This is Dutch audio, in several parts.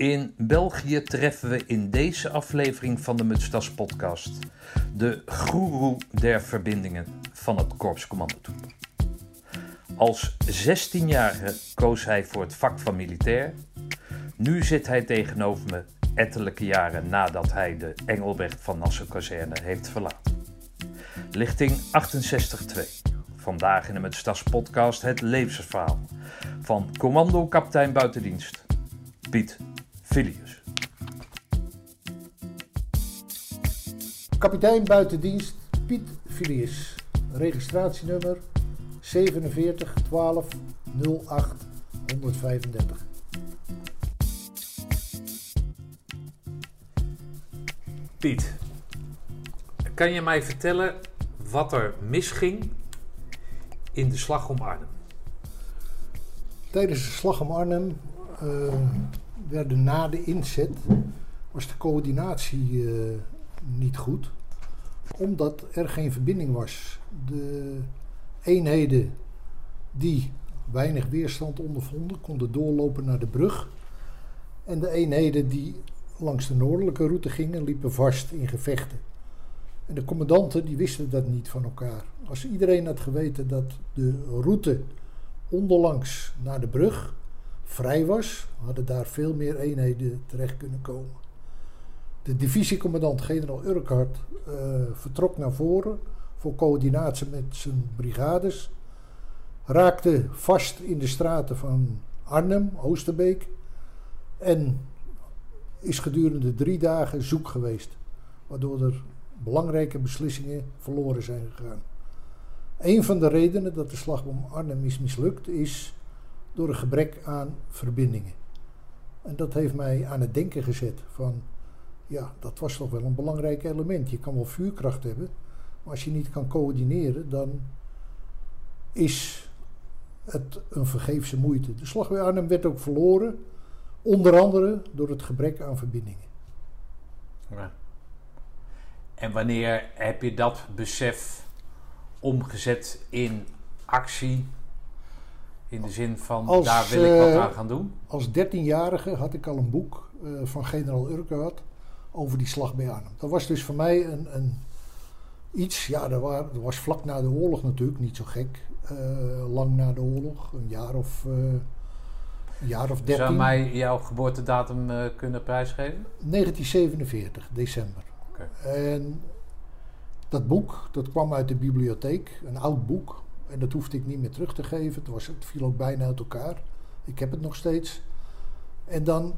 In België treffen we in deze aflevering van de Mutstas podcast de goeroe der verbindingen van het Korps Commandotroep. Als 16-jarige koos hij voor het vak van militair. Nu zit hij tegenover me ettelijke jaren nadat hij de Engelbrecht van Nassau kazerne heeft verlaten. Lichting 68-2. Vandaag in de Mutstas podcast het levensverhaal van commando-kapitein buitendienst Piet Filius. Kapitein buitendienst Piet Filius. Registratienummer 47 12 08 135. Piet, kan je mij vertellen wat er misging in de slag om Arnhem? Tijdens de slag om Arnhem uh, werden na de inzet was de coördinatie uh, niet goed, omdat er geen verbinding was. De eenheden die weinig weerstand ondervonden, konden doorlopen naar de brug. En de eenheden die langs de noordelijke route gingen, liepen vast in gevechten. En de commandanten die wisten dat niet van elkaar. Als iedereen had geweten dat de route onderlangs naar de brug vrij was, hadden daar veel meer eenheden terecht kunnen komen. De divisiecommandant generaal Urquhart uh, vertrok naar voren voor coördinatie met zijn brigades, raakte vast in de straten van Arnhem, Oosterbeek en is gedurende drie dagen zoek geweest, waardoor er belangrijke beslissingen verloren zijn gegaan. Een van de redenen dat de slag om Arnhem is mislukt, is door een gebrek aan verbindingen. En dat heeft mij aan het denken gezet van, ja, dat was toch wel een belangrijk element. Je kan wel vuurkracht hebben, maar als je niet kan coördineren, dan is het een vergeefse moeite. De slag bij Arnhem werd ook verloren, onder andere door het gebrek aan verbindingen. Ja. En wanneer heb je dat besef omgezet in actie? In de zin van, als, daar wil ik wat aan gaan doen? Als 13-jarige had ik al een boek uh, van generaal Urquhart over die slag bij Arnhem. Dat was dus voor mij een, een iets, ja, dat, was, dat, was vlak na de oorlog natuurlijk, niet zo gek. Uh, lang na de oorlog, een jaar of, een jaar of 13. Zou mij jouw geboortedatum uh, kunnen prijsgeven? 1947, december. Okay. En dat boek, dat kwam uit de bibliotheek, een oud boek. En dat hoefde ik niet meer terug te geven. Het, was, het viel ook bijna uit elkaar. Ik heb het nog steeds. En dan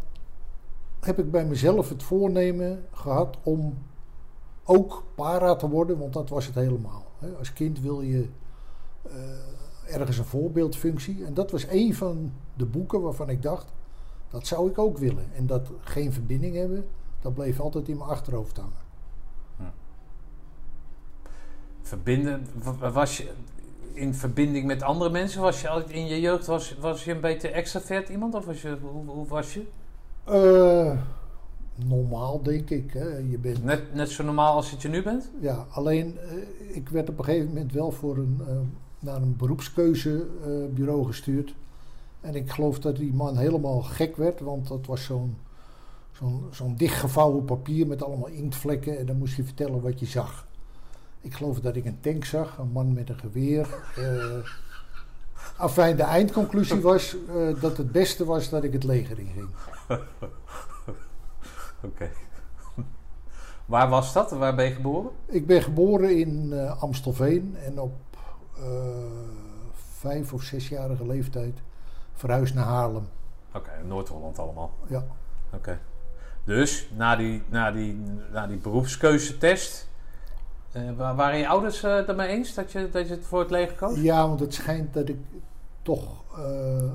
heb ik bij mezelf het voornemen gehad om ook para te worden, want dat was het helemaal. Als kind wil je uh, ergens een voorbeeldfunctie. En dat was een van de boeken waarvan ik dacht, dat zou ik ook willen. En dat geen verbinding hebben, dat bleef altijd in mijn achterhoofd hangen. Verbinden, was je in verbinding met andere mensen? Was je in je jeugd was, was je een beetje extravert iemand? Of was je, hoe, hoe was je? Uh, normaal, denk ik. Hè. Je bent, net, net zo normaal als het je nu bent? Ja, alleen uh, ik werd op een gegeven moment wel voor een, uh, naar een beroepskeuzebureau gestuurd. En ik geloof dat die man helemaal gek werd, want dat was zo'n zo'n zo'n dichtgevouwen papier met allemaal inktvlekken. En dan moest je vertellen wat je zag. Ik geloof dat ik een tank zag, een man met een geweer. Uh, afijn, de eindconclusie was uh, dat het beste was dat ik het leger in ging. Oké. Waar was dat? Waar ben je geboren? Ik ben geboren in uh, Amstelveen en op vijf of zesjarige leeftijd verhuisd naar Haarlem. Oké, okay, Noord-Holland allemaal. Ja. Oké. Okay. Dus na die, na die, na die beroepskeuzetest uh, waren je ouders uh, ermee eens dat je, dat je het voor het leger koos? Ja, want het schijnt dat ik toch, uh,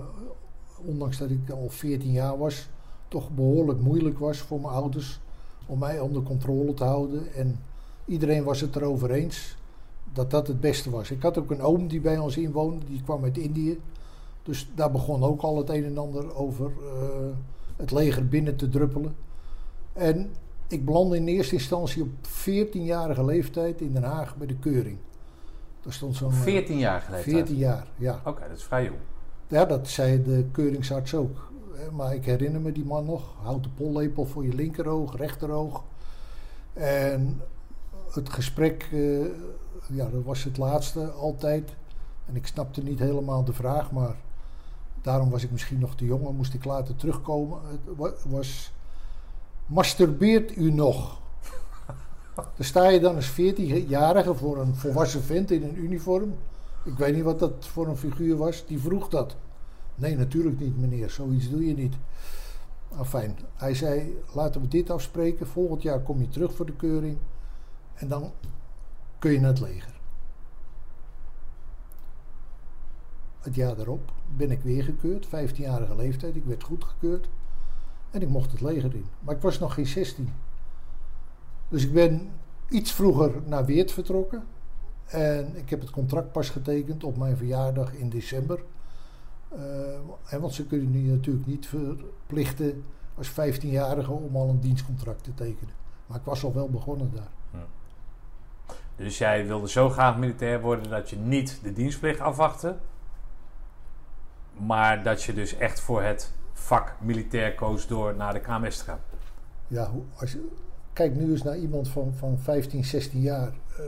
ondanks dat ik al 14 jaar was, toch behoorlijk moeilijk was voor mijn ouders om mij onder controle te houden. En iedereen was het erover eens dat dat het beste was. Ik had ook een oom die bij ons inwoonde, die kwam uit Indië. Dus daar begon ook al het een en ander over het leger binnen te druppelen. En ik belandde in eerste instantie op 14-jarige leeftijd in Den Haag bij de keuring. Daar stond zo'n. 14 jaar geleden? 14 jaar, ja. Oké, okay, dat is vrij jong. Ja, dat zei de keuringsarts ook. Eh, Maar ik herinner me die man nog. Houd de pollepel voor je linkeroog, rechteroog. En het gesprek, eh, ja, dat was het laatste altijd. En ik snapte niet helemaal de vraag, maar daarom was ik misschien nog te jong en moest ik later terugkomen. Het wa- was, masturbeert u nog? Dan sta je dan als 14-jarige voor een volwassen vent in een uniform. Ik weet niet wat dat voor een figuur was. Die vroeg dat. Nee, natuurlijk niet, meneer. Zoiets doe je niet. Afijn. Hij zei, laten we dit afspreken. Volgend jaar kom je terug voor de keuring. En dan kun je naar het leger. Het jaar daarop ben ik weer gekeurd. 15-jarige leeftijd. Ik werd goedgekeurd. En ik mocht het leger in. Maar ik was nog geen 16. Dus ik ben iets vroeger naar Weert vertrokken. En ik heb het contract pas getekend op mijn verjaardag in december. Eh, en want ze kunnen je natuurlijk niet verplichten als 15-jarige om al een dienstcontract te tekenen. Maar ik was al wel begonnen daar. Dus jij wilde zo graag militair worden dat je niet de dienstplicht afwachtte. Maar dat je dus echt voor het vak militair koos door naar de KMS te gaan. Ja, als je, kijk nu eens naar iemand van, van 15, 16 jaar. Eh,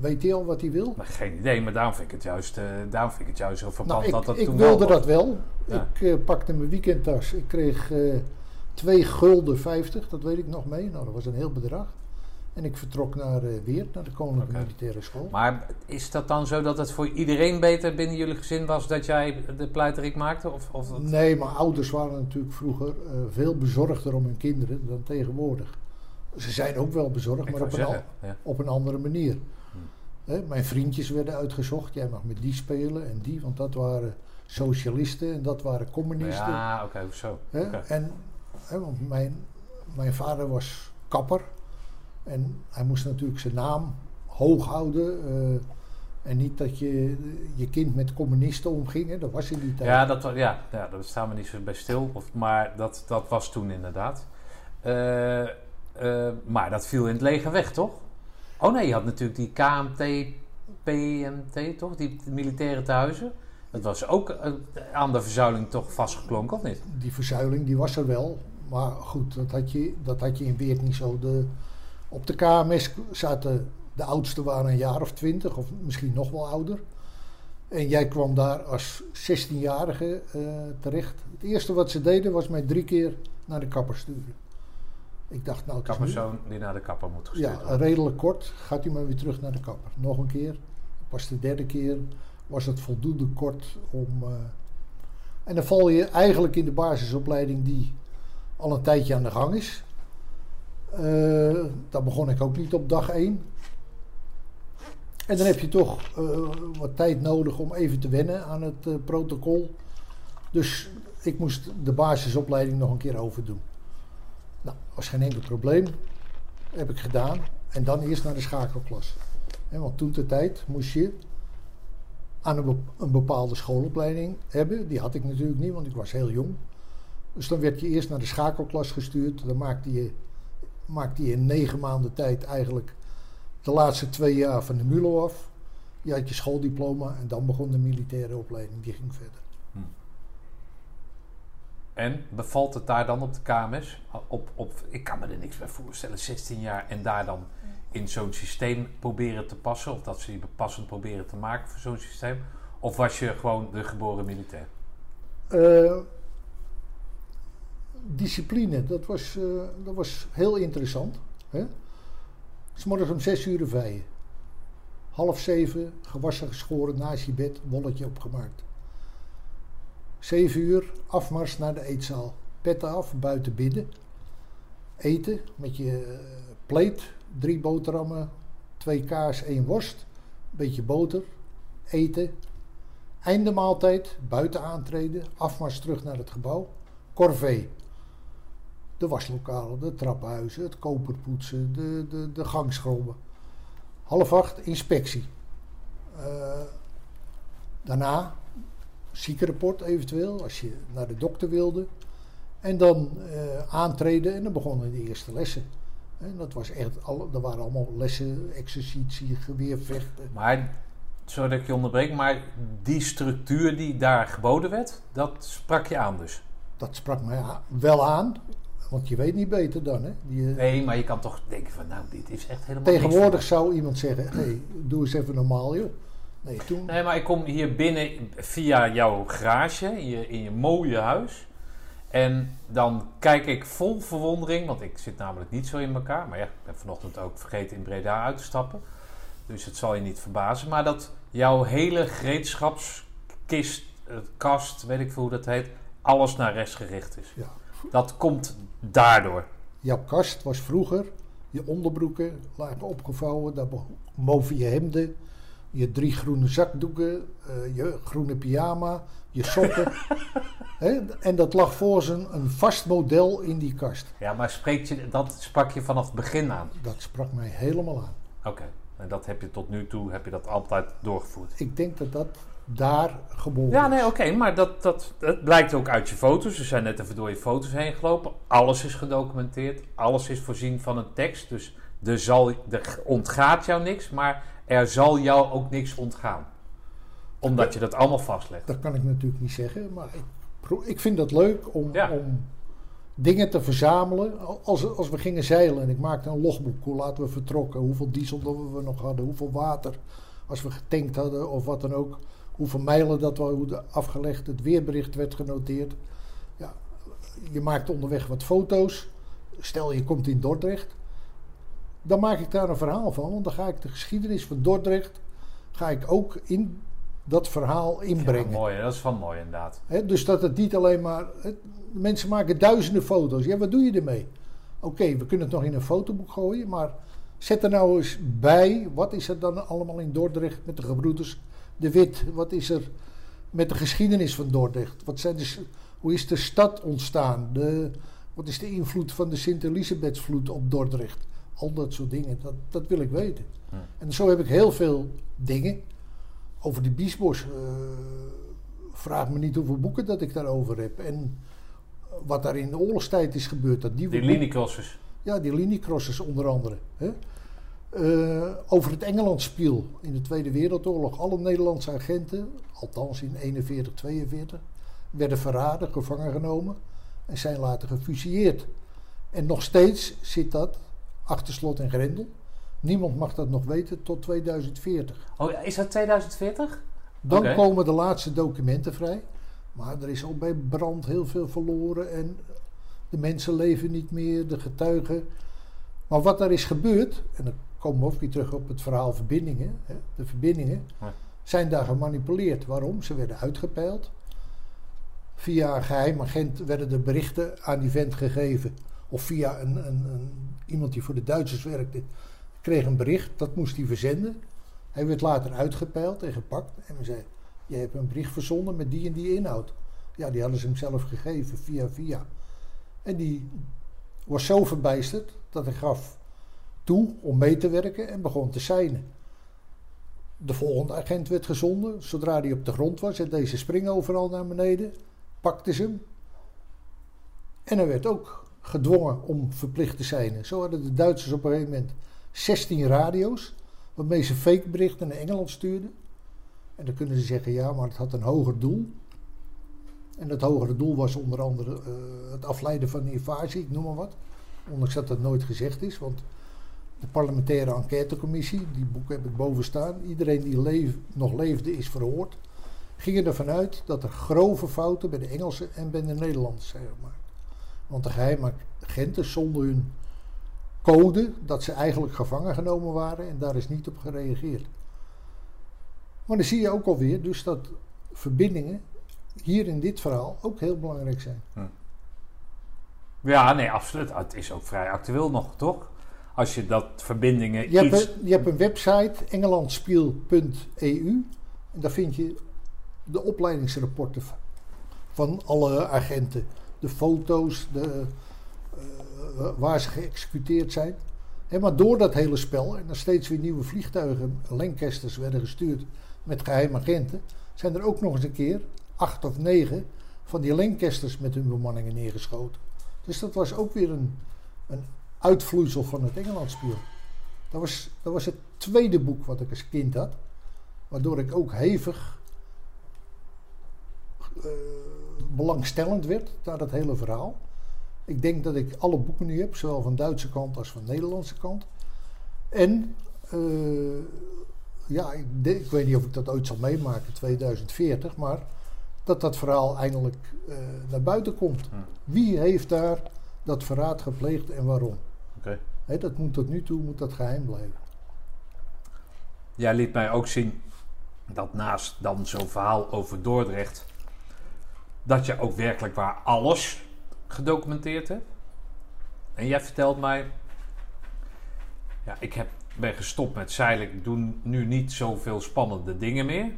weet hij al wat hij wil? Maar geen idee, maar daarom vind ik het juist, eh, daarom vind ik het juist zo verpand Nou, ik, dat dat ik toen wilde wel dat wel. Ja. Ik eh, pakte mijn weekendtas. Ik kreeg eh 2 gulden 50, dat weet ik nog mee. Nou, dat was een heel bedrag. En ik vertrok naar eh Weert, naar de Koninklijke. Militaire School. Maar is dat dan zo dat het voor iedereen beter binnen jullie gezin was dat jij de pleiterik maakte? Of, of dat... Nee, maar ouders waren natuurlijk vroeger eh, veel bezorgder om hun kinderen dan tegenwoordig. Ze zijn ook wel bezorgd, Ik maar op een, zeggen, al- ja. op een andere manier. Hm. Hè, mijn vriendjes werden uitgezocht. Jij mag met die spelen en die, want dat waren socialisten en dat waren communisten. Ja, oké, zo. Hè? Oké. En hè, want mijn, mijn vader was kapper. En hij moest natuurlijk zijn naam hoog houden. eh, en niet dat je je kind met communisten omging. Hè? Dat was in die tijd. Ja, dat, ja, ja, daar staan we niet zo bij stil. Of, maar dat, dat was toen inderdaad. Eh, eh, maar dat viel in het leger weg, toch? Oh nee, je had natuurlijk die KMT, PMT, toch? Die militaire tehuizen. Dat was ook aan de verzuiling toch vastgeklonken, of niet? Die verzuiling die was er wel. Maar goed, dat had je, dat had je in Weert niet zo. De, op de KMS zaten de oudste waren een jaar of twintig, of misschien nog wel ouder. En jij kwam daar als 16-jarige eh, terecht. Het eerste wat ze deden was mij drie keer naar de kapper sturen. Ik dacht, nou, Kappersoon die naar de kapper moet gestuurd ja, worden. redelijk kort gaat u maar weer terug naar de kapper. Nog een keer. Pas de derde keer was het voldoende kort om. eh, en dan val je eigenlijk in de basisopleiding die al een tijdje aan de gang is. Eh daar begon ik ook niet op dag 1. En dan heb je toch eh, wat tijd nodig om even te wennen aan het eh, protocol. Dus ik moest de basisopleiding nog een keer overdoen. Nou, was geen enkel probleem. Heb ik gedaan. En dan eerst naar de schakelklas. Want toen de tijd moest je aan een bepaalde schoolopleiding hebben. Die had ik natuurlijk niet, want ik was heel jong. Dus dan werd je eerst naar de schakelklas gestuurd. Dan maakte je, maakte je in negen maanden tijd eigenlijk de laatste twee jaar van de MULO af. Je had je schooldiploma en dan begon de militaire opleiding. Die ging verder. En bevalt het daar dan op de KMS? Op, op, ik kan me er niks bij voorstellen, 16 jaar en daar dan in zo'n systeem proberen te passen, of dat ze je passend proberen te maken voor zo'n systeem, of was je gewoon de geboren militair? Eh, discipline, dat was, eh, dat was heel interessant. Hè? om zes uur vijen. Half zeven, gewassen, geschoren, naast je bed, wolletje opgemaakt. Zeven uur, afmars naar de eetzaal. Petten af, buiten bidden. Eten met je eh, pleet, drie boterhammen, twee kaas, één worst. Beetje boter, eten. Einde maaltijd, buiten aantreden, afmars terug naar het gebouw. Corvée. De waslokalen, de trappenhuizen, het koperpoetsen, de, de, de gangschrobben. Half acht, inspectie. Eh, daarna ziekenrapport eventueel, als je naar de dokter wilde. En dan eh, aantreden en dan begonnen de eerste lessen. En dat was echt, al, er waren allemaal lessen, exercitie, geweervechten. Maar, sorry dat ik je onderbreek, maar die structuur die daar geboden werd, dat sprak je aan dus. dat sprak mij wel aan. Want je weet niet beter dan, hè. Die, eh, Nee, maar je kan toch denken van, nou, dit is echt helemaal tegenwoordig zou iemand zeggen, hé, hey, doe eens even normaal, joh. Nee, toen... Nee, maar ik kom hier binnen via jouw garage, in je, in je mooie huis. En dan kijk ik vol verwondering, want ik zit namelijk niet zo in elkaar. Maar ja, ik ben vanochtend ook vergeten in Breda uit te stappen. Dus het zal je niet verbazen. Maar dat jouw hele gereedschapskist, eh, kast, weet ik veel hoe dat heet, alles naar rechts gericht is. Ja. Dat komt daardoor. Jouw kast was vroeger, je onderbroeken lagen opgevouwen, daarboven je hemden, je drie groene zakdoeken, eh, je groene pyjama, je sokken. En dat lag voor zijn een vast model in die kast. Ja, maar spreek je, dat sprak je vanaf het begin aan. Dat sprak mij helemaal aan. Oké. En dat heb je tot nu toe, heb je dat altijd doorgevoerd. Ik denk dat dat daar geboren Ja, nee, oké, maar dat, dat, dat blijkt ook uit je foto's. We zijn net even door je foto's heen gelopen. Alles is gedocumenteerd. Alles is voorzien van een tekst. Dus er, zal, er ontgaat jou niks, maar er zal jou ook niks ontgaan. Omdat je dat allemaal vastlegt. Dat kan ik natuurlijk niet zeggen, maar ik, ik vind dat leuk om, Ja. om dingen te verzamelen. Als, als we gingen zeilen en ik maakte een logboek, hoe laat we vertrokken, hoeveel diesel dat we nog hadden, hoeveel water, als we getankt hadden of wat dan ook, hoeveel mijlen dat we hadden afgelegd, het weerbericht werd genoteerd. Ja, je maakt onderweg wat foto's. Stel je komt in Dordrecht, dan maak ik daar een verhaal van, want dan ga ik de geschiedenis van Dordrecht ga ik ook in dat verhaal inbrengen. Ja, mooi, dat is van mooi inderdaad. Dus dat het niet alleen maar. mensen maken duizenden foto's. Ja, wat doe je ermee? Oké, we kunnen het nog in een fotoboek gooien, maar zet er nou eens bij. Wat is er dan allemaal in Dordrecht met de gebroeders De Wit? Wat is er met de geschiedenis van Dordrecht? Wat zijn de, hoe is de stad ontstaan? De, wat is de invloed van de Sint-Elisabethsvloed op Dordrecht? Al dat soort dingen, dat, dat wil ik weten. En zo heb ik heel veel dingen over de Biesbos. eh, vraag me niet hoeveel boeken dat ik daarover heb. En wat daar in de oorlogstijd is gebeurd. Dat Die liniecrossers. ja, die liniecrossers onder andere. Hè? Eh, over het Engelandspiel in de Tweede Wereldoorlog. Alle Nederlandse agenten, althans in 41, 42, werden verraden, gevangen genomen en zijn later gefusilleerd. En nog steeds zit dat achter slot en grendel. Niemand mag dat nog weten tot 2040. Oh, is dat 2040? Dan komen de laatste documenten vrij. Maar er is ook bij brand heel veel verloren en de mensen leven niet meer, de getuigen. Maar wat daar is gebeurd, en komen we ook weer terug op het verhaal verbindingen. Hè, de verbindingen Ja. zijn daar gemanipuleerd. Waarom? Ze werden uitgepeild. Via een geheim agent werden er berichten aan die vent gegeven. Of via een, een, een, iemand die voor de Duitsers werkte, kreeg een bericht. Dat moest hij verzenden. Hij werd later uitgepeild en gepakt. En we zei, je hebt een bericht verzonden met die en die inhoud. Ja, die hadden ze hem zelf gegeven, via via. En die was zo verbijsterd dat hij gaf toe om mee te werken en begon te seinen. De volgende agent werd gezonden. Zodra hij op de grond was en deze springen overal naar beneden, pakten ze hem. En hij werd ook gedwongen om verplicht te seinen. Zo hadden de Duitsers op een gegeven moment 16 radio's, waarmee ze fake berichten naar Engeland stuurden. En dan kunnen ze zeggen, ja, maar het had een hoger doel. En dat hogere doel was onder andere eh, het afleiden van de invasie, ik noem maar wat. Ondanks dat dat nooit gezegd is, want de parlementaire enquêtecommissie, die boek heb ik boven staan, iedereen die leef- nog leefde is verhoord, gingen ervan uit dat er grove fouten bij de Engelsen en bij de Nederlanders zijn gemaakt. Want de geheime agenten zonder hun code dat ze eigenlijk gevangen genomen waren en daar is niet op gereageerd. Maar dan zie je ook alweer dus dat verbindingen hier in dit verhaal ook heel belangrijk zijn. Ja, nee, absoluut. Het is ook vrij actueel nog, toch? Als je dat verbindingen Je hebt, een, je hebt een website, engelandspiel.eu. En daar vind je de opleidingsrapporten van- alle agenten. De foto's, de, eh, waar ze geëxecuteerd zijn. Maar door dat hele spel en er steeds weer nieuwe vliegtuigen, Lancasters werden gestuurd met geheime agenten, zijn er ook nog eens een keer acht of negen van die Lancasters met hun bemanningen neergeschoten. Dus dat was ook weer een, een uitvloeisel van het Engelandspiel. Dat was, dat was het tweede boek wat ik als kind had. Waardoor ik ook hevig eh, belangstellend werd naar dat hele verhaal. Ik denk dat ik alle boeken nu heb, zowel van Duitse kant als van Nederlandse kant. En eh, ja, ik, weet niet of ik dat ooit zal meemaken, 2040, maar dat dat verhaal eindelijk eh, naar buiten komt. Hm. Wie heeft daar dat verraad gepleegd en waarom? Oké. Dat moet tot nu toe moet dat geheim blijven. Jij liet mij ook zien dat naast dan zo'n verhaal over Dordrecht, dat je ook werkelijk waar alles gedocumenteerd hebt. En jij vertelt mij, ja, ik heb, ben gestopt met zeilen, ik doe nu niet zoveel spannende dingen meer.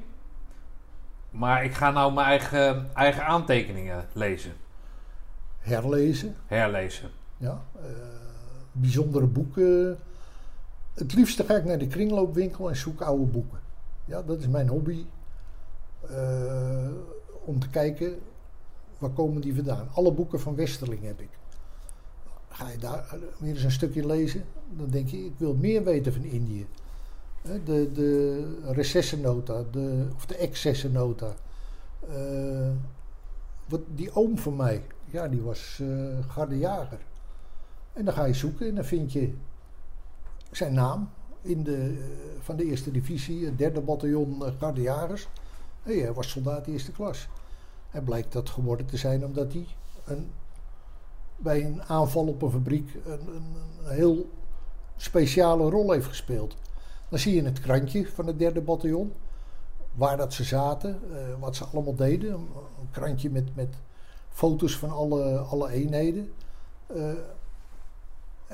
Maar ik ga nou mijn eigen, eigen aantekeningen lezen, Herlezen, herlezen. ja, eh, bijzondere boeken. Het liefste ga ik naar de kringloopwinkel en zoek oude boeken. Ja, dat is mijn hobby. Eh, om te kijken, waar komen die vandaan? Alle boeken van Westerling heb ik. Ga je daar weer eens een stukje lezen, dan denk je, ik wil meer weten van Indië. De, de recessennota, de, of de excessennota. Eh, wat, die oom van mij, ja, die was eh gardejager. En dan ga je zoeken en dan vind je zijn naam in de, eh, van de eerste divisie, het derde bataljon eh, gardejagers. Hey, hij was soldaat eerste klas. En blijkt dat geworden te zijn omdat hij een, bij een aanval op een fabriek een, een, een heel speciale rol heeft gespeeld. Dan zie je het krantje van het derde bataljon, waar dat ze zaten, eh, wat ze allemaal deden. Een, krantje met, met foto's van alle, alle eenheden.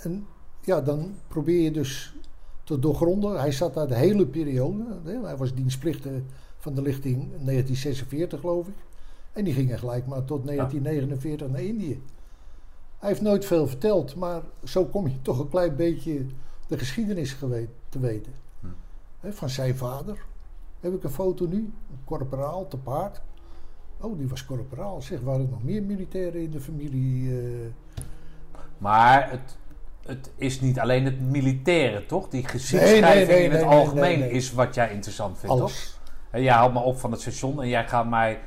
En ja, dan probeer je dus te doorgronden. Hij zat daar de hele periode. Hij was dienstplichtig van de lichting 1946, geloof ik. En die gingen gelijk maar tot 1949 naar Indië. Hij heeft nooit veel verteld, maar zo kom je toch een klein beetje de geschiedenis te weten. Hm. Van zijn vader. Heb ik een foto nu? Een korporaal te paard. Oh, die was korporaal. Zeg, waren er nog meer militairen in de familie? eh? Maar het, het is niet alleen het militaire, toch? Die Nee, gezichtsschrijving nee, nee, in het algemeen is wat jij interessant vindt, toch? alles. En jij haalt me op van het station en jij gaat mij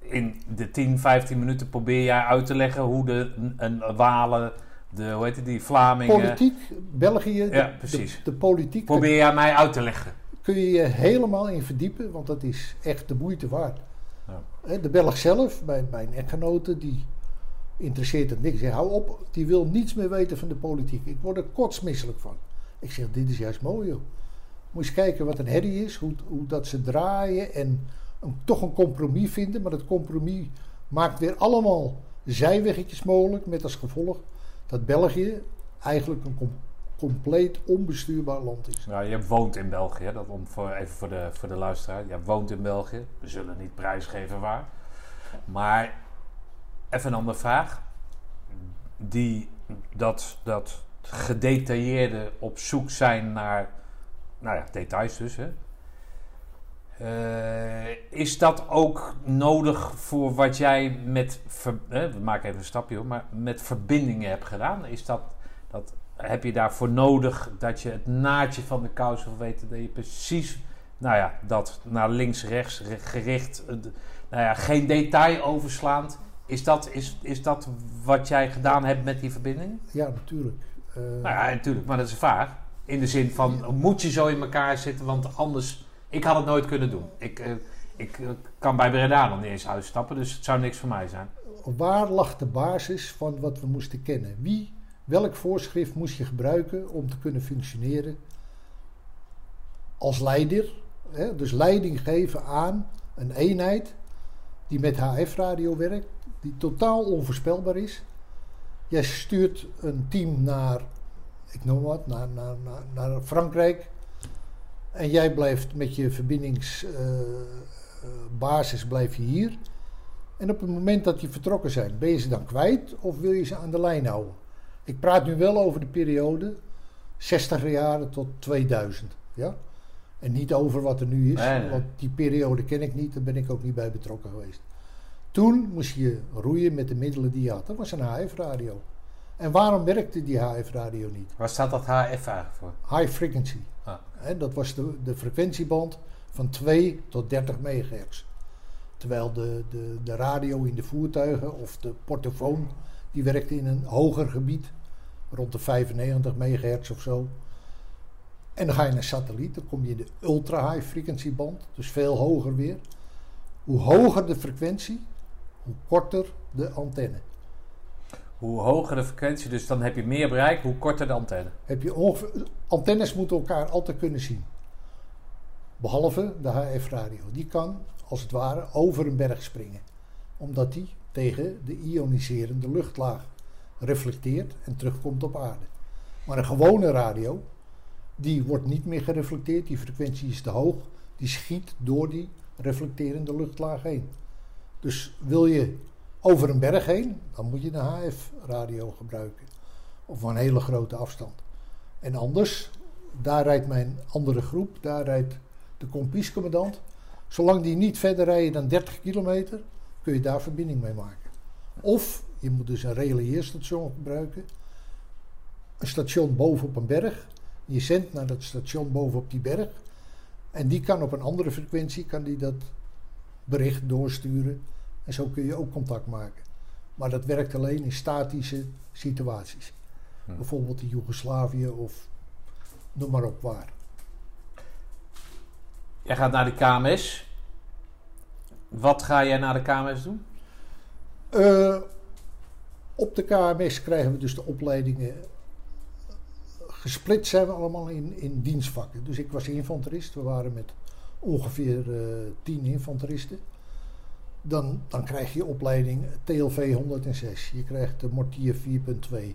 in de 10, 15 minuten probeer jij uit te leggen hoe de een, een Walen, de, hoe heet het, die Vlamingen... Politiek, België, de, Ja, precies. de, de politiek, Probeer jij mij uit te leggen. kun je je helemaal in verdiepen, want dat is echt de moeite waard. Ja. De Belg zelf, mijn, mijn echtgenote, die interesseert het niks. Hij hou op, die wil niets meer weten van de politiek. Ik word er kotsmisselijk van. Ik zeg, dit is juist mooi joh. Moet eens kijken wat een herrie is, hoe, hoe dat ze draaien en toch een compromis vinden. Maar dat compromis maakt weer allemaal zijweggetjes mogelijk, met als gevolg dat België eigenlijk een com- compleet onbestuurbaar land is. Nou, je woont in België, dat om voor, even voor de, voor de luisteraar. Je woont in België. We zullen niet prijsgeven waar. Maar even een andere vraag. Die, dat, dat gedetailleerde op zoek zijn naar, nou ja, details dus. Hè. Eh, is dat ook nodig voor wat jij met, we maken even een stapje hoor, maar met verbindingen hebt gedaan? Is dat, dat heb je daarvoor nodig dat je het naadje van de kous wil weten, dat je precies, nou ja, dat naar links, rechts re- gericht, eh, nou ja, geen detail overslaand. Is dat, is, is dat wat jij gedaan hebt met die verbinding? Ja, natuurlijk. Eh, Nou ja, natuurlijk, maar dat is een vraag. In de zin van, moet je zo in elkaar zitten, want anders, ik had het nooit kunnen doen. Ik, eh, ik eh, kan bij Breda nog niet eens uitstappen, dus het zou niks voor mij zijn. waar lag de basis van wat we moesten kennen? Wie, welk voorschrift moest je gebruiken om te kunnen functioneren als leider? Hè? Dus leiding geven aan een eenheid die met HF-radio werkt, die totaal onvoorspelbaar is. Jij stuurt een team naar, ik noem wat, naar, naar, naar, naar Frankrijk. En jij blijft met je verbindingsbasis blijf je hier. En op het moment dat die vertrokken zijn, ben je ze dan kwijt of wil je ze aan de lijn houden? Ik praat nu wel over de periode 60 jaren tot 2000. Ja? En niet over wat er nu is, Nee, nee. want die periode ken ik niet, daar ben ik ook niet bij betrokken geweest. Toen moest je roeien met de middelen die je had. Dat was een HF-radio. En waarom werkte die HF-radio niet? Waar staat dat HF eigenlijk voor? High frequency. Ah. Dat was de, de frequentieband van 2 tot 30 megahertz. Terwijl de, de, de radio in de voertuigen of de portofoon, die werkte in een hoger gebied, rond de 95 megahertz of zo. En dan ga je naar satelliet, dan kom je in de ultra-high frequency band, dus veel hoger weer. Hoe hoger de frequentie, hoe korter de antenne. Hoe hoger de frequentie, dus dan heb je meer bereik, hoe korter de antenne. Heb je ongeveer, antennes moeten elkaar altijd kunnen zien. Behalve de HF-radio. Die kan, als het ware, over een berg springen. Omdat die tegen de ioniserende luchtlaag reflecteert en terugkomt op aarde. Maar een gewone radio, die wordt niet meer gereflecteerd. Die frequentie is te hoog. Die schiet door die reflecterende luchtlaag heen. Dus wil je over een berg heen, dan moet je een HF-radio gebruiken. Of een hele grote afstand. En anders, daar rijdt mijn andere groep, daar rijdt de kompiescommandant. Zolang die niet verder rijden dan 30 kilometer, kun je daar verbinding mee maken. Of je moet dus een relieerstation gebruiken. Een station boven op een berg. Je zendt naar dat station boven op die berg. En die kan op een andere frequentie kan die dat bericht doorsturen. En zo kun je ook contact maken. Maar dat werkt alleen in statische situaties. Hm. Bijvoorbeeld in Joegoslavië of noem maar op waar. Jij gaat naar de KMS. Wat ga jij naar de KMS doen? Eh, op de KMS krijgen we dus de opleidingen. Gesplitst zijn we allemaal in, in dienstvakken. Dus ik was infanterist. We waren met ongeveer eh, tien infanteristen. Dan, dan krijg je opleiding TLV 106. Je krijgt de mortier 4.2.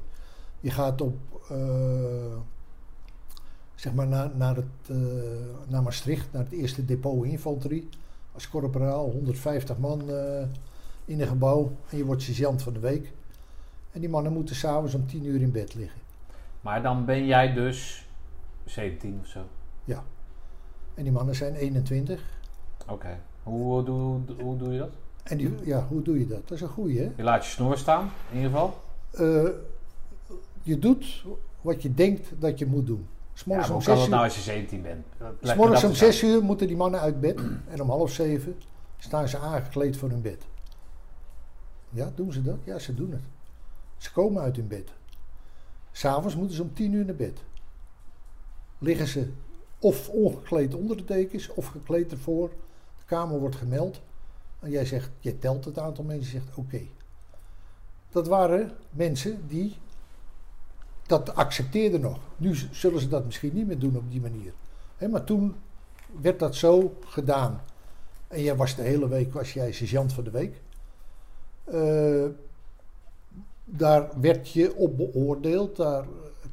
Je gaat op, eh, zeg maar, naar, naar, het, eh, naar Maastricht, naar het eerste depot infanterie. Als corporaal, 150 man in een gebouw. En je wordt sergeant van de week. En die mannen moeten s'avonds om 10 uur in bed liggen. Maar dan ben jij dus 17 of zo. Ja. En die mannen zijn 21. Oké. Hoe, doe, hoe doe je dat? En die, ja, hoe doe je dat? Dat is een goeie, hè? Je laat je snor staan, in ieder geval. Eh, je doet wat je denkt dat je moet doen. Ja, S'morgens maar om kan 6 dat nou uur, als je 17 bent? S'morgens om eens uit. 6 uur moeten die mannen uit bed. En om half 7 staan ze aangekleed voor hun bed. Ja, doen ze dat? Ja, ze doen het. Ze komen uit hun bed. S'avonds moeten ze om 10 uur naar bed. Liggen ze of ongekleed onder de dekens of gekleed ervoor. De kamer wordt gemeld. En jij zegt, jij telt het aantal mensen, zegt oké. Dat waren mensen die dat accepteerden nog. Nu zullen ze dat misschien niet meer doen op die manier. Maar toen werd dat zo gedaan. En jij was de hele week was jij sergeant van de week. Eh, daar werd je op beoordeeld. Daar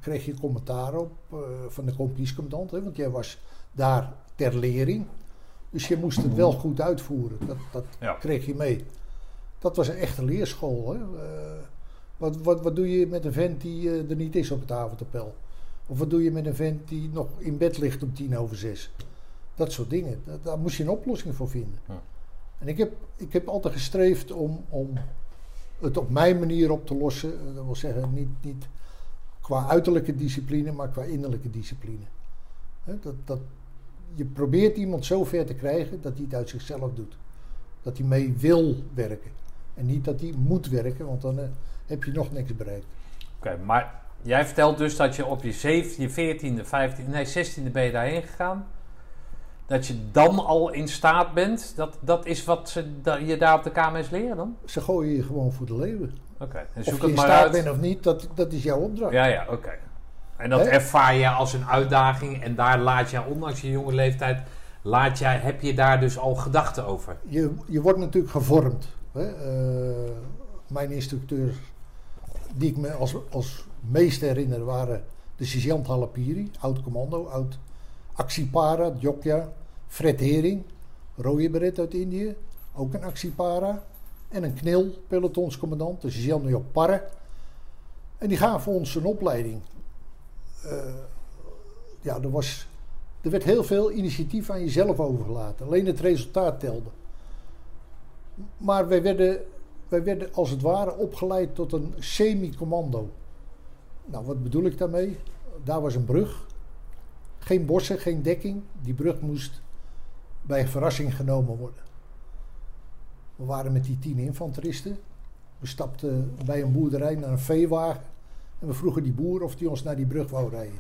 kreeg je commentaar op eh, van de kompiescommandant. Want jij was daar ter lering. Dus je moest het wel goed uitvoeren. Dat, dat Ja. kreeg je mee. Dat was een echte leerschool. Hè? Eh, wat, wat, wat doe je met een vent die eh, er niet is op het avondappel? Of wat doe je met een vent die nog in bed ligt om tien over zes? Dat soort dingen. Da- daar moest je een oplossing voor vinden. Ja. En ik heb, ik heb altijd gestreefd om, om het op mijn manier op te lossen. Dat wil zeggen, niet, niet qua uiterlijke discipline, maar qua innerlijke discipline. Dat, dat, je probeert iemand zo ver te krijgen dat hij het uit zichzelf doet. Dat hij mee wil werken. En niet dat hij moet werken, want dan eh, heb je nog niks bereikt. Oké, maar jij vertelt dus dat je op je 17e, je 14e, 15e, nee 16e ben je daarheen gegaan. Dat je dan al in staat bent. Dat, dat is wat ze da- je daar op de KMS leren dan? Ze gooien je gewoon voor de leeuwen. En Of je het in staat uit. bent of niet, dat, dat is jouw opdracht. Ja, ja, oké. En dat ervaar je als een uitdaging en daar laat jij, ondanks je jonge leeftijd, laat jij, heb je daar dus al gedachten over? Je, je wordt natuurlijk gevormd. Hè? Eh, mijn instructeurs, die ik me als, als meest herinner, waren de sergeant Halapiri, oud commando, oud actiepara, Jokja, Fred Hering, rode beret uit Indië, ook een actiepara. En een knil, pelotonscommandant, de sergeant Job Parre. En die gaven ons een opleiding. Eh, ja, er, was, er werd heel veel initiatief aan jezelf overgelaten. Alleen het resultaat telde. Maar wij werden, wij werden als het ware opgeleid tot een semi-commando. Nou, wat bedoel ik daarmee? Daar was een brug. Geen bossen, geen dekking. Die brug moest bij verrassing genomen worden. We waren met die tien infanteristen. We stapten bij een boerderij naar een veewagen. En we vroegen die boer of die ons naar die brug wou rijden.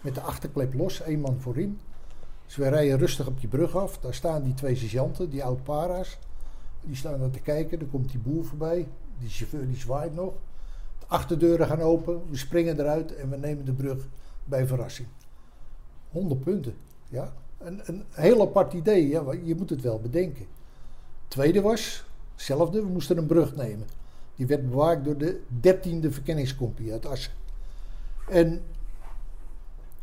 Met de achterklep los, één man voorin. Dus we rijden rustig op die brug af. Daar staan die twee sergeanten, die oud-para's. Die staan daar te kijken. Dan komt die boer voorbij. Die chauffeur die zwaait nog. De achterdeuren gaan open. We springen eruit en we nemen de brug bij verrassing. 100 punten. Ja. Een, een heel apart idee. Ja, je moet het wel bedenken. Tweede was, hetzelfde, we moesten een brug nemen. Die werd bewaakt door de 13e verkenningscompie uit Assen. En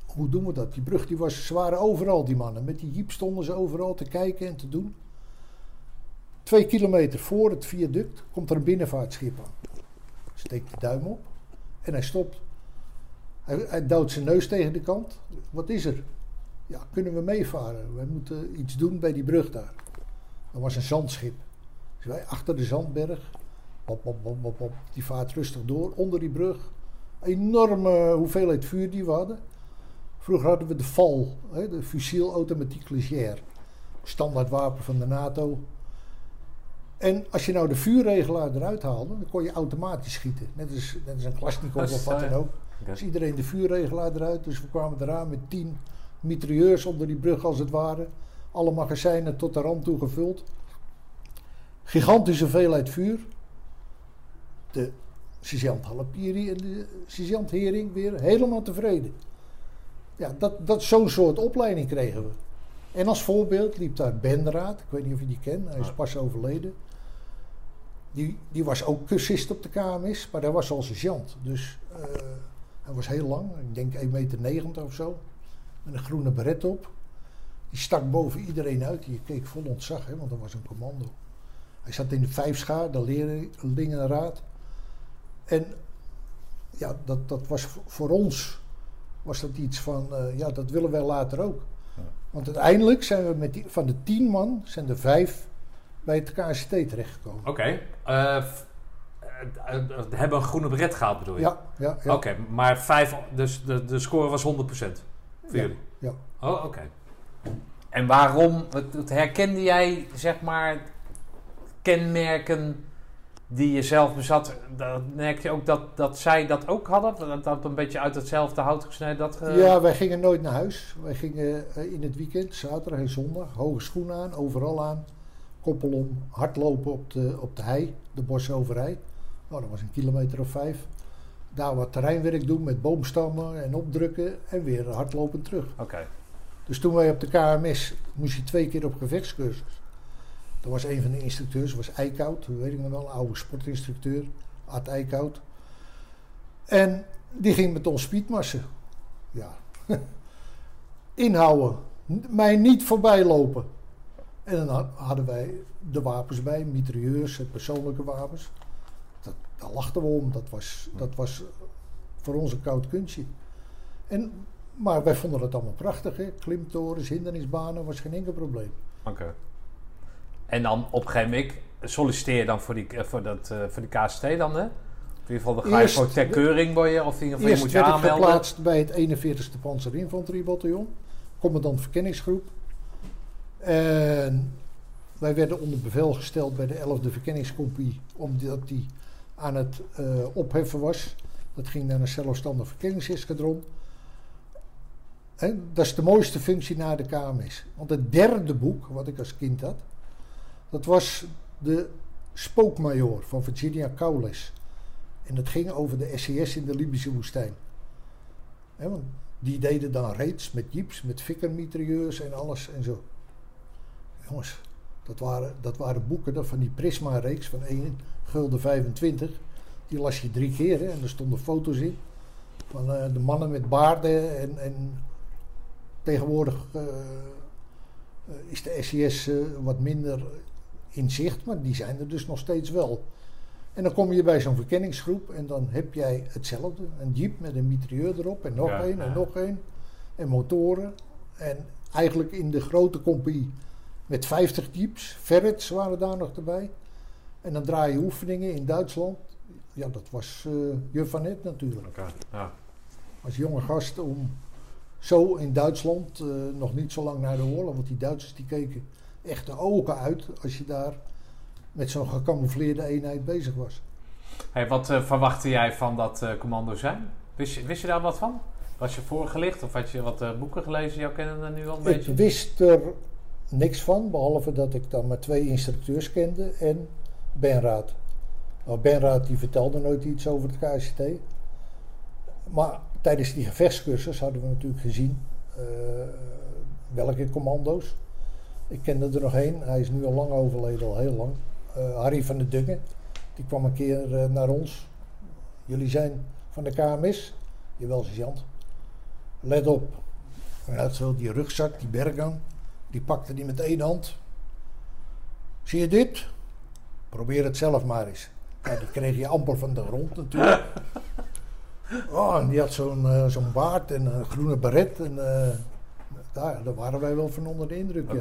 hoe doen we dat? Die brug die was, ze waren overal, die mannen. Met die jeep stonden ze overal te kijken en te doen. Twee kilometer voor het viaduct komt er een binnenvaartschip aan. Steekt de duim op en hij stopt. Hij, hij duwt zijn neus tegen de kant. Wat is er? Ja, kunnen we meevaren? Wij moeten iets doen bij die brug daar. Dat was een zandschip. Dus wij achter de zandberg. Die vaart rustig door onder die brug. Enorme hoeveelheid vuur die we hadden. Vroeger hadden we de FAL, hè, de Fusil Automatique Légère. Standaard wapen van de NATO. En als je nou de vuurregelaar eruit haalde, dan kon je automatisch schieten. Net als, net als een Klasnikov of wat dan ook. Dus iedereen de vuurregelaar eruit. Dus we kwamen eraan met tien mitrailleurs onder die brug als het ware. Alle magazijnen tot de rand toe gevuld. Gigantische veelheid vuur. De sergeant Halapiri en de sergeant Hering weer helemaal tevreden. Ja, dat, dat, zo'n soort opleiding kregen we. En als voorbeeld liep daar Benraad, ik weet niet of je die kent, hij is pas overleden. Die, die was ook cursist op de KMS, maar hij was al sergeant. Dus uh, hij was heel lang, ik denk 1,90 meter of zo. Met een groene beret op. Die stak boven iedereen uit. Die keek vol ontzag, hè, want dat was een commando. Hij zat in de vijfschaar, de leerlingenraad. En ja, dat, dat was voor ons was dat iets van, uh, ja, dat willen wij later ook. Ja. Want uiteindelijk zijn we met die, van de tien man, zijn er vijf bij het KCT terechtgekomen. Oké. Okay. Uh, hebben een groene beret gehaald bedoel je? Ja. ja, ja. Oké, okay, maar vijf, dus de, de score was 100% voor ja, jullie? Ja. Oh, oké. Okay. En waarom, het, herkende jij zeg maar kenmerken die je zelf bezat, merk je ook dat, dat zij dat ook hadden? Dat dat een beetje uit hetzelfde hout gesneden? Dat, uh... Ja, wij gingen nooit naar huis. Wij gingen uh, in het weekend, zaterdag en zondag, hoge schoenen aan, overal aan. Koppel om, hardlopen op de, op de hei, de bosoverij. Nou, dat was een kilometer of vijf. Daar wat terreinwerk doen met boomstammen en opdrukken en weer hardlopen terug. Oké. Dus toen wij op de KMS moest je twee keer op gevechtscursus. Dat was een van de instructeurs, was Eickhout, dat weet ik nog wel, oude sportinstructeur, Art Eickhout. En die ging met ons speedmassen. Ja. Inhouden, mij niet voorbij lopen. En dan hadden wij de wapens bij, mitrailleurs, persoonlijke wapens. Dat, daar lachten we om, dat was, dat was voor ons een koud kunstje. En, maar wij vonden het allemaal prachtig, hè? klimtorens, hindernisbanen, was geen enkel probleem. Oké. En dan op een gegeven moment solliciteer je dan voor die, eh, voor dat, uh, voor die KST dan, hè? In ieder geval, dan ga je voor ter keuring worden, of in ieder geval je moet je aanmelden. werd ik geplaatst bij het 41ste Panzerinfanteriebataljon, commandant verkenningsgroep. En wij werden onder bevel gesteld bij de 11e verkenningscompie, omdat die aan het uh, opheffen was. Dat ging naar een zelfstandig verkenningseskadron. Dat is de mooiste functie na de KMS. Want het derde boek, wat ik als kind had, dat was de spookmajoor van Virginia Cowles. En dat ging over de SES in de Libische woestijn. want die deden dan raids met jeeps, met fikkermitrailleurs en alles en zo. Jongens, dat waren, dat waren boeken van die Prisma-reeks van 1 gulden 25. Die las je drie keer en er stonden foto's in. Van uh, de mannen met baarden en, en tegenwoordig uh, is de SES uh, wat minder in zicht, maar die zijn er dus nog steeds wel. En dan kom je bij zo'n verkenningsgroep en dan heb jij hetzelfde. Een jeep met een mitrailleur erop en nog ja, één en nog één. En motoren. En eigenlijk in de grote compie met 50 jeeps. Ferrets waren daar nog erbij. En dan draai je oefeningen in Duitsland. Ja, dat was uh, Juf Net natuurlijk. Okay, ja. Als jonge gast om zo in Duitsland, uh, nog niet zo lang na de oorlog, want die Duitsers die keken echt de ogen uit als je daar met zo'n gecamoufleerde eenheid bezig was. Hey, wat eh, verwachtte jij van dat eh, commando zijn? Wist je, wist je daar wat van? Was je voorgelicht of had je wat eh, boeken gelezen? Jouw kennen er nu al een Ik beetje? wist er niks van, behalve dat ik dan maar twee instructeurs kende en Benraad. Nou, Benraad die vertelde nooit iets over het KCT. Maar tijdens die gevechtscursus hadden we natuurlijk gezien eh, welke commando's. Ik kende er nog één, hij is nu al lang overleden, al heel lang. Eh, Harry van der Dungen, die kwam een keer eh, naar ons. Jullie zijn van de KMS? Jawel, sergeant. Let op. Hij had zo die rugzak, die bergang. Die pakte die met één hand. Zie je dit? Probeer het zelf maar eens. Die kreeg je amper van de grond natuurlijk. Oh, en die had zo'n eh, zo'n baard en een groene beret. En, eh, daar, daar waren wij wel van onder de indruk.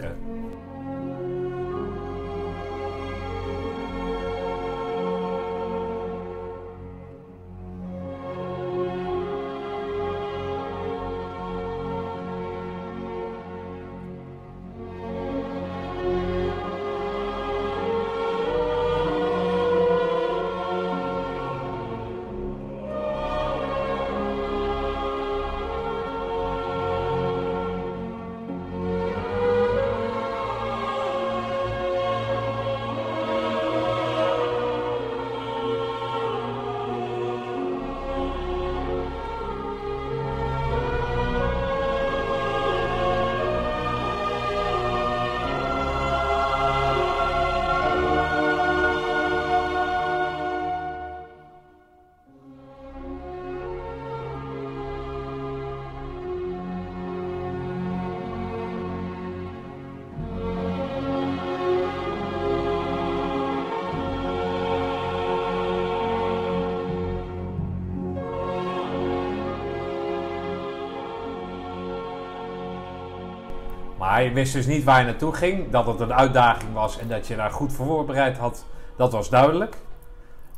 Je wist dus niet waar je naartoe ging, dat het een uitdaging was en dat je daar goed voor voorbereid had, dat was duidelijk.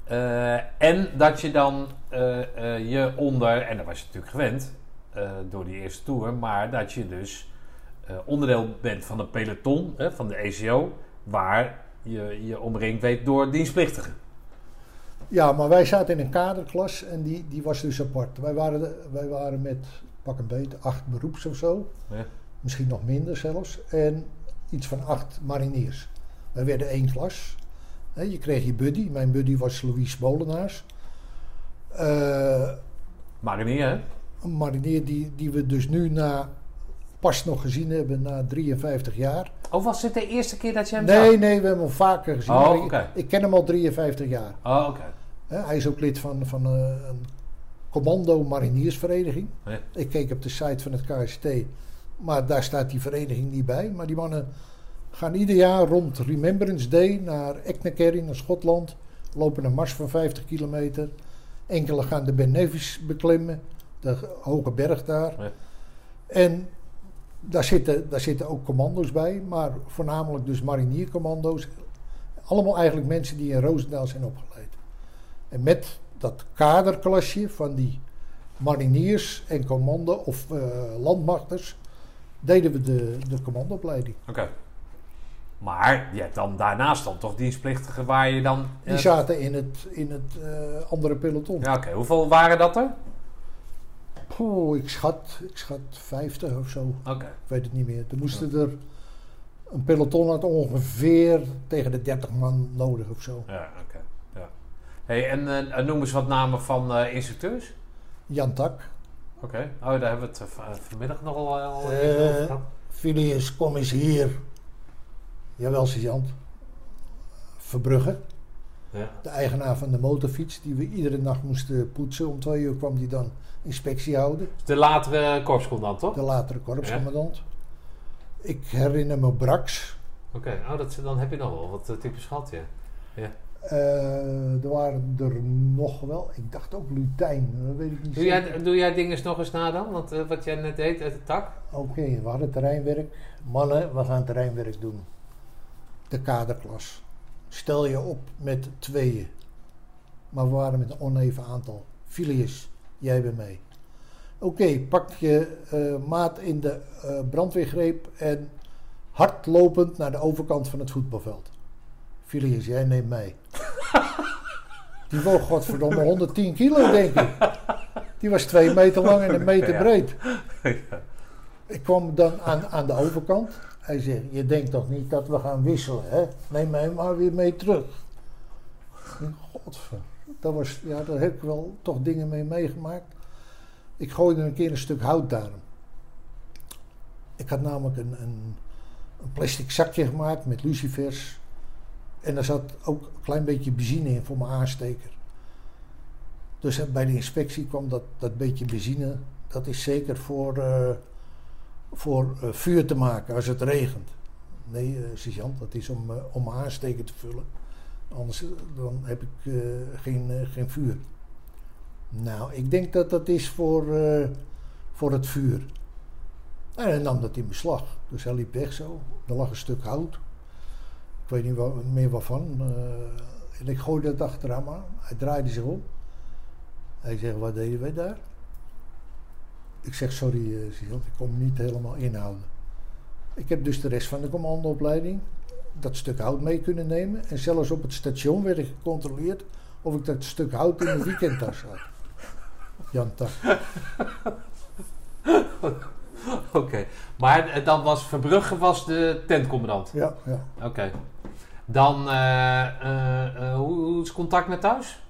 Eh, en dat je dan eh, eh, je onder, en dat was je natuurlijk gewend door die eerste tour, maar dat je dus onderdeel bent van een peloton, hè, van de ECO, waar je je omringd weet door dienstplichtigen. Ja, maar wij zaten in een kaderklas en die, die was dus apart. Wij waren, de- wij waren met pak een beet acht beroeps of zo. Ja. Misschien nog minder zelfs. En iets van acht mariniers. Wij werden één klas. Je kreeg je buddy. Mijn buddy was Louis Molenaars. Eh, Marinier, hè? een marinier die, die we dus nu na, pas nog gezien hebben na 53 jaar. Oh, was dit de eerste keer dat je hem Nee, zag? nee, we hebben hem vaker gezien. Oh, ik- ik, ken hem al 53 jaar. Oh, oké. Hij is ook lid van, van eh, een commando mariniersvereniging. Ja. Ik keek op de site van het KST, maar daar staat die vereniging niet bij. Maar die mannen gaan ieder jaar rond Remembrance Day naar Eknekerry, naar Schotland. Lopen een mars van 50 kilometer. Enkele gaan de Ben Nevis beklimmen, de hoge berg daar. Ja. En daar zitten, daar zitten ook commando's bij, maar voornamelijk dus mariniercommando's. Allemaal eigenlijk mensen die in Roosendaal zijn opgeleid. En met dat kaderklasje van die mariniers en commando of eh, landmachters deden we de, de commandoopleiding. Oké. Maar je hebt dan daarnaast dan toch dienstplichtigen waar je dan... Die eh, zaten in het, in het eh, andere peloton. Ja, oké. Hoeveel waren dat er? Poeh, ik, schat, ik schat 50 of zo. Oké. Ik weet het niet meer. Er moesten er een peloton had ongeveer tegen de 30 man nodig of zo. Ja, oké. Ja. Hey, en eh, noem eens wat namen van instructeurs. Jan Tak, Oké. Oh, daar hebben we het eh, vanmiddag nog al, al Eh, over gehad. Phileas, kom eens hier. Jawel, sergeant. Verbrugge, Ja. de eigenaar van de motorfiets, die we iedere nacht moesten poetsen. Om twee uur kwam die dan inspectie houden. De latere korpscommandant, toch? De latere korpscommandant. Ik herinner me Brax. Oké. Oh, dat, dan heb je nog wel wat types gehad, ja. Eh, er waren er nog wel. Ik dacht ook Lutijn, dat weet ik niet Doe zeker. jij, doe jij dingen nog eens na dan? Want, eh, wat jij net deed uit de tak? Oké, we hadden terreinwerk. Mannen, we gaan terreinwerk doen. De kaderklas. Stel je op met tweeën. Maar we waren met een oneven aantal. Filius, jij bent mee. Oké, pak je eh, maat in de eh, brandweergreep en hardlopend naar de overkant van het voetbalveld. Filius, jij neemt mee. Die woog godverdomme 110 kilo, denk ik. Die was twee meter lang en een meter breed. Ik kwam dan aan, aan de overkant. Hij zegt, je denkt toch niet dat we gaan wisselen, hè? Neem mij maar weer mee terug. Godver. Dat was, ja, daar heb ik wel toch dingen mee meegemaakt. Ik gooide een keer een stuk hout daar. Ik had namelijk een, een, een plastic zakje gemaakt met lucifers. En daar zat ook een klein beetje benzine in voor mijn aansteker. Dus bij de inspectie kwam dat, dat beetje benzine. Dat is zeker voor, eh, voor eh, vuur te maken als het regent. Nee, eh sergeant, dat is om, eh, om mijn aansteker te vullen. Anders eh, dan heb ik eh, geen, eh, geen vuur. Nou, ik denk dat dat is voor, eh, voor het vuur. En hij nam dat in beslag. Dus hij liep weg zo. Er lag een stuk hout. Weet niet wa- meer waarvan. eh, en ik gooide dat achter hem aan. Hij draaide zich om. Hij zegt, wat deden wij daar? Ik zeg, sorry, sergeant, ik kon me niet helemaal inhouden. Ik heb dus de rest van de commandoopleiding dat stuk hout mee kunnen nemen. En zelfs op het station werd ik gecontroleerd of ik dat stuk hout in mijn weekendtas had. Jan Tak. Oké. Maar eh, dan was Verbrugge was de tentcommandant. Ja, ja. Oké. Dan, eh, eh, hoe, hoe is contact met thuis?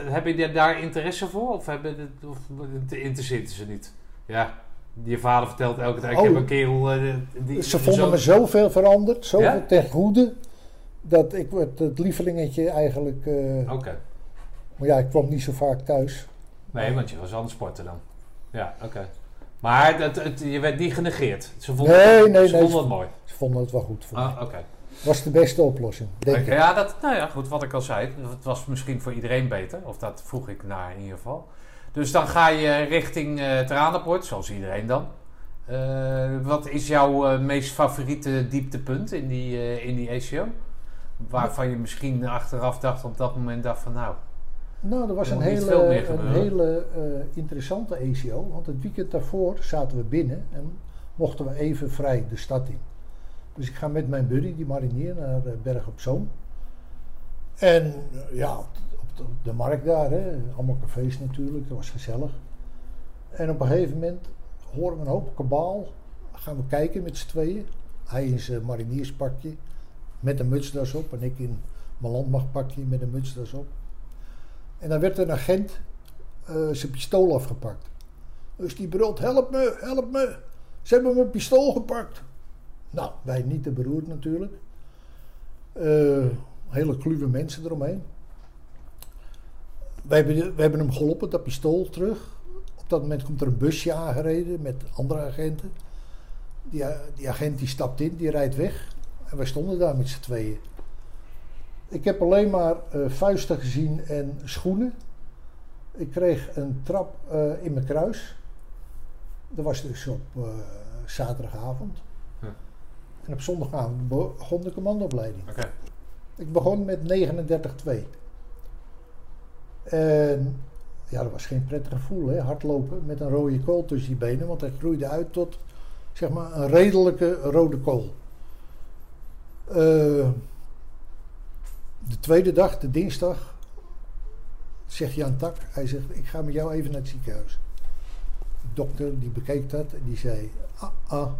Hebben je daar interesse voor? Of, hebben of interesseert ze niet? Ja, je vader vertelt elke dag, ik Oh. heb een kerel... die, Ze vonden zo- me zoveel veranderd, zoveel Ja? ten goede, dat ik werd het lievelingetje eigenlijk... Oké. Maar ja, ik kwam niet zo vaak thuis. Nee, want je was aan het sporten dan. Ja, oké. Maar dat, het, je werd niet genegeerd. Ze vonden, Nee, het, nee, ze nee, vonden ze- het mooi. Ze vonden het wel goed voor. Ah, oké. Was de beste oplossing, denk Oké, ik. Ja, dat, nou ja, goed, wat ik al zei. Het was misschien voor iedereen beter. Of dat vroeg ik naar in ieder geval. Dus dan ga je richting eh Tranenpoort, zoals iedereen dan. Eh, wat is jouw eh, meest favoriete dieptepunt in die, eh, in die ACO? Waarvan je misschien achteraf dacht op dat moment dacht van nou... Nou, er was Er een hele, een gebeuren. hele eh, interessante ACO. Want het weekend daarvoor zaten we binnen en mochten we even vrij de stad in. Dus ik ga met mijn buddy, die marinier, naar eh, Berg op Zoom. En eh, ja, op de, op de markt daar, hè, allemaal cafés natuurlijk, dat was gezellig. En op een gegeven moment horen we een hoop kabaal. Gaan we kijken met z'n tweeën. Hij in zijn marinierspakje met een mutsdas op en ik in mijn landmachtpakje met een mutsdas op. En dan werd een agent eh, zijn pistool afgepakt. Dus die brult, help me, help me. Ze hebben mijn pistool gepakt. Nou, wij niet te beroerd natuurlijk. Eh, hele kluwe mensen eromheen. Wij hebben, hebben hem geholpen, dat pistool terug. Op dat moment komt er een busje aangereden met andere agenten. Die, die agent die stapt in, die rijdt weg. En wij stonden daar met z'n tweeën. Ik heb alleen maar eh, vuisten gezien en schoenen. Ik kreeg een trap eh, in mijn kruis. Dat was dus op eh, zaterdagavond. En op zondagavond begon de commandoopleiding. Ik begon met 39-2. En ja, dat was geen prettig gevoel, hè? hardlopen met een rode kool tussen je benen, want hij groeide uit tot zeg maar een redelijke rode kool. De tweede dag, de dinsdag, zegt Jan Tak, hij zegt, ik ga met jou even naar het ziekenhuis. De dokter die bekeek dat en die zei, ah, ah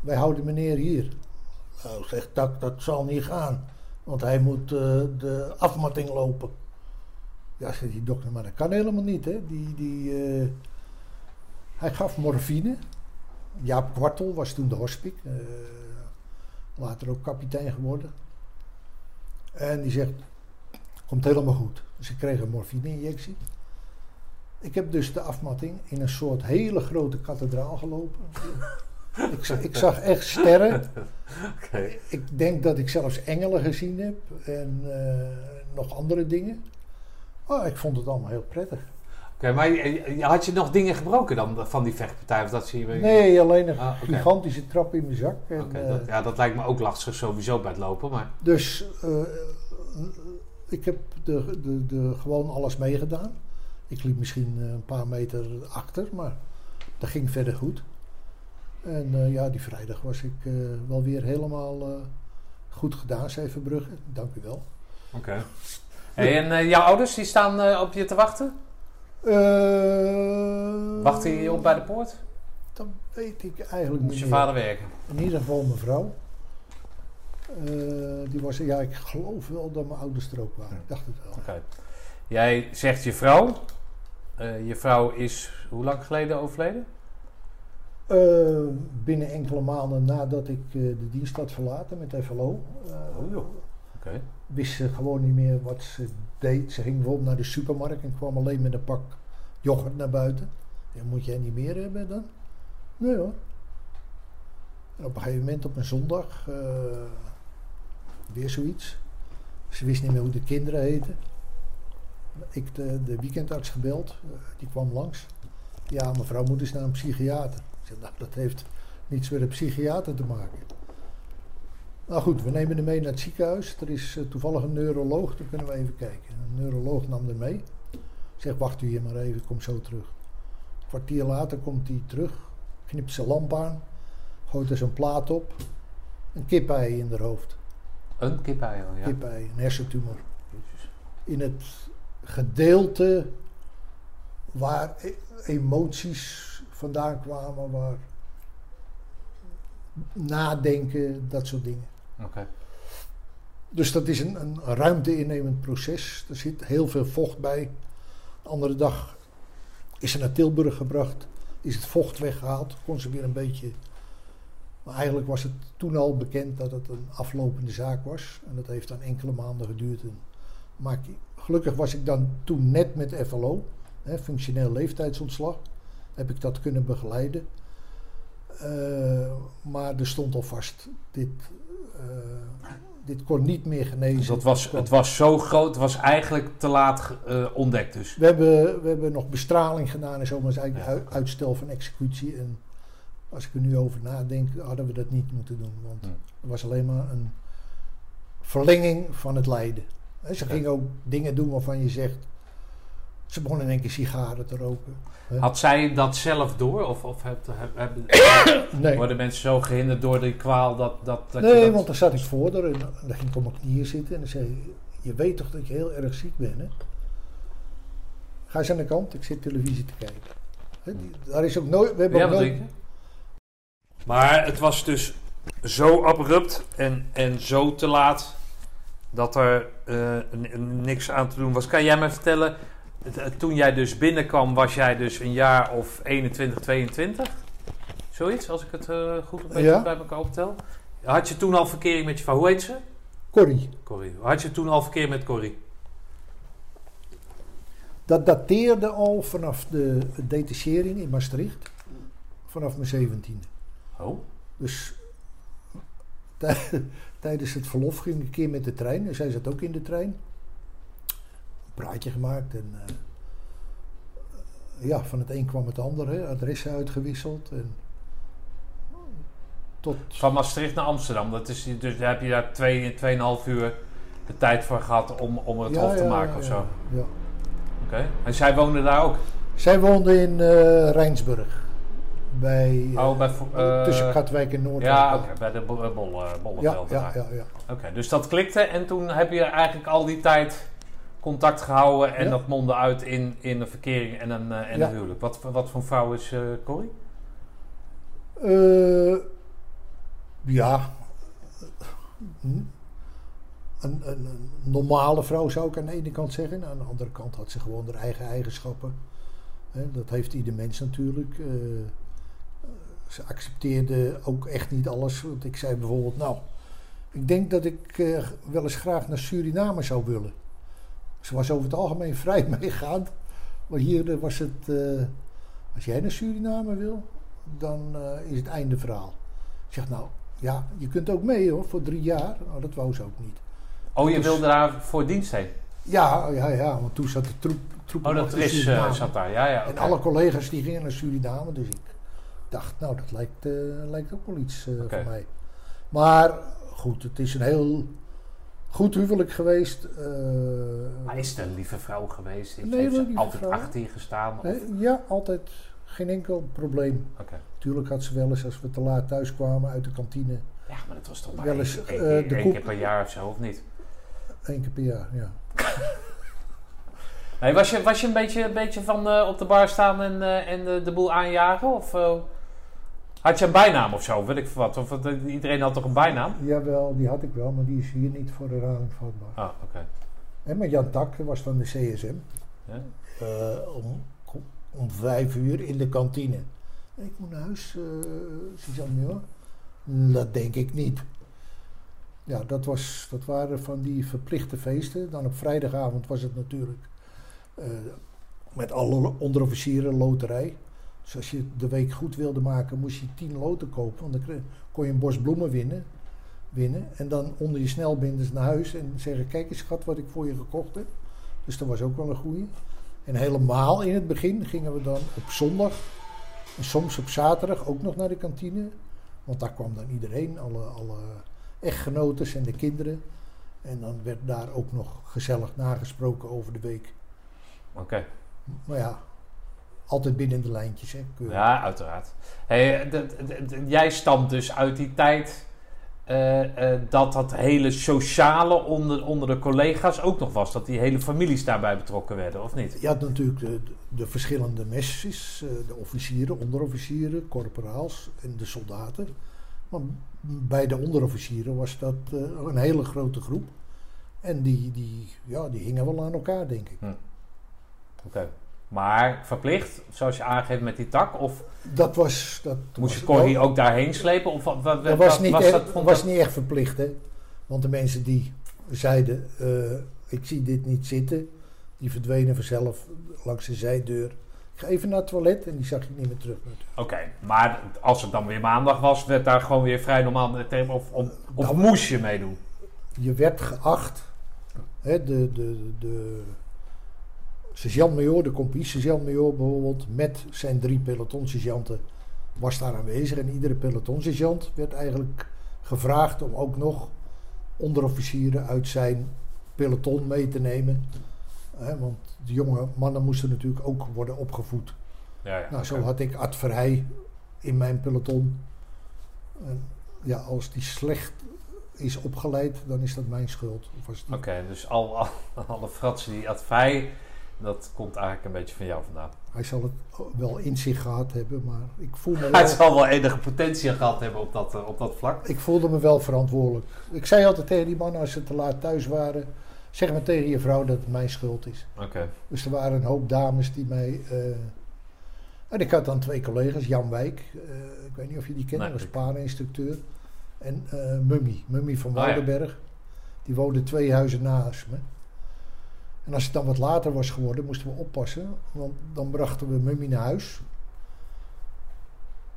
wij houden meneer hier. Nou, zegt Tak, dat zal niet gaan, want hij moet eh, de afmatting lopen. Ja, zegt die dokter, maar dat kan helemaal niet. Hè? Die, die, eh, hij gaf morfine. Jaap Kwartel was toen de hospic. eh, later ook kapitein geworden. En die zegt, komt helemaal goed. Dus ik kreeg een morfine-injectie. Ik heb dus de afmatting in een soort hele grote kathedraal gelopen. ik, za- ik zag echt sterren. Ik denk dat ik zelfs engelen gezien heb en eh, nog andere dingen. Oh, ik vond het allemaal heel prettig. Oké, maar had je nog dingen gebroken dan van die vechtpartij? Of dat zie je Nee, alleen een Ah, gigantische trap in mijn zak. En, eh, dat, ja, dat lijkt me ook lastig sowieso bij het lopen, maar... Dus eh, ik heb de, de, de, gewoon alles meegedaan. Ik liep misschien eh, een paar meter achter, maar dat ging verder goed. En ja, die vrijdag was ik wel weer helemaal Goed gedaan, zei Verbrugge. Dank u wel. Oké. Hey, en jouw ouders die staan op je te wachten? Eh, Wachten je op bij de poort? Dat weet ik eigenlijk Moet niet je meer. vader werken? In ieder geval mijn vrouw. Eh, die was, ja, ik geloof wel dat mijn ouders er ook waren. Ik dacht het wel. Oké. Jij zegt je vrouw. Eh, je vrouw is hoe lang geleden overleden? Binnen enkele maanden nadat ik de dienst had verlaten met FLO, Oh joh. Oké. Wist ze gewoon niet meer wat ze deed. Ze ging bijvoorbeeld naar de supermarkt en kwam alleen met een pak yoghurt naar buiten. Ja, moet jij niet meer hebben dan? Nee hoor. En op een gegeven moment op een zondag, eh, weer zoiets. Ze wist niet meer hoe de kinderen heten. Ik de, de weekendarts gebeld, eh, die kwam langs. Ja, mevrouw moet eens naar een psychiater. Ik zeg, nou, dat heeft niets met een psychiater te maken. Nou goed, we nemen hem mee naar het ziekenhuis. Er is eh, toevallig een neuroloog, daar kunnen we even kijken. Een neuroloog nam er mee. Zegt, wacht u hier maar even, ik kom zo terug. Een kwartier later komt hij terug, knipt zijn lamp aan, gooit er zo'n plaat op. Een kipei in haar hoofd. Een kipei, ja. Kipei, een hersentumor. In het gedeelte waar e- emoties vandaan kwamen, waar nadenken, dat soort dingen. Dus dat is een, een ruimte innemend proces. Er zit heel veel vocht bij. De andere dag is ze naar Tilburg gebracht. Is het vocht weggehaald. Kon ze weer een beetje. Maar eigenlijk was het toen al bekend dat het een aflopende zaak was. En dat heeft dan enkele maanden geduurd. En gelukkig was ik dan toen net met FLO, hè, functioneel leeftijdsontslag. Heb ik dat kunnen begeleiden. Eh, maar er stond al vast. Dit, dit kon niet meer genezen. Dus dat was, kwam- het was zo groot, het was eigenlijk te laat eh, ontdekt dus. We hebben, we hebben nog bestraling gedaan en zo, maar dat is eigenlijk Ja. ui- uitstel van executie. En als ik er nu over nadenk, hadden we dat niet moeten doen. Want het was alleen maar een verlenging van het lijden. Ze Oké. ging ook dingen doen waarvan je zegt. Ze begon in één keer sigaren te roken. hè. Had zij dat zelf door? Of, of heb, nee, worden mensen zo gehinderd door die kwaal dat, dat, dat nee dat... want dan zat ik voor en dan ging ik op mijn knieën zitten. En dan zei je weet toch dat je heel erg ziek bent, hè? Ga eens aan de kant, ik zit televisie te kijken. Daar is ook nooit... We hebben Ja, ook nooit? Maar het was dus zo abrupt en, en zo te laat dat er eh, niks aan te doen was. Kan jij me vertellen, toen jij dus binnenkwam, was jij dus een jaar of 21, 22? Zoiets, als ik het eh, goed een beetje Ja. bij elkaar optel. Had je toen al verkering met je vrouw? Hoe heet ze? Corrie. Corrie. Had je toen al verkeer met Corrie? Dat dateerde al vanaf de detachering in Maastricht. Vanaf mijn zeventiende. Oh. Dus tij- tijdens het verlof ging ik een keer met de trein. En zij zat ook in de trein. Praatje gemaakt. En eh, ja, van het een kwam het ander. Hè. Adressen uitgewisseld. En tot... Van Maastricht naar Amsterdam. Dat is, dus daar heb je daar twee, tweeënhalf uur de tijd voor gehad om, om het Ja, hof te ja, maken ja, of zo. ja. Oké. En zij woonde daar ook? Zij woonde in eh Rijnsburg. Bij, Oh, bij... Eh, tussen Katwijk en Noord. Ja, oké, bij de Bol, eh, Bol, ja, Bolleveld. ja, ja. Oké, dus dat klikte en toen heb je eigenlijk al die tijd contact gehouden en Ja. dat mondde uit in, in een verkering en een, eh, en Ja. een huwelijk. Wat, voor- wat voor vrouw is eh Corrie? Eh, ja. Hm. Een, een, een normale vrouw zou ik aan de ene kant zeggen. Aan de andere kant had ze gewoon haar eigen eigenschappen. Dat heeft ieder mens natuurlijk. Ze accepteerde ook echt niet alles. Want ik zei bijvoorbeeld, nou, ik denk dat ik wel eens graag naar Suriname zou willen. Ze was over het algemeen vrij meegaand. Maar hier eh, was het, eh, als jij naar Suriname wil, dan eh, is het einde verhaal. Ik zeg, nou, ja, je kunt ook mee hoor, voor drie jaar. Nou, dat wou ze ook niet. Oh, je Dus- wilde daar voor dienst heen? Ja, ja, ja, want toen zat de troep, troep Oh, dat is, zat daar. Ja, ja. En alle collega's die gingen naar Suriname, dus ik dacht, nou, dat lijkt, lijkt ook wel iets voor mij. Maar goed, het is een heel goed huwelijk geweest. eh, Maar is het een lieve vrouw geweest? Heeft, ze altijd vrouw. achter je gestaan? Nee, ja, altijd geen enkel probleem. Oké. Tuurlijk had ze wel eens, als we te laat thuis kwamen uit de kantine, Ja, maar dat was toch maar Wel eens, één eh, de één keer per jaar of zo, of niet? Eén keer per jaar, ja. Nee, was, je, was je een beetje, een beetje van eh, op de bar staan en, en de, de boel aanjagen? Of had je een bijnaam of zo? Weet ik wat? Of iedereen had toch een bijnaam? Jawel, die had ik wel, maar die is hier niet voor herhaling vatbaar. Ah, oké. En met Jan Tak was van de CSM. Ja. Eh, om, om vijf uur in de kantine. Ik moet naar huis, eh Suzanne Muir. Dat denk ik niet. Ja, dat, was, dat waren van die verplichte feesten. Dan op vrijdagavond was het natuurlijk eh, met alle onderofficieren loterij. Dus als je de week goed wilde maken, moest je tien loten kopen. Want dan kon je een bos bloemen winnen. winnen. En dan onder je snelbinders naar huis en zeggen: Kijk eens, schat, wat ik voor je gekocht heb. Dus dat was ook wel een goeie. En helemaal in het begin gingen we dan op zondag en soms op zaterdag ook nog naar de kantine. Want daar kwam dan iedereen, alle, alle echtgenotes en de kinderen. En dan werd daar ook nog gezellig nagesproken over de week. Oké. Maar ja, altijd binnen de lijntjes. Hè, keurig. Ja, uiteraard. Hey, d- jij stamt dus uit die tijd eh, eh, dat dat hele sociale onder, onder de collega's ook nog was. Dat die hele families daarbij betrokken werden, of niet? Je had natuurlijk de, de verschillende messies, eh, de officieren, onderofficieren, corporaals en de soldaten. Maar bij de onderofficieren was dat eh, een hele grote groep. En die, die, ja, die hingen wel aan elkaar, denk ik. Oké. Maar verplicht, zoals je aangeeft met die tak? Of Dat was... Dat moest je Corrie ook daarheen slepen? Of wat, wat, Dat was, wat- niet, was echt, dat, was dat- niet echt verplicht, hè. Want de mensen die zeiden, eh, ik zie dit niet zitten, die verdwenen vanzelf langs de zijdeur. Ik ga even naar het toilet en die zag ik niet meer terug. Oké, maar als het dan weer maandag was, werd daar gewoon weer vrij normaal Of, of, of moest je meedoen? Je werd geacht, hè, de, de, de sergeant-major, de compie sergeant-major bijvoorbeeld, met zijn drie pelotonsergeanten was daar aanwezig. En iedere pelotonsergeant werd eigenlijk gevraagd om ook nog onderofficieren uit zijn peloton mee te nemen. Hè, want de jonge mannen moesten natuurlijk ook worden opgevoed. Ja, ja. Nou, zo had ik Ad Verheij in mijn peloton. En ja, als die slecht is opgeleid, dan is dat mijn schuld. Oké, dus al, al, alle fratsen die advij, dat komt eigenlijk een beetje van jou vandaan. Hij zal het wel in zich gehad hebben, maar ik voelde me Hij wel, zal wel enige potentie gehad hebben op dat, eh, op dat vlak. ik voelde me wel verantwoordelijk. Ik zei altijd tegen die mannen als ze te laat thuis waren, zeg maar tegen je vrouw dat het mijn schuld is. Oké. Dus er waren een hoop dames die mij... eh, en ik had dan twee collega's, Jan Wijk, eh, ik weet niet of je die kent, Nee, was paardeninstructeur. En Mummy, Mummy van Oh, ja. Woudenberg. Die woonde twee huizen naast me. En als het dan wat later was geworden, moesten we oppassen. Want dan brachten we Mummy naar huis.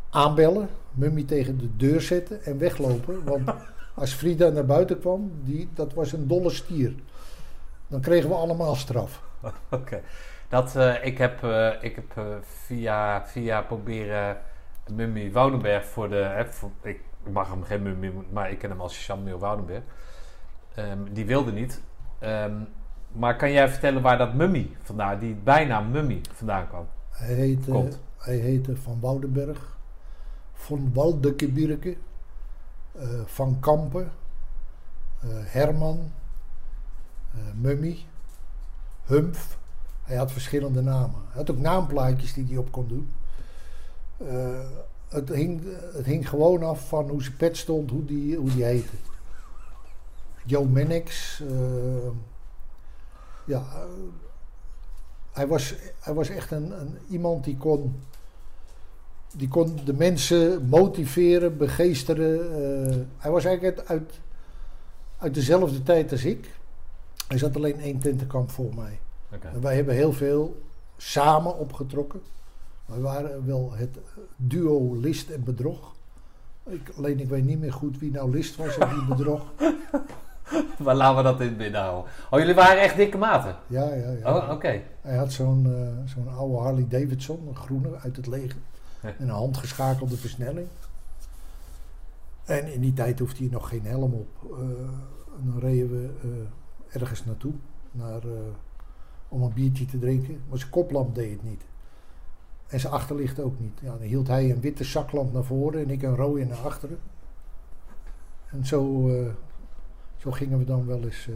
Aanbellen, Mummy tegen de deur zetten en weglopen. Want als Frida naar buiten kwam, die, dat was een dolle stier. Dan kregen we allemaal straf. Oké. Dat, eh, ik heb, eh, ik heb eh, via, via proberen Mummy Woudenberg voor de... Hè, voor, ik mag hem geen Mummy, maar ik ken hem als Jean-Muur Woudenberg. Ehm, die wilde niet. Ehm, maar kan jij vertellen waar dat Mummy vandaan, die bijnaam Mummy vandaan kwam? Hij heette, Komt. hij heette Van Woudenberg, Van Waldekebirke, eh Van Kampen, eh, Herman, eh Mummy, Humph. Hij had verschillende namen. Hij had ook naamplaatjes die hij op kon doen. Het, hing, het hing gewoon af van hoe zijn pet stond, hoe die, hoe die heette. Joe Mannix. Ja, hij was, hij was echt een, een, iemand die kon, die kon de mensen motiveren, begeesteren. eh, hij was eigenlijk uit, uit, uit dezelfde tijd als ik. Hij zat alleen één tentenkamp voor mij. Oké. En wij hebben heel veel samen opgetrokken. Wij waren wel het duo list en bedrog. Ik, alleen ik weet niet meer goed wie nou list was en wie bedrog. Maar laten we dat in het midden houden. Oh, jullie waren echt dikke maten? Ja, ja, ja. Oh, oké. Hij had zo'n eh, zo'n oude Harley Davidson, een groene uit het leger. Met een handgeschakelde versnelling. En in die tijd hoefde hij nog geen helm op. Eh, en dan reden we eh, ergens naartoe. Naar, eh, om een biertje te drinken. Maar zijn koplamp deed het niet. En zijn achterlicht ook niet. Ja, dan hield hij een witte zaklamp naar voren en ik een rode naar achteren. En zo, eh, zo gingen we dan wel eens. eh.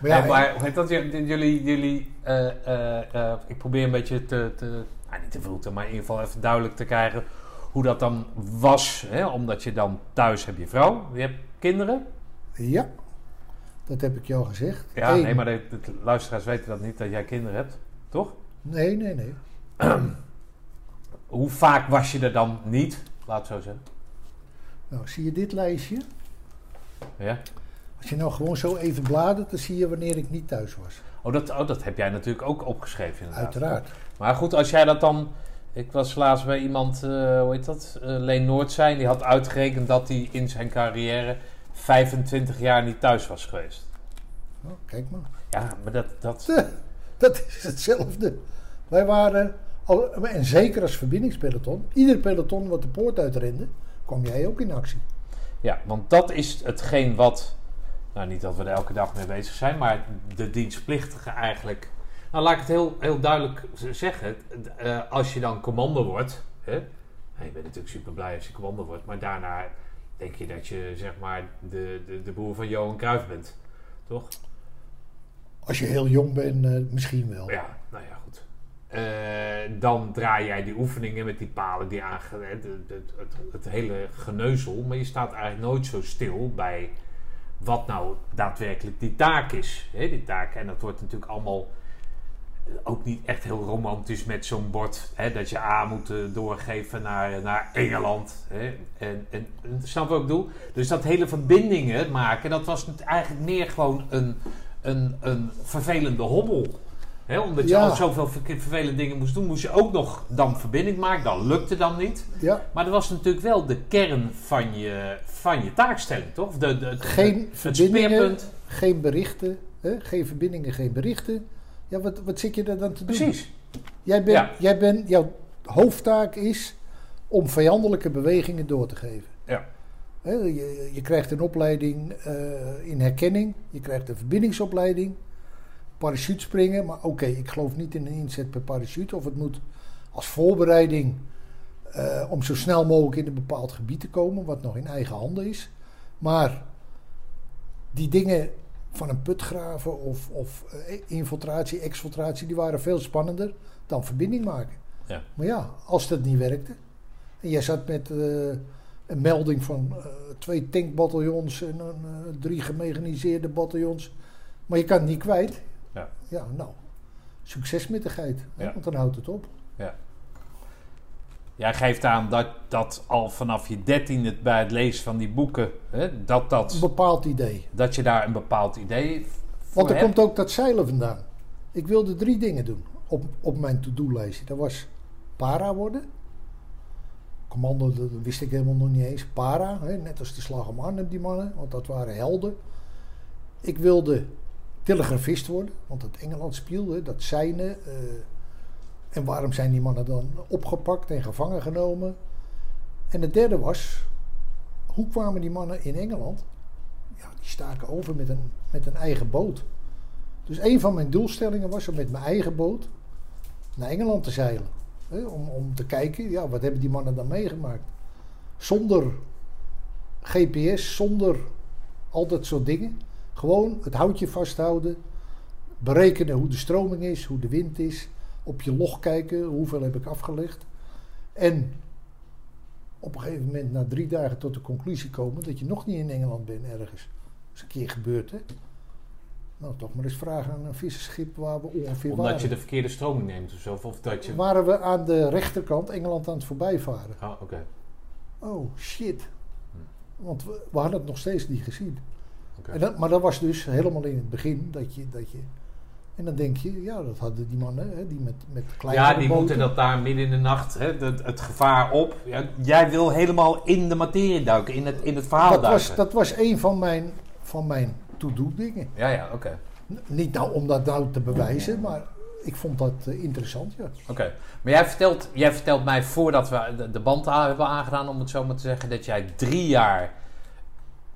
Maar, ja, maar dat? Jullie, jullie eh, eh, ik probeer een beetje te, te nou, niet te vroeten, maar in ieder geval even duidelijk te krijgen hoe dat dan was. Hè? Omdat je dan thuis hebt je vrouw, je hebt kinderen. ja, dat heb ik jou gezegd. Ja, Eén- nee, maar de, de luisteraars weten dat niet dat jij kinderen hebt, toch? Nee, nee, nee. Hoe vaak was je er dan niet? Laat het zo zeggen. Nou, zie je dit lijstje? Ja? Als je nou gewoon zo even bladert, dan zie je wanneer ik niet thuis was. Oh dat, oh, dat heb jij natuurlijk ook opgeschreven inderdaad. Uiteraard. Maar goed, als jij dat dan... Ik was laatst bij iemand, eh, hoe heet dat? Eh, Leen Noordzijn. Die had uitgerekend dat hij in zijn carrière 25 jaar niet thuis was geweest. Nou, kijk maar. Ja, maar dat... dat Dat is hetzelfde. Wij waren, al, en zeker als verbindingspeloton, ieder peloton wat de poort uitrende, kwam jij ook in actie. ja, want dat is hetgeen wat... Nou, niet dat we er elke dag mee bezig zijn, maar de dienstplichtige eigenlijk... Nou, laat ik het heel, heel duidelijk zeggen. Eh, als je dan commando wordt... Hè? Nou, je bent natuurlijk super blij als je commando wordt, maar daarna denk je dat je zeg maar de, de, de boer van Johan Cruijff bent. Toch? Als je heel jong bent, eh, misschien wel. Ja, nou ja, goed. Eh, dan draai jij die oefeningen met die palen, die aange, het, het, het, het hele geneuzel. Maar je staat eigenlijk nooit zo stil bij wat nou daadwerkelijk die taak is. Hè, die taak. En dat wordt natuurlijk allemaal ook niet echt heel romantisch met zo'n bord. Hè, dat je A moet eh, doorgeven naar, naar Engeland. Hè, en, en, snap ik bedoel? Dus dat hele verbindingen maken, dat was eigenlijk meer gewoon een, een, een vervelende hobbel. Omdat je Ja. al zoveel ver- vervelende dingen moest doen, moest je ook nog dan verbinding maken. Dat lukte dan niet. Ja, Maar dat was natuurlijk wel de kern van je, van je taakstelling, toch? De, de, Geen het verbindingen. speerpunt. geen berichten, hè? geen verbindingen, geen berichten. Ja, wat, wat zit je daar dan te doen? Precies. Jij bent, Ja. jij bent, jouw hoofdtaak is om vijandelijke bewegingen door te geven. Ja. Hè, je, je krijgt een opleiding eh, in herkenning, je krijgt een verbindingsopleiding, parachutespringen. Maar oké, ik geloof niet in een inzet per parachute. Of het moet als voorbereiding eh, om zo snel mogelijk in een bepaald gebied te komen, wat nog in eigen handen is. Maar die dingen van een put graven of, of eh, infiltratie, exfiltratie, die waren veel spannender dan verbinding maken. Ja. Maar ja, als dat niet werkte. En jij zat met eh, een melding van twee tankbataljons en drie gemechaniseerde bataljons. Maar je kan het niet kwijt. Ja. ja nou, succes met de geit. hè, Ja. Want dan houdt het op. Jij geeft aan dat, dat al vanaf je dertiende bij het lezen van die boeken, hè, dat, Een dat, bepaald idee. dat je daar een bepaald idee voor Want er hebt. komt ook dat zeilen vandaan. Ik wilde drie dingen doen op, op mijn to-do-lijstje. Dat was para worden. Commando, dat wist ik helemaal nog niet eens. Para, hè, net als de slag om Arnhem, die mannen. Want dat waren helden. Ik wilde telegrafist worden. Want het Engeland speelde, dat seinen. eh, en waarom zijn die mannen dan opgepakt en gevangen genomen? En het derde was, hoe kwamen die mannen in Engeland? Ja, die staken over met een, met een eigen boot. Dus een van mijn doelstellingen was om met mijn eigen boot naar Engeland te zeilen. Om, om te kijken, ja, wat hebben die mannen dan meegemaakt? Zonder GPS, zonder al dat soort dingen. Gewoon het houtje vasthouden. Berekenen hoe de stroming is, hoe de wind is. Op je log kijken, hoeveel heb ik afgelegd. En op een gegeven moment na drie dagen tot de conclusie komen dat je nog niet in Engeland bent ergens. Dat is een keer gebeurd, hè? Nou, toch maar eens vragen aan een visserschip waar we ongeveer Omdat waren. je de verkeerde stroming neemt of zo. Of dat je... Waren we aan de rechterkant Engeland aan het voorbijvaren. Oh, oké. Oh, shit. Want we, we hadden het nog steeds niet gezien. En dat, maar dat was dus helemaal in het begin dat je... Dat je en dan denk je, ja, dat hadden die mannen, hè, die met, met kleine Ja, die boten. moeten dat daar midden in de nacht, hè, het, het gevaar op. Ja, jij wil helemaal in de materie duiken, in het, in het verhaal dat, duiken. was, dat was een van mijn, van mijn to-do dingen. Ja, ja, oké. Niet nou om dat nou te bewijzen, maar ik vond dat eh, interessant, ja. Oké. Maar jij vertelt, jij vertelt mij voordat we de, de band hebben aangedaan, om het zo maar te zeggen, dat jij drie jaar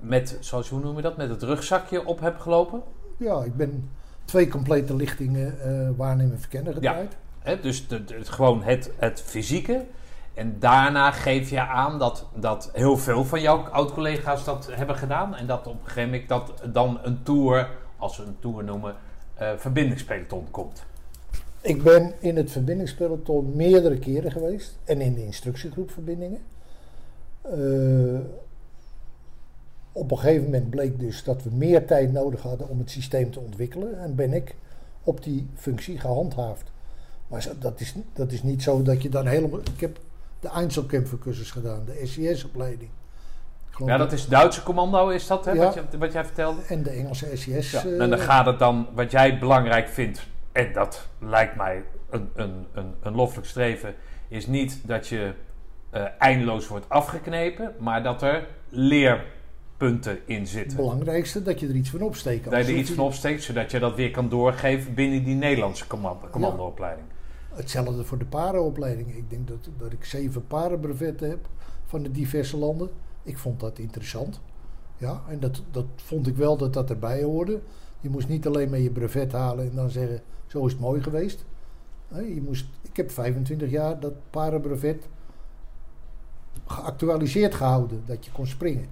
met, zoals hoe noem je dat, met het rugzakje op hebt gelopen. Ja, ik ben twee complete lichtingen eh waarnemen verkennen gedraaid. Hè? Dus de, de- het- gewoon het, het fysieke. En daarna geef je aan dat, dat heel veel van jouw oud-collega's dat hebben gedaan. En dat op een gegeven moment dat dan een tour, als we een tour noemen, eh verbindingspeloton komt. Ik ben in het verbindingspeloton meerdere keren geweest. En in de instructiegroepverbindingen. Eh, op een gegeven moment bleek dus dat we meer tijd nodig hadden om het systeem te ontwikkelen. En ben ik op die functie gehandhaafd. Maar dat is, dat is niet zo dat je dan helemaal... Ik heb de Einzelkämpfercursus gedaan, de SCS-opleiding. Ja, dat is Duitse commando, is dat, hè, Ja. wat, je, wat jij vertelde? En de Engelse. Ja. eh, En dan gaat het dan, wat jij belangrijk vindt, en dat lijkt mij een, een, een, een loffelijk streven, is niet dat je eh, eindeloos wordt afgeknepen, maar dat er leerpunten in het zitten. belangrijkste, dat je er iets van opsteekt. Dat je er iets van opsteekt, zodat je dat weer kan doorgeven binnen die Nederlandse commando, commandoopleiding. Hetzelfde voor de parenopleiding. Ik denk dat, dat ik zeven parenbrevetten heb van de diverse landen. Ik vond dat interessant. Ja, en dat, dat vond ik wel dat dat erbij hoorde. Je moest niet alleen maar je brevet halen en dan zeggen, zo is het mooi geweest. Je moest, ik heb 25 jaar dat parenbrevet geactualiseerd gehouden, dat je kon springen.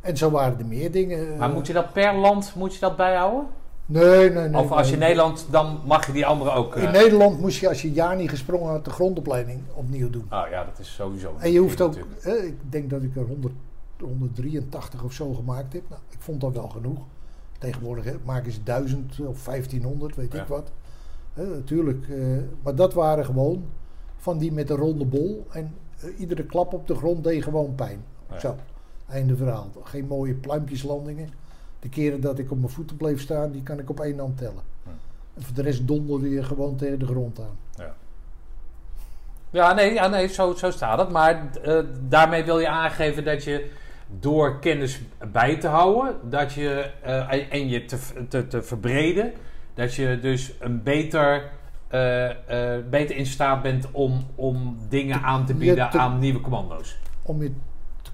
En zo waren er meer dingen. Maar eh, moet je dat per land moet je dat bijhouden? Nee, nee, nee. of als je nee. Nederland, dan mag je die andere ook. eh, In Nederland moest je als je jaar niet gesprongen had, de grondopleiding opnieuw doen. Oh ja, dat is sowieso. En je hoeft ook, hè, ik denk dat ik er 100, 183 of zo gemaakt heb. Nou, ik vond dat wel genoeg. Tegenwoordig hè, maken ze 1000 of 1500, weet Ja. ik wat. Natuurlijk, eh, maar dat waren gewoon van die met een ronde bol. En eh, iedere klap op de grond deed gewoon pijn. Ja. Zo, einde verhaal. Geen mooie pluimpjeslandingen. De keren dat ik op mijn voeten bleef staan, die kan ik op één hand tellen. Hm. En voor de rest donderde je gewoon tegen de grond aan. Ja, nee, ja, nee zo, zo staat het. Maar eh, daarmee wil je aangeven dat je door kennis bij te houden dat je, eh, en- je te, te, te verbreden, dat je dus een beter, eh, eh, beter in staat bent om, om dingen aan te bieden te- aan nieuwe commando's. om je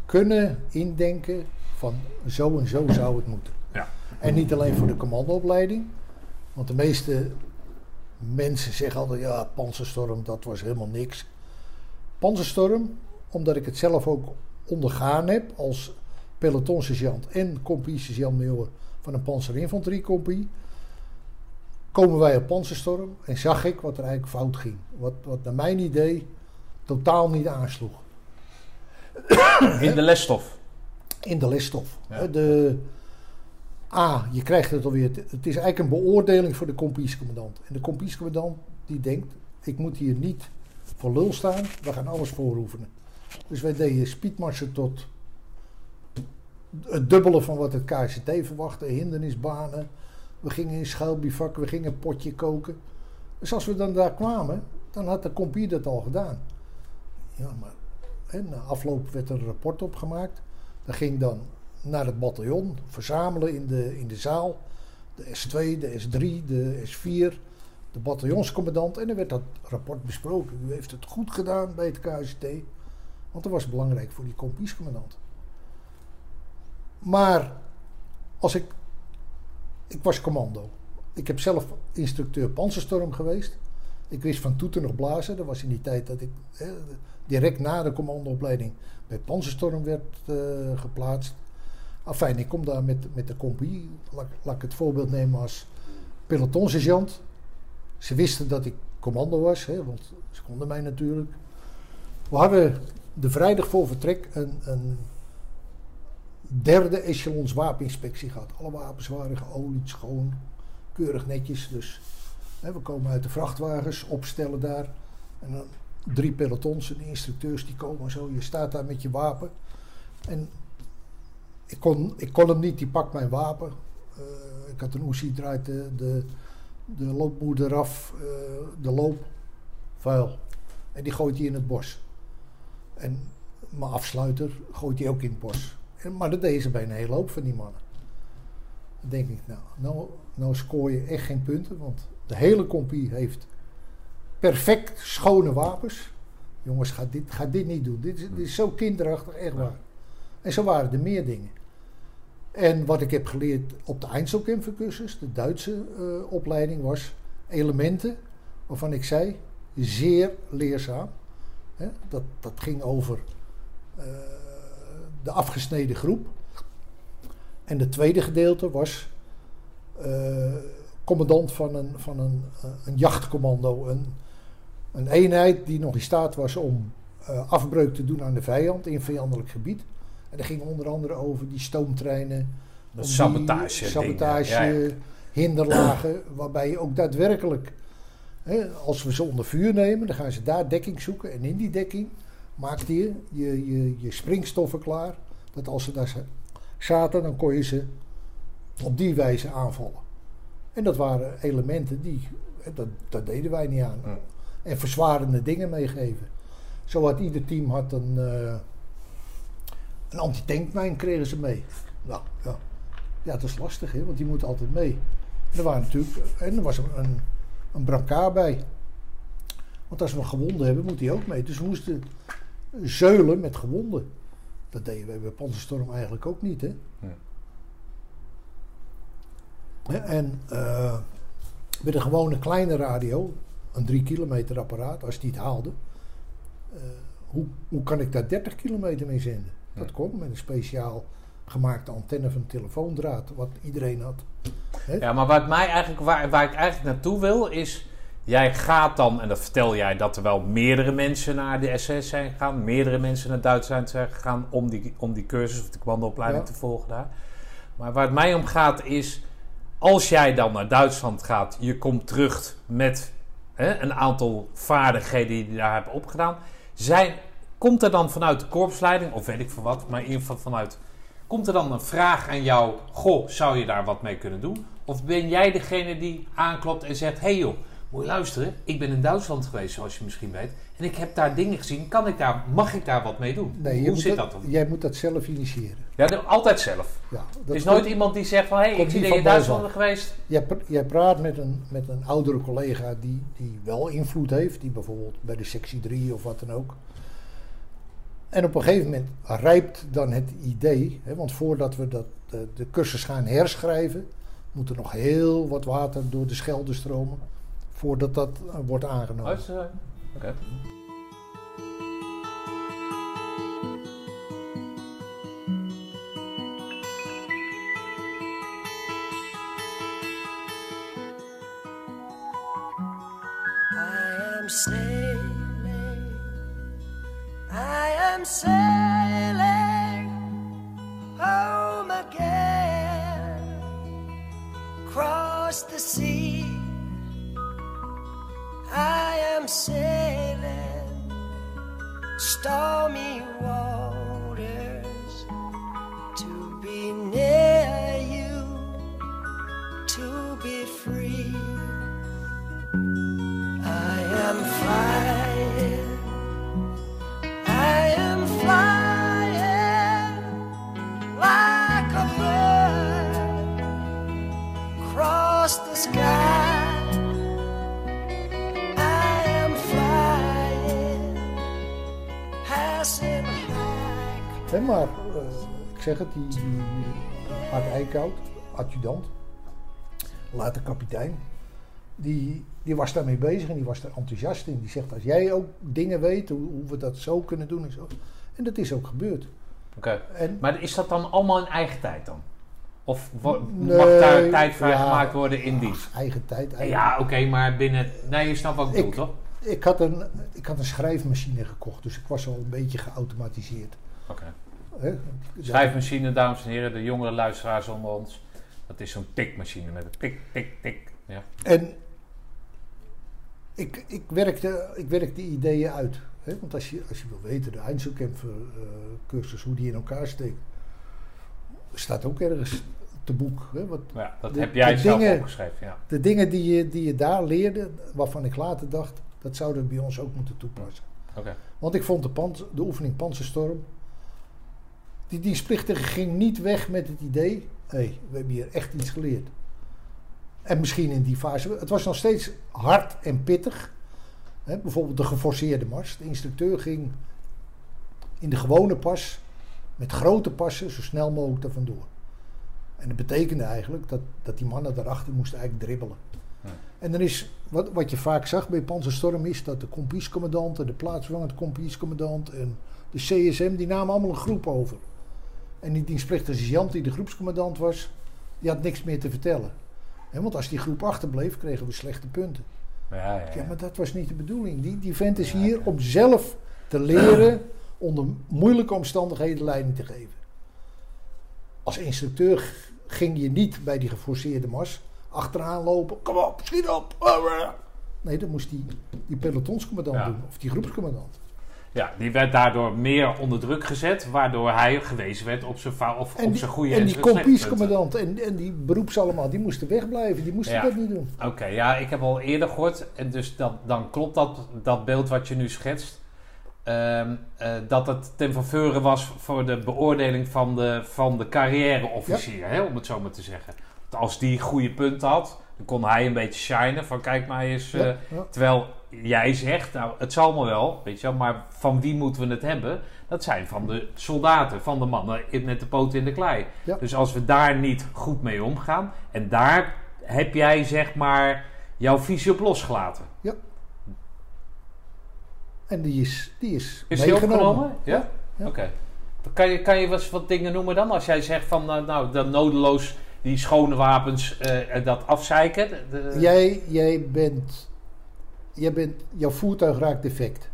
kunnen indenken van zo en zo zou het moeten. Ja. En niet alleen voor de commandoopleiding, want de meeste mensen zeggen altijd ja, panzerstorm, dat was helemaal niks. Panzerstorm, omdat ik het zelf ook ondergaan heb als pelotonsergeant en compagnie major van een panzerinfanteriecompagnie, komen wij op panzerstorm en zag ik wat er eigenlijk fout ging. Wat, wat naar mijn idee totaal niet aansloeg. In de lesstof. in de lesstof. Ja. De, A, je krijgt het alweer. Het is eigenlijk een beoordeling voor de compagniecommandant. En de compagniecommandant die denkt, ik moet hier niet voor lul staan, we gaan alles vooroefenen. Dus wij deden speedmarsen tot het dubbele van wat het KCT verwachtte, hindernisbanen. We gingen in schuilbivak, we gingen een potje koken. Dus als we dan daar kwamen, dan had de compie dat al gedaan. Ja, maar hè, na afloop werd er een rapport opgemaakt. Dat ging dan naar het bataljon, verzamelen in de, in de zaal. De S2, de S3, de S4, de bataljonscommandant. En dan werd dat rapport besproken. U heeft het goed gedaan bij het KST. Want dat was belangrijk voor die compagniescommandant. Maar als ik... Ik was commando. Ik heb zelf instructeur panzerstorm geweest. Ik wist van toeten nog blazen. Dat was in die tijd dat ik hè, direct na de commandoopleiding bij panzerstorm werd eh, geplaatst. Enfin, ik kom daar met, met de. Laat, laat ik het voorbeeld nemen als pelotonsergeant. Ze wisten dat ik commando was, hè, want ze konden mij natuurlijk. We hadden de vrijdag voor vertrek een, een derde echelons wapeninspectie gehad. Alle wapens waren geolied, schoon, keurig netjes. Dus hè, we komen uit de vrachtwagens, opstellen daar. En dan drie pelotons en instructeurs die komen zo. Je staat daar met je wapen. En ik kon, ik kon hem niet, die pakt mijn wapen. Eh, ik had een Uzi, draait de, de, de loopmoer eraf, eh, de loop, vuil. En die gooit hij in het bos. En mijn afsluiter gooit hij ook in het bos. En, maar dat deden ze bij een hele hoop van die mannen. Dan denk ik, nou, nou, nou scoor je echt geen punten, want de hele compie heeft perfect schone wapens. Jongens, ga dit, ga dit niet doen. Dit is, dit is zo kinderachtig, echt waar. En zo waren er meer dingen. En wat ik heb geleerd op de Einzelkämpfercursus, de Duitse eh, opleiding, was elementen waarvan ik zei, zeer leerzaam. Dat, dat ging over eh, de afgesneden groep. En het tweede gedeelte was eh, commandant van een, van een, een jachtcommando. Een, een eenheid die nog in staat was om eh, afbreuk te doen aan de vijand in vijandelijk gebied. En dat ging onder andere over die stoomtreinen. Sabotage. sabotage Ja, ja. hinderlagen, waarbij je ook daadwerkelijk, hè, als we ze onder vuur nemen, dan gaan ze daar dekking zoeken. En in die dekking maakte je je, je, je springstoffen klaar. Dat als ze daar za- zaten, dan kon je ze op die wijze aanvallen. En dat waren elementen die, dat, dat deden wij niet aan. En verzwarende dingen meegeven. Zo had ieder team had een, eh een antitankmijn kregen ze mee. Nou, ja. ja, dat is lastig, hè, want die moet altijd mee. En er, waren natuurlijk, en er was een, een, een brancard bij. Want als we een gewonde hebben, moet die ook mee. Dus we moesten zeulen met gewonden. Dat deden wij bij Panzerstorm eigenlijk ook niet, hè. Ja. En eh, met een gewone kleine radio, een 3 kilometer apparaat, als die het haalde, eh, hoe, hoe kan ik daar 30 kilometer mee zenden? Dat kon met een speciaal gemaakte antenne van telefoondraad, wat iedereen had. Ja, maar wat mij eigenlijk, waar, waar ik eigenlijk naartoe wil is... Jij gaat dan, en dat vertel jij, dat er wel meerdere mensen naar de SS zijn gegaan. Meerdere mensen naar Duitsland zijn gegaan om die, om die cursus of de commandoopleiding Ja. te volgen daar. Maar waar het mij om gaat is, als jij dan naar Duitsland gaat, je komt terug met hè, een aantal vaardigheden die je daar hebt opgedaan. Zijn, komt er dan vanuit de korpsleiding, of weet ik veel wat, maar in ieder geval vanuit... Komt er dan een vraag aan jou, goh, zou je daar wat mee kunnen doen? Of ben jij degene die aanklopt en zegt, hé hey joh, moet je luisteren, ik ben in Duitsland geweest zoals je misschien weet. En ik heb daar dingen gezien, kan ik daar, mag ik daar wat mee doen? Nee, Hoe zit dat, dat dan? Jij moet dat zelf initiëren. Ja, de- altijd zelf. Ja, Er is nooit komt- iemand die zegt van, hé, hey, ik zie dat je in Duitsland geweest. Jij, pra- jij praat met een, met een oudere collega die, die wel invloed heeft, die bijvoorbeeld bij de sectie 3 of wat dan ook. En op een gegeven moment rijpt dan het idee, hè, want voordat we dat, de, de cursus gaan herschrijven, moet er nog heel wat water door de Schelde stromen, voordat dat eh, wordt aangenomen. Oké. Sailing, I am sailing maar eh, ik zeg het, die, die Art Eickhout, adjudant, later kapitein, die, die was daarmee bezig en die was er enthousiast in. Die zegt, als jij ook dingen weet, hoe, hoe we dat zo kunnen doen en zo. En dat is ook gebeurd. Oké. Maar is dat dan allemaal in eigen tijd dan? Of Nee, mag daar tijd ja. vrijgemaakt worden in dienst? eigen tijd. eigen- Ja, oké, maar binnen... Nee, je snapt wat ik bedoel, toch? Ik, had een, ik had een schrijfmachine gekocht, dus ik was al een beetje geautomatiseerd. Oké. Hè? Schrijfmachine, dames en heren, de jongere luisteraars onder ons. Dat is zo'n tikmachine met een tik, tik, tik. Ja. En ik, ik, werkte, ik werkte ideeën uit. Hè? Want als je, als je wil weten, de Einzelkämpfer eh cursus, hoe die in elkaar steekt, staat ook ergens te boek. Hè? Ja, dat De- heb jij zelf dingen- opgeschreven, ja. de dingen die je, die je daar leerde, waarvan ik later dacht, dat zouden we bij ons ook moeten toepassen. Oké. Want ik vond de, pans, de oefening Panzerstorm, die dienstplichtige ging niet weg met het idee, hé, hey, we hebben hier echt iets geleerd. En misschien in die fase, het was nog steeds hard en pittig. Bijvoorbeeld de geforceerde mars. De instructeur ging in de gewone pas, met grote passen, zo snel mogelijk er vandoor. En dat betekende eigenlijk dat, dat die mannen daarachter moesten eigenlijk dribbelen. En dan is, wat, wat je vaak zag bij Panzerstorm is dat de kompiescommandant en de plaatsvervangend kompiescommandant en de CSM, die namen allemaal een groep over. En die dienstplichtige sergeant die de groepscommandant was, die had niks meer te vertellen. Want als die groep achterbleef, kregen we slechte punten. Ja, ja, ja. Maar dat was niet de bedoeling. Die, die vent is hier om zelf te leren onder moeilijke omstandigheden leiding te geven. Als instructeur ging je niet bij die geforceerde mars achteraan lopen. Kom op, schiet op. Nee, dat moest die, die pelotonscommandant doen. Of die groepscommandant. Ja, die werd daardoor meer onder druk gezet, waardoor hij gewezen werd op zijn, of En op die, zijn goede en die kompiescommandant en, en die beroeps allemaal, die moesten wegblijven. Die moesten Ja. dat niet doen. Oké, ja, ik heb al eerder gehoord, en dus dat, dan klopt dat, dat beeld wat je nu schetst. ehm, eh, dat het ten faveur was voor de beoordeling van de, van de carrière-officier, hè, om het zo maar te zeggen. Want als die goede punten had, dan kon hij een beetje shinen van kijk maar eens. eh, Ja, ja. Terwijl jij zegt, nou het zal me wel, weet je wel, maar van wie moeten we het hebben? Dat zijn van de soldaten, van de mannen met de poten in de klei. Ja. Dus als we daar niet goed mee omgaan, en daar heb jij zeg maar jouw visie op losgelaten. En die is, die is, Is die meegenomen. opgenomen? Ja? Ja. Oké. Dan Kan je, kan je wat, wat dingen noemen dan? Als jij zegt van, nou, nou dat nodeloos die schone wapens eh, eh, dat afzeiken. de- Jij, jij bent, jij bent, jouw voertuig raakt defect.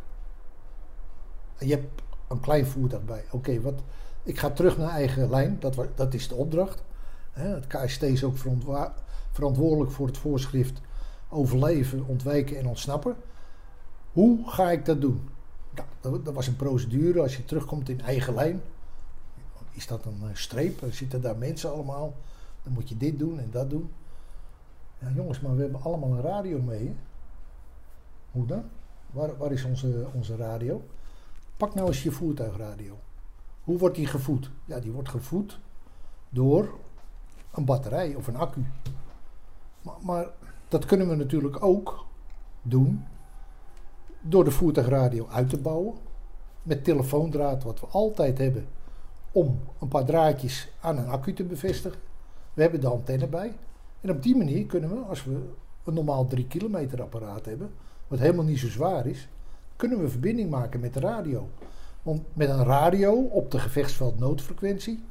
Je hebt een klein voertuig bij. Oké, wat? Ik ga terug naar eigen lijn. Dat, dat is de opdracht. Het KST is ook verantwoordelijk voor het voorschrift overleven, ontwijken en ontsnappen. Hoe ga ik dat doen? Nou, dat, was een procedure. Als je terugkomt in eigen lijn, is dat een eh, streep? Er zitten daar mensen allemaal. Dan moet je dit doen en dat doen. Ja, jongens, maar we hebben allemaal een radio mee. Hoe dan? Waar, waar is onze, onze radio? Pak nou eens je voertuigradio. Hoe wordt die gevoed? Ja, die wordt gevoed door een batterij of een accu. Maar, maar dat kunnen we natuurlijk ook doen door de voertuigradio uit te bouwen. Met telefoondraad, wat we altijd hebben, om een paar draadjes aan een accu te bevestigen. We hebben de antenne bij. En op die manier kunnen we, als we een normaal 3 kilometer apparaat hebben, wat helemaal niet zo zwaar is, kunnen we verbinding maken met de radio. Want met een radio op de gevechtsveld noodfrequentie,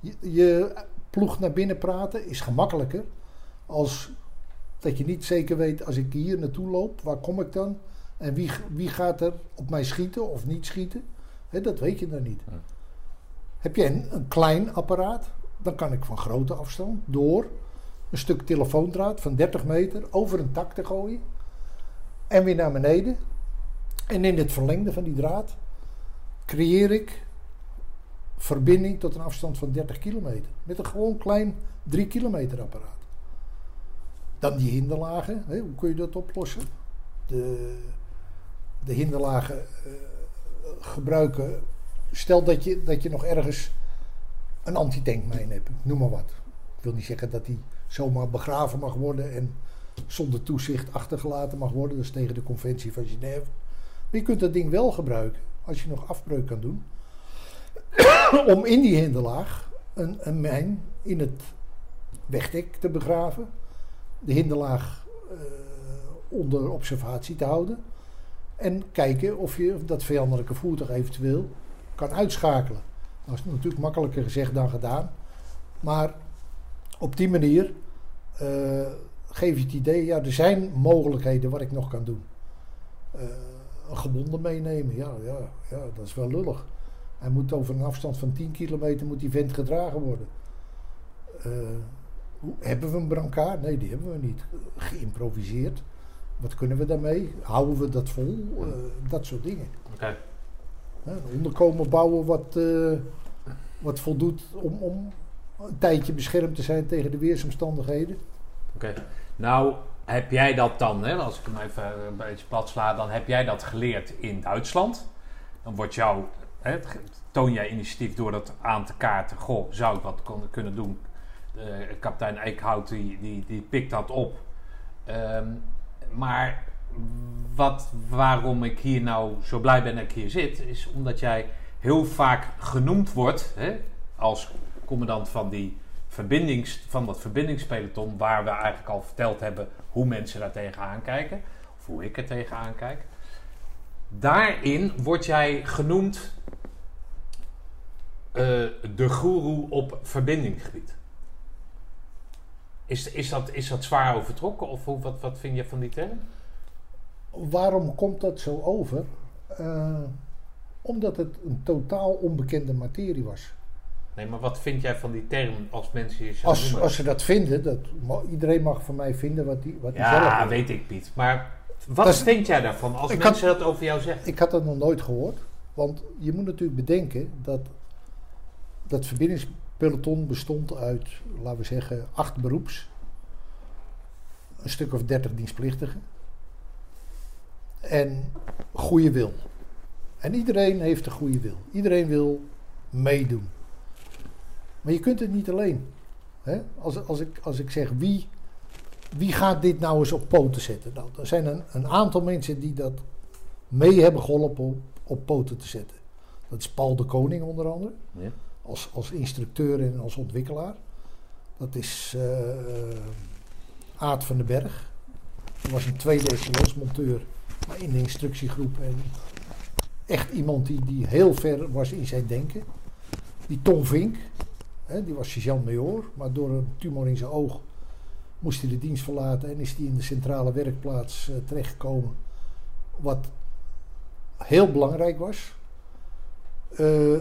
je, je ploeg naar binnen praten is gemakkelijker als dat je niet zeker weet als ik hier naartoe loop, waar kom ik dan? En wie, wie gaat er op mij schieten of niet schieten? Dat weet je dan niet. Ja. Heb je een, een klein apparaat, dan kan ik van grote afstand door een stuk telefoondraad van 30 meter over een tak te gooien. En weer naar beneden. En in het verlengde van die draad creëer ik verbinding tot een afstand van 30 kilometer. Met een gewoon klein 3 kilometer apparaat. Dan die hinderlagen. Hè, hoe kun je dat oplossen? De, de hinderlagen eh, gebruiken. Stel dat je, dat je nog ergens een antitankmijn hebt. Noem maar wat. Ik wil niet zeggen dat die zomaar begraven mag worden en zonder toezicht achtergelaten mag worden. Dat is tegen de conventie van Genève. Je kunt dat ding wel gebruiken als je nog afbreuk kan doen. om in die hinderlaag een, een mijn in het wegdek te begraven. De hinderlaag eh, onder observatie te houden. En kijken of je dat vijandelijke voertuig eventueel kan uitschakelen. Dat is natuurlijk makkelijker gezegd dan gedaan. Maar op die manier eh, geef je het idee, ja, er zijn mogelijkheden wat ik nog kan doen. Eh, een gewonde meenemen, ja, ja, ja, dat is wel lullig. Hij moet over een afstand van 10 kilometer moet die vent gedragen worden. Hoe- hebben we een brancard? Nee, die hebben we niet. Geïmproviseerd. Wat kunnen we daarmee? Houden we dat vol? Eh, dat soort dingen. Oké. Onderkomen bouwen wat, wat voldoet om, om een tijdje beschermd te zijn tegen de weersomstandigheden. Oké. Nou, heb jij dat dan, hè, als ik hem even een beetje plat sla, dan heb jij dat geleerd in Duitsland. Dan wordt jou, hè, toon jij initiatief door dat aan te kaarten. Goh, zou ik wat kunnen doen? Eh, kapitein Eekhout die, die, die pikt dat op. Ehm, maar wat, waarom ik hier nou zo blij ben dat ik hier zit, is omdat jij heel vaak genoemd wordt hè, als commandant van die verbindings, van dat verbindingspeloton, waar we eigenlijk al verteld hebben hoe mensen daar tegenaan kijken, of hoe ik er tegenaan kijk. Daarin word jij genoemd eh, de goeroe op verbindingsgebied. Is, is, dat, is dat zwaar overtrokken of hoe, wat, wat vind je van die term? Waarom komt dat zo over? Eh, omdat het een totaal onbekende materie was. Nee, maar wat vind jij van die term als mensen je zo Als, noemen? als ze dat vinden, dat, iedereen mag van mij vinden wat hij wat hij zelf Ja, weet ik Piet. Maar wat Dat is- vind jij daarvan als mensen dat over jou zeggen? Ik had dat nog nooit gehoord. Want je moet natuurlijk bedenken dat dat verbindingspeloton bestond uit, laten we zeggen, acht beroeps. Een stuk of dertig dienstplichtigen. En goede wil. En iedereen heeft een goede wil. Iedereen wil meedoen. Maar je kunt het niet alleen. Hè? Als, als, ik, als ik zeg wie, wie gaat dit nou eens op poten zetten? Nou, er zijn een, een aantal mensen die dat mee hebben geholpen op, op poten te zetten. Dat is Paul de Koning onder andere, Ja. als, als instructeur en als ontwikkelaar. Dat is eh Aad van den Berg. Dat was een tweede echelonsmonteur, maar in de instructiegroep. En echt iemand die, die heel ver was in zijn denken. Die Tom Vink, hè, die was sergeant-major, maar door een tumor in zijn oog moest hij de dienst verlaten en is hij in de centrale werkplaats eh, terechtgekomen. Wat heel belangrijk was. Eh,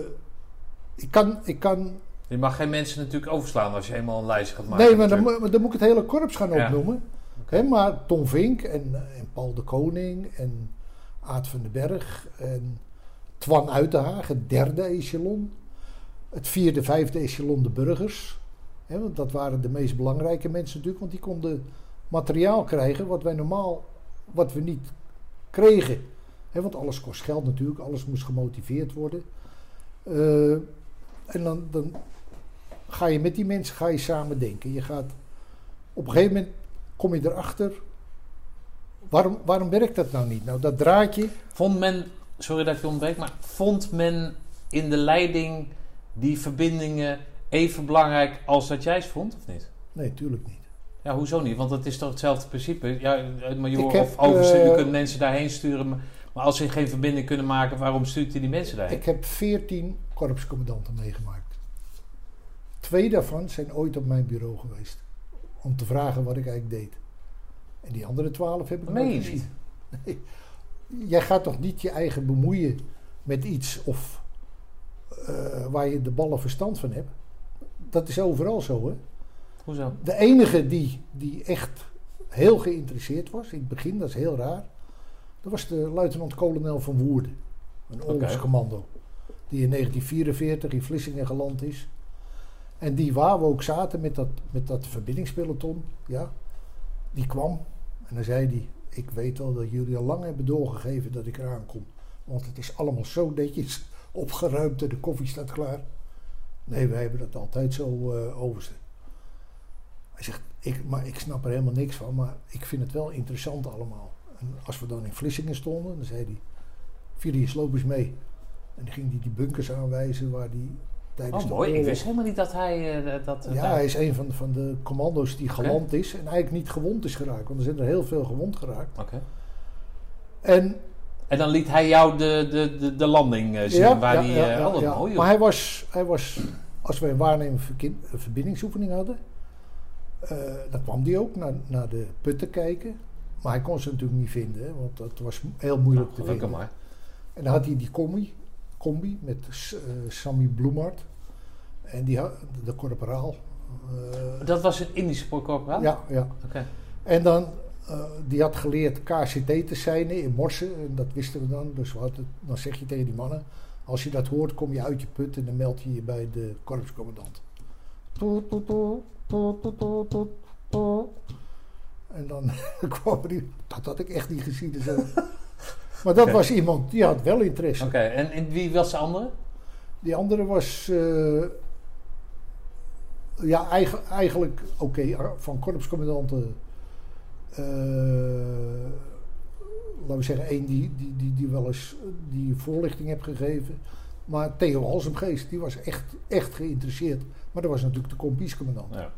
ik kan, ik kan Je mag geen mensen natuurlijk overslaan als je eenmaal een lijstje gaat maken. nee, maar dan, dan moet ik het hele korps gaan Ja. opnoemen. Hè, maar Tom Vink en, en Paul de Koning en Aad van den Berg en Twan Uitenhaag, het derde echelon. Het vierde, vijfde echelon de burgers. Hè, want dat waren de meest belangrijke mensen natuurlijk, want die konden materiaal krijgen wat wij normaal, wat we niet kregen. Hè, want alles kost geld natuurlijk, alles moest gemotiveerd worden. Eh, en dan, dan ga je met die mensen ga je samen denken. Je gaat, op een gegeven moment kom je erachter, waarom, waarom werkt dat nou niet? Nou, dat draadje, Vond men, sorry dat ik je ontbreek, maar vond men in de leiding die verbindingen even belangrijk als dat jij ze vond, of niet? nee, tuurlijk niet. Ja, hoezo niet? Want het is toch hetzelfde principe? Ja, het major heb, of overste, u eh, kunt mensen daarheen sturen. Maar, maar als ze geen verbinding kunnen maken, waarom stuurt u die mensen daarheen? Ik heb veertien korpscommandanten meegemaakt. Twee daarvan zijn ooit op mijn bureau geweest. Om te vragen wat ik eigenlijk deed. En die andere twaalf heb ik nooit je gezien. Nee. Jij gaat toch niet je eigen bemoeien met iets of eh, waar je de ballen verstand van hebt. Dat is overal zo, hè? Hoezo? De enige die, die echt heel geïnteresseerd was, in het begin, dat is heel raar, dat was de luitenant-kolonel van Woerden. Een oorlogscommando. Die in 1944 in Vlissingen geland is. En die waar we ook zaten met dat, met dat verbindingspeloton, ja, die kwam. En dan zei hij, ik weet wel dat jullie al lang hebben doorgegeven dat ik eraan kom. Want het is allemaal zo netjes opgeruimd en de koffie staat klaar. Nee, wij hebben dat altijd zo eh overste. Hij zegt, ik, maar ik snap er helemaal niks van, maar ik vind het wel interessant allemaal. En als we dan in Vlissingen stonden, dan zei hij, Filius, loop eens mee. En dan ging hij die bunkers aanwijzen waar die tijdens Oh, de mooi. Ik wist helemaal niet dat hij... eh, dat, Ja, hij is een van de, van de commando's die geland is en eigenlijk niet gewond is geraakt. Want er zijn er heel veel gewond geraakt. Oké. En En dan liet hij jou de, de, de, de landing eh, zien Ja, waar ja, die... ja, eh, ja, oh, mooi. Maar hij was, hij was, als wij een waarnemend verkin- een verbindingsoefening hadden, eh, dan kwam hij ook naar, naar de putten kijken. Maar hij kon ze natuurlijk niet vinden, hè, want dat was heel moeilijk Nou, te vinden. maar. En dan had hij die combi, combi met eh, Sammy Bloemart. En die de korporaal. eh, Dat was een Indische corporaal? ja, ja. Oké. En dan, eh, die had geleerd KCT te zijn in Morsen. En dat wisten we dan. Dus hadden, dan zeg je tegen die mannen... Als je dat hoort, kom je uit je put en dan meld je je bij de korpscommandant. En dan kwam die... Dat had ik echt niet gezien. Dus, eh. maar dat was iemand, die had wel interesse. Oké, en, en wie was de andere? Die andere was... eh, ja, eigen- eigenlijk... Oké, van korpscommandanten... eh, laten we zeggen, één die, die, die, die wel eens die voorlichting heeft gegeven. Maar Theo Halsemgeest, die was echt, echt geïnteresseerd. Maar dat was natuurlijk de kompiescommandant. Ja.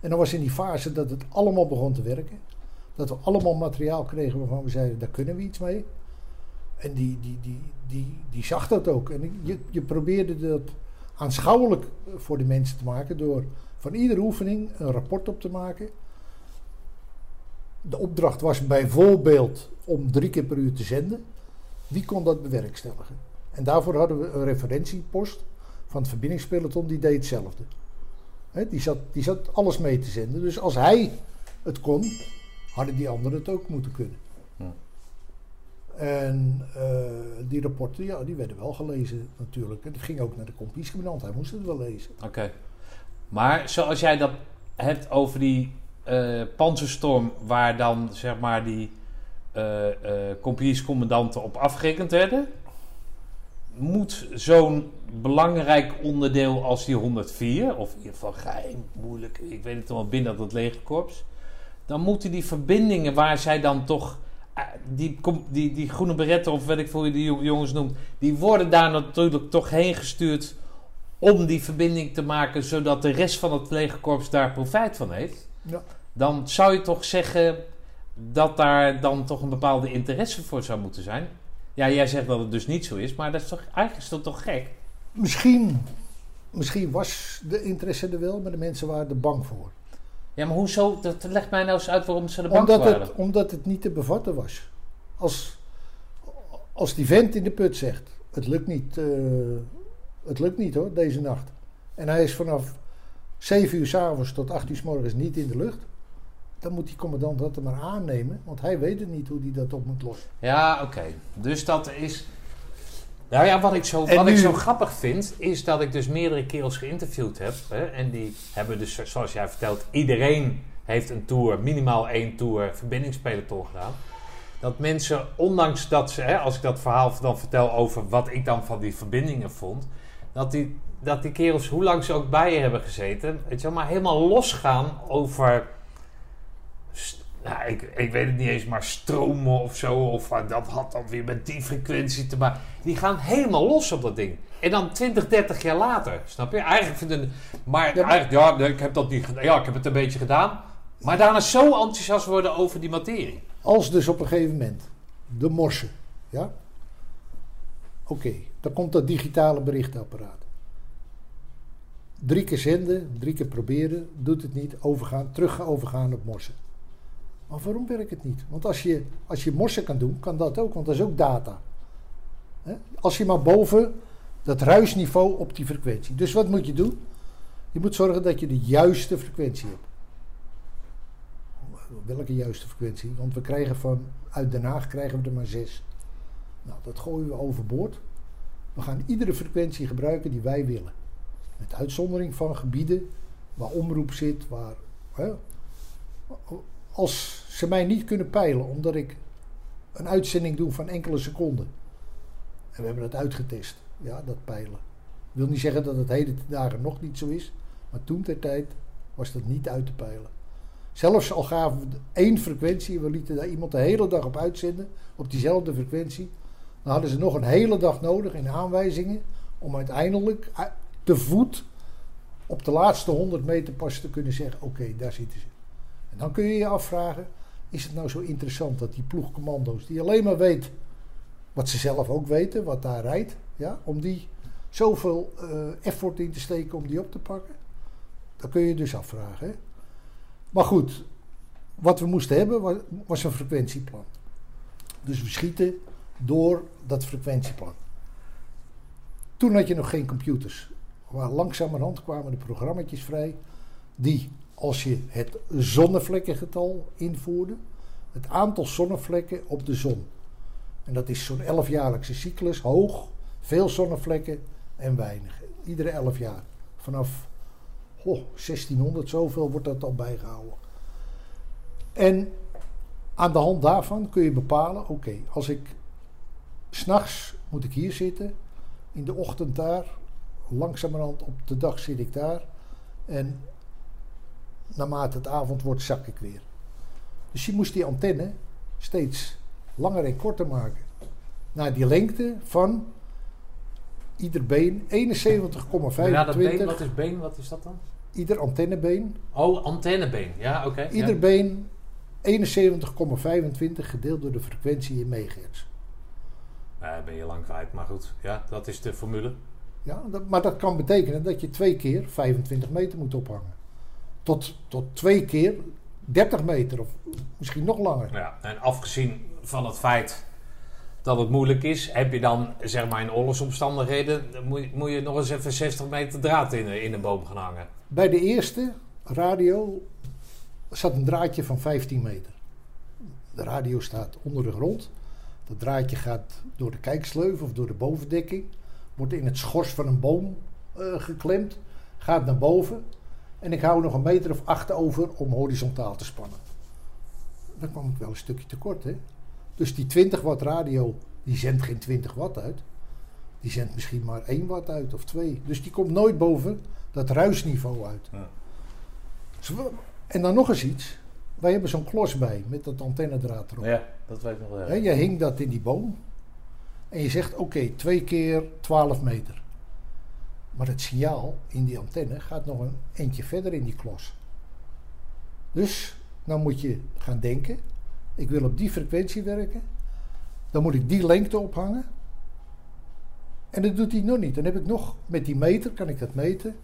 En dan was in die fase dat het allemaal begon te werken. Dat we allemaal materiaal kregen waarvan we zeiden, daar kunnen we iets mee. En die, die, die, die, die zag dat ook. En je, je probeerde dat aanschouwelijk voor de mensen te maken door van iedere oefening een rapport op te maken. De opdracht was bijvoorbeeld om drie keer per uur te zenden. Wie kon dat bewerkstelligen? En daarvoor hadden we een referentiepost van het verbindingspeloton, die deed hetzelfde. Hè, die, zat, die zat alles mee te zenden. Dus als hij het kon, hadden die anderen het ook moeten kunnen. Ja. En eh, die rapporten, ja, die werden wel gelezen natuurlijk. En dat ging ook naar de kompiescommandant, hij moest het wel lezen. Oké. Maar zoals jij dat hebt over die eh panzerstorm, waar dan zeg maar die compagniescommandanten op afgerekend werden, moet zo'n belangrijk onderdeel als die 104, of in ieder geval geheim, moeilijk, ik weet het wel binnen dat legerkorps, dan moeten die verbindingen waar zij dan toch die, die, die groene beretten, of weet ik hoe je die jong- jongens noemt, die worden daar natuurlijk toch heen gestuurd om die verbinding te maken, zodat de rest van het legerkorps daar profijt van heeft. Ja. Dan zou je toch zeggen dat daar dan toch een bepaalde interesse voor zou moeten zijn. Ja, jij zegt dat het dus niet zo is, maar dat is toch, eigenlijk is dat toch gek? Misschien, misschien was de interesse er wel, maar de mensen waren er bang voor. Ja, maar hoezo? Dat, leg mij nou eens uit waarom ze er bang Omdat voor waren. het, omdat het niet te bevatten was. Als, als die vent in de put zegt, het lukt niet, eh, het lukt niet hoor, deze nacht. En hij is vanaf 7 uur s'avonds tot 8 uur s morgens niet in de lucht. Dan moet die commandant dat er maar aannemen, want hij weet het niet hoe hij dat op moet lossen. Ja, oké. Dus dat is. Nou ja, wat ik, zo, En wat ik zo grappig vind, is dat ik dus meerdere kerels geïnterviewd heb. Hè, en die hebben dus, zoals jij vertelt, iedereen heeft een tour, minimaal één tour verbindingspeloton gedaan. Dat mensen, ondanks dat ze, hè, als ik dat verhaal dan vertel over wat ik dan van die verbindingen vond, dat die, dat die kerels, hoe lang ze ook bij je hebben gezeten, weet je wel, maar helemaal losgaan over nou, ik, ik weet het niet eens, maar stromen of zo. Of ah, dat had dan weer met die frequentie te maken. Die gaan helemaal los op dat ding. En dan 20, 30 jaar later, snap je? Eigenlijk vinden. Maar Ja, maar- eigenlijk, ja, nee, ik heb dat niet. Ja, ik heb het een beetje gedaan. Maar daarna zo enthousiast worden over die materie. Als dus op een gegeven moment de morsen, ja? Oké, dan komt dat digitale berichtapparaat. Drie keer zenden, drie keer proberen, doet het niet, overgaan, terug overgaan op morsen. Maar waarom werkt het niet? Want als je, als je morsen kan doen, kan dat ook, want dat is ook data. Als je maar boven dat ruisniveau op die frequentie. Dus wat moet je doen? Je moet zorgen dat je de juiste frequentie hebt. Welke juiste frequentie? Want we krijgen van uit Den Haag krijgen we er maar zes. Nou, dat gooien we overboord. We gaan iedere frequentie gebruiken die wij willen. Met uitzondering van gebieden waar omroep zit, waar. Als ze mij niet kunnen peilen, omdat ik een uitzending doe van enkele seconden. En we hebben dat uitgetest, ja, dat peilen. Ik wil niet zeggen dat het heden dagen nog niet zo is, maar toen ter tijd was dat niet uit te peilen. Zelfs al gaven we één frequentie, we lieten daar iemand de hele dag op uitzenden, op diezelfde frequentie, dan hadden ze nog een hele dag nodig in aanwijzingen om uiteindelijk u- te voet op de laatste 100 meter pas te kunnen zeggen: oké, daar zitten ze. En dan kun je je afvragen: is het nou zo interessant dat die ploegcommando's, die alleen maar weet wat ze zelf ook weten, wat daar rijdt, ja, om die zoveel eh, effort in te steken om die op te pakken? Dat kun je dus afvragen. Hè? Maar goed, wat we moesten hebben wa- was een frequentieplan. Dus we schieten door dat frequentieplan. Toen had je nog geen computers. Maar langzamerhand kwamen de programma's vrij die, als je het zonnevlekkengetal invoerde, het aantal zonnevlekken op de zon. En dat is zo'n 11-jaarlijkse cyclus, hoog, veel zonnevlekken en weinig. Iedere 11 jaar. Vanaf oh, 1600, zoveel wordt dat al bijgehouden. En aan de hand daarvan kun je bepalen, oké, als ik s'nachts moet ik hier zitten, in de ochtend daar, langzamerhand op de dag zit ik daar en naarmate het avond wordt zak ik weer. Dus je moest die antenne steeds langer en korter maken. Naar die lengte van ieder been 71,25. Ja, dat been, wat is been? Wat is dat dan? Ieder antennebeen. Oh, antennebeen. Ja, oké. Ieder ja. been 71,25 gedeeld door de frequentie in megahertz. Nee, ben je lang kwijt, maar goed. Ja, dat is de formule. Ja, dat, maar dat kan betekenen dat je twee keer 25 meter moet ophangen. Tot, tot twee keer 30 meter of misschien nog langer. Ja, en afgezien van het feit dat het moeilijk is, heb je dan, zeg maar in oorlogsomstandigheden, moet, je- moet je nog eens even 60 meter draad in, de- in een boom gaan hangen. Bij de eerste radio zat een draadje van 15 meter. De radio staat onder de grond. Dat draadje gaat door de kijksleuf of door de bovendekking. Wordt in het schors van een boom eh, geklemd. Gaat naar boven. En ik hou nog een meter of acht over om horizontaal te spannen. Dan kwam ik wel een stukje tekort, hè. Dus die 20 watt radio, die zendt geen 20 watt uit. Die zendt misschien maar 1 watt uit of 2. Dus die komt nooit boven dat ruisniveau uit. Ja. Dus En dan nog eens iets. Wij hebben zo'n klos bij met dat antennedraad erop. Ja, dat weet ik nog wel. Je hing dat in die boom. En je zegt, oké, twee keer 12 meter. Maar het signaal in die antenne gaat nog een eentje verder in die klos. Dus, dan moet je gaan denken. Ik wil op die frequentie werken. Dan moet ik die lengte ophangen. En dat doet hij nog niet. Dan heb ik nog, met die meter, kan ik dat meten,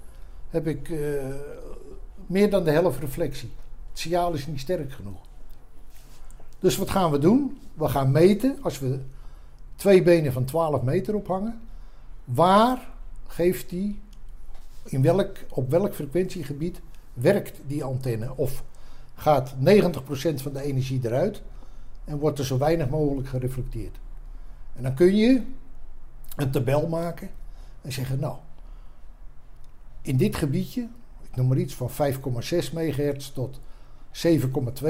heb ik eh, meer dan de helft reflectie. Het signaal is niet sterk genoeg. Dus wat gaan we doen? We gaan meten, als we twee benen van 12 meter ophangen, waar geeft die, in welk, op welk frequentiegebied werkt die antenne? Of gaat 90% van de energie eruit en wordt er zo weinig mogelijk gereflecteerd? En dan kun je een tabel maken en zeggen, nou, in dit gebiedje, ik noem maar iets van 5,6 megahertz tot 7,2,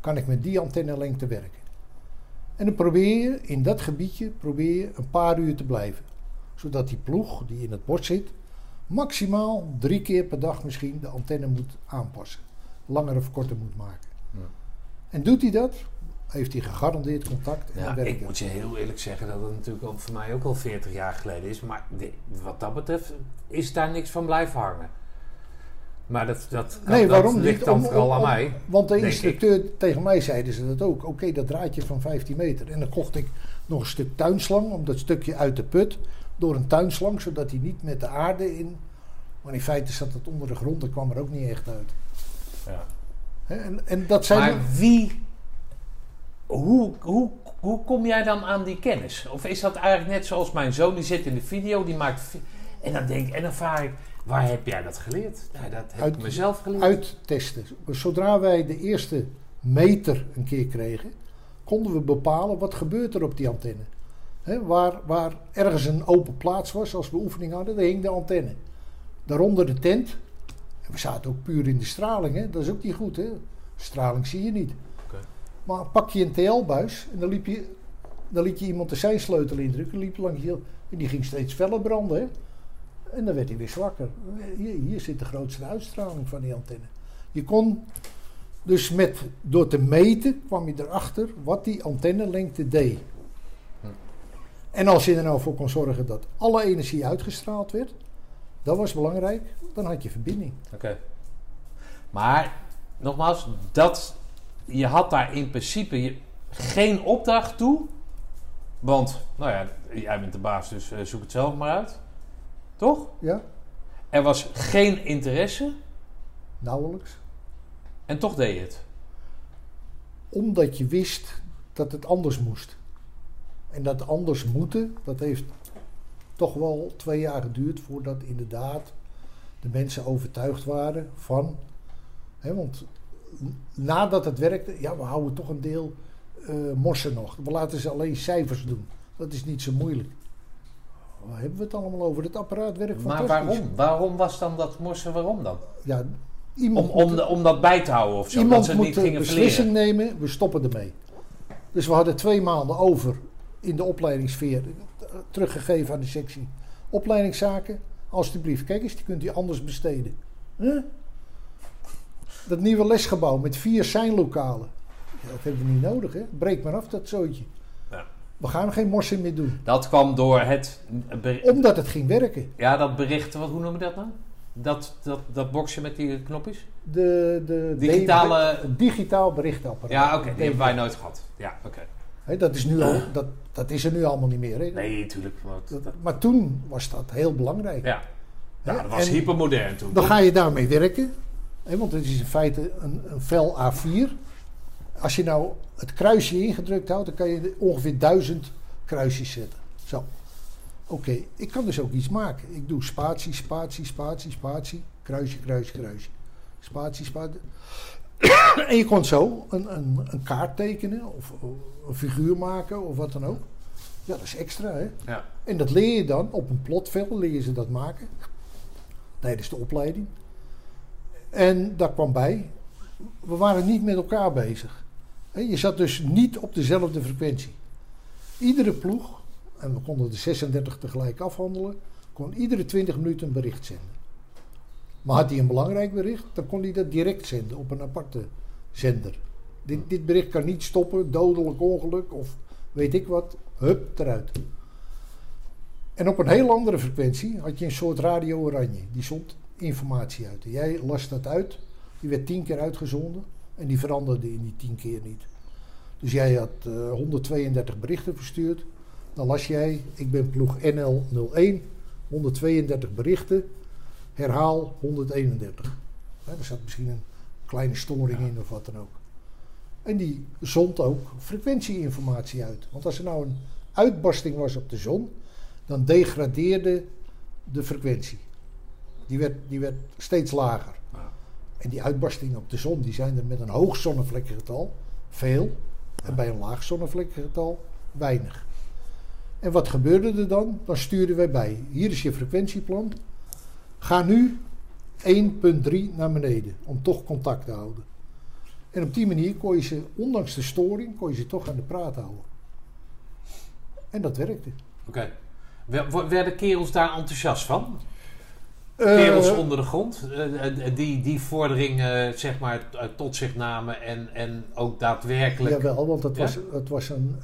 kan ik met die antennelengte werken. En dan probeer je in dat gebiedje probeer je een paar uur te blijven. Zodat die ploeg die in het bord zit, maximaal drie keer per dag misschien de antenne moet aanpassen. Langer of korter moet maken. Ja. En doet hij dat, heeft hij gegarandeerd contact en Ja, werkt ik moet je heel eerlijk zeggen dat het natuurlijk al voor mij ook al 40 jaar geleden is. Maar de- wat dat betreft is daar niks van blijven hangen. Maar dat, dat, kan- Nee, dat waarom ligt niet? dan Om- vooral om- aan mij. Want de instructeur tegen mij zeiden ze dat ook. Oké, dat draadje van 15 meter. En dan kocht ik nog een stuk tuinslang om dat stukje uit de put door een tuinslang, zodat hij niet met de aarde in. Maar in feite zat het onder de grond, dat kwam er ook niet echt uit. Ja. Hè, En, en dat zijn. Maar wie... Hoe, hoe, hoe kom jij dan aan die kennis? Of is dat eigenlijk net zoals mijn zoon, die zit in de video, die maakt... En dan denk ik, en dan vraag ik, waar heb jij dat geleerd? Nou, dat heb Uit- ik mezelf geleerd. uittesten. Zodra wij de eerste meter een keer kregen, konden we bepalen wat gebeurt er op die antenne. Hè, waar, waar ergens een open plaats was, als we oefening hadden, daar hing de antenne. Daaronder de tent. En we zaten ook puur in de straling, hè. dat is ook niet goed. Hè. Straling zie je niet. Maar pak je een TL-buis en dan, liep je, dan liet je iemand de zijsleutel indrukken, liep langs je, en die ging steeds feller branden. Hè. En dan werd hij weer zwakker. Hier, hier zit de grootste uitstraling van die antenne. Je kon dus met, door te meten kwam je erachter wat die antennelengte deed. En als je er nou voor kon zorgen dat alle energie uitgestraald werd, dat was belangrijk, dan had je verbinding. Oké. Maar, nogmaals, dat, je had daar in principe je, geen opdracht toe. Want, nou ja, jij bent de baas, dus eh, zoek het zelf maar uit. Toch? Ja, Er was geen interesse nauwelijks. en toch deed je het. Omdat je wist dat het anders moest. En dat anders moeten, dat heeft toch wel twee jaar geduurd voordat inderdaad de mensen overtuigd waren van. Hè, want nadat het werkte, ja, we houden toch een deel eh, morsen nog. We laten ze alleen cijfers doen. Dat is niet zo moeilijk. Waar hebben we het allemaal over? Het apparaat werkt Maar waarom? Waarom was dan dat morsen? Waarom dan? Ja, Om, iemand om, moet- de- om dat bij te houden of zo? Iemand dat ze moet niet gingen beslissing verleren? nemen, we stoppen ermee. Dus we hadden twee maanden over in de opleidingssfeer teruggegeven aan de sectie opleidingszaken. Alsjeblieft, kijk eens, die kunt u anders besteden. Huh? Dat nieuwe lesgebouw met vier zijnlokalen. Ja, dat hebben we niet nodig, hè? Breek maar af, dat zootje. Ja. we gaan geen morsen meer doen. Dat kwam door het, Omdat het ging werken. ja, dat bericht, wat, hoe noem je dat nou? Dat, dat, dat boxje met die knopjes? De, de Digitale- digitaal berichtapparaat. Ja, oké, die hebben wij nooit gehad. Ja, oké. Dat, is nu al, dat, dat is er nu allemaal niet meer. Nee, natuurlijk. maar dat- maar toen was dat heel belangrijk. Ja. ja, Hè, dat was en hypermodern toen. Dan ga je daarmee werken. Want het is in feite een, een vel A4. Als je nou het kruisje ingedrukt houdt, dan kan je ongeveer duizend kruisjes zetten. Zo. Oké, ik kan dus ook iets maken. Ik doe spatie, spatie, spatie, spatie, kruisje, kruisje, kruisje. Spatie, spatie. En je kon zo een, een, een kaart tekenen of een figuur maken of wat dan ook. Ja, dat is extra hè. Ja. En dat leer je dan op een plotvel, leer je ze dat maken. Tijdens de opleiding. En daar kwam bij, we waren niet met elkaar bezig. Je zat dus niet op dezelfde frequentie. Iedere ploeg, en we konden de 36 tegelijk afhandelen, kon iedere 20 minuten een bericht zenden. Maar had hij een belangrijk bericht, dan kon hij dat direct zenden op een aparte zender. Dit, dit bericht kan niet stoppen, dodelijk ongeluk of weet ik wat, hup, eruit. En op een heel andere frequentie had je een soort radio oranje. Die zond informatie uit. Jij las dat uit. Die werd tien keer uitgezonden. En die veranderde in die tien keer niet. Dus jij had eh, 132 berichten verstuurd. Dan las jij, ik ben ploeg NL01, 132 berichten. Herhaal 131. Hè, er zat misschien een kleine storing in of wat dan ook. En die zond ook frequentieinformatie uit. Want als er nou een uitbarsting was op de zon, dan degradeerde de frequentie. Die werd, die werd steeds lager. Ja. En die uitbarstingen op de zon, die zijn er met een hoog zonnevlekkengetal veel. En bij een laag zonnevlekkengetal weinig. En wat gebeurde er dan? Dan stuurden wij bij. Hier is je frequentieplan. Ga nu 1.3 naar beneden. Om toch contact te houden. En op die manier kon je ze, ondanks de storing, kon je ze toch aan de praat houden. En dat werkte. Oké. Werden kerels daar enthousiast van? Kerels Eh, onder de grond, eh, eh, die die vordering zeg maar tot zich namen en, en ook daadwerkelijk. Jawel, want het Ja? was, het was een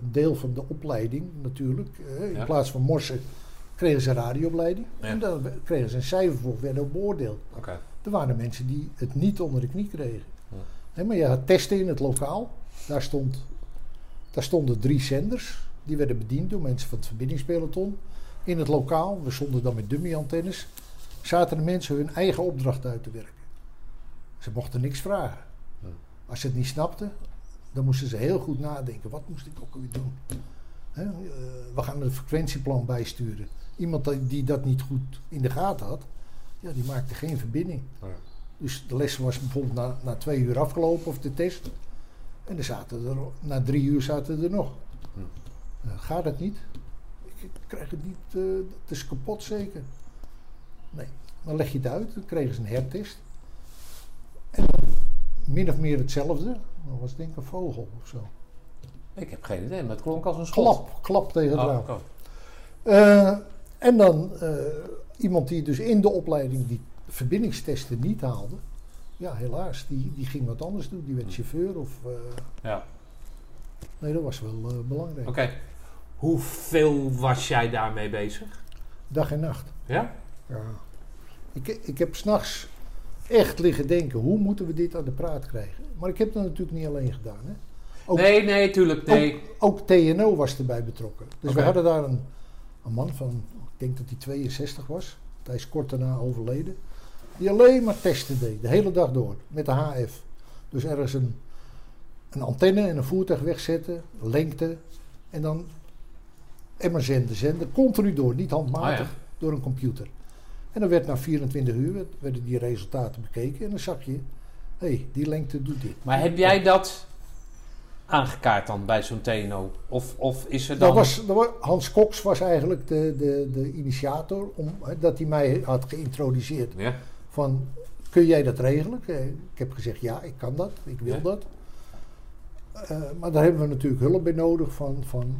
deel van de opleiding natuurlijk. In Ja. plaats van morsen kregen ze radioopleiding. Ja. En we- kregen ze een cijfer voor, werden ook beoordeeld. Oké. Er waren mensen die het niet onder de knie kregen. Ja. Maar je had testen in het lokaal. Daar, stond, daar stonden drie zenders. Die werden bediend door mensen van het verbindingspeloton. In het lokaal, we stonden dan met dummy-antennes, zaten de mensen hun eigen opdracht uit te werken. Ze mochten niks vragen. Ja. Als ze het niet snapten, dan moesten ze heel goed nadenken. Wat moest ik ook weer doen? Eh, we gaan een frequentieplan bijsturen. Iemand die- dat niet goed in de gaten had, ja, die maakte geen verbinding. Ja. Dus de les was bijvoorbeeld na, na twee uur afgelopen of de test. En er zaten er, na drie uur zaten er nog. Hm. Gaat het niet? Ik, ik krijg het niet, eh, het is kapot zeker. Nee, dan leg je het uit, dan kregen ze een hertest. En min of meer hetzelfde. Dat was denk ik een vogel of zo. Ik heb geen idee, maar het klonk als een schot. Klap, klap tegen het Oh, raam. En dan eh, iemand die dus in de opleiding die verbindingstesten niet haalde. Ja, helaas, die, die ging wat anders doen. Die werd chauffeur of... eh, Ja, nee, dat was wel eh, belangrijk. oké. Hoeveel was jij daarmee bezig? Dag en nacht. Ja? Ja. Ik, ik heb s'nachts echt liggen denken, hoe moeten we dit aan de praat krijgen? Maar ik heb dat natuurlijk niet alleen gedaan. Hè? Ook, Nee, nee, tuurlijk. Nee. ook, ook TNO was erbij betrokken. Dus we hadden daar een, een man van, denk dat hij 62 was. Hij is kort daarna overleden. Die alleen maar testen deed, de hele dag door, met de HF. Dus ergens een, een antenne en een voertuig wegzetten, lengte. En dan en maar zenden, zenden, continu door, niet handmatig, Ah, ja. door een computer. En dan werd na 24 uur werd- werden die resultaten bekeken en dan zag je, hé, hey, die lengte doet dit. Maar heb jij dat aangekaart dan bij zo'n TNO? Of, of is er dan... Dat was, dat wa- Hans Cox was eigenlijk de, de, de initiator, om, dat hij mij had geïntroduceerd Ja? van, kun jij dat regelen? Eh, Ik heb gezegd, ja, ik kan dat, ik wil Ja. dat. Eh, maar daar hebben we natuurlijk hulp bij nodig van, van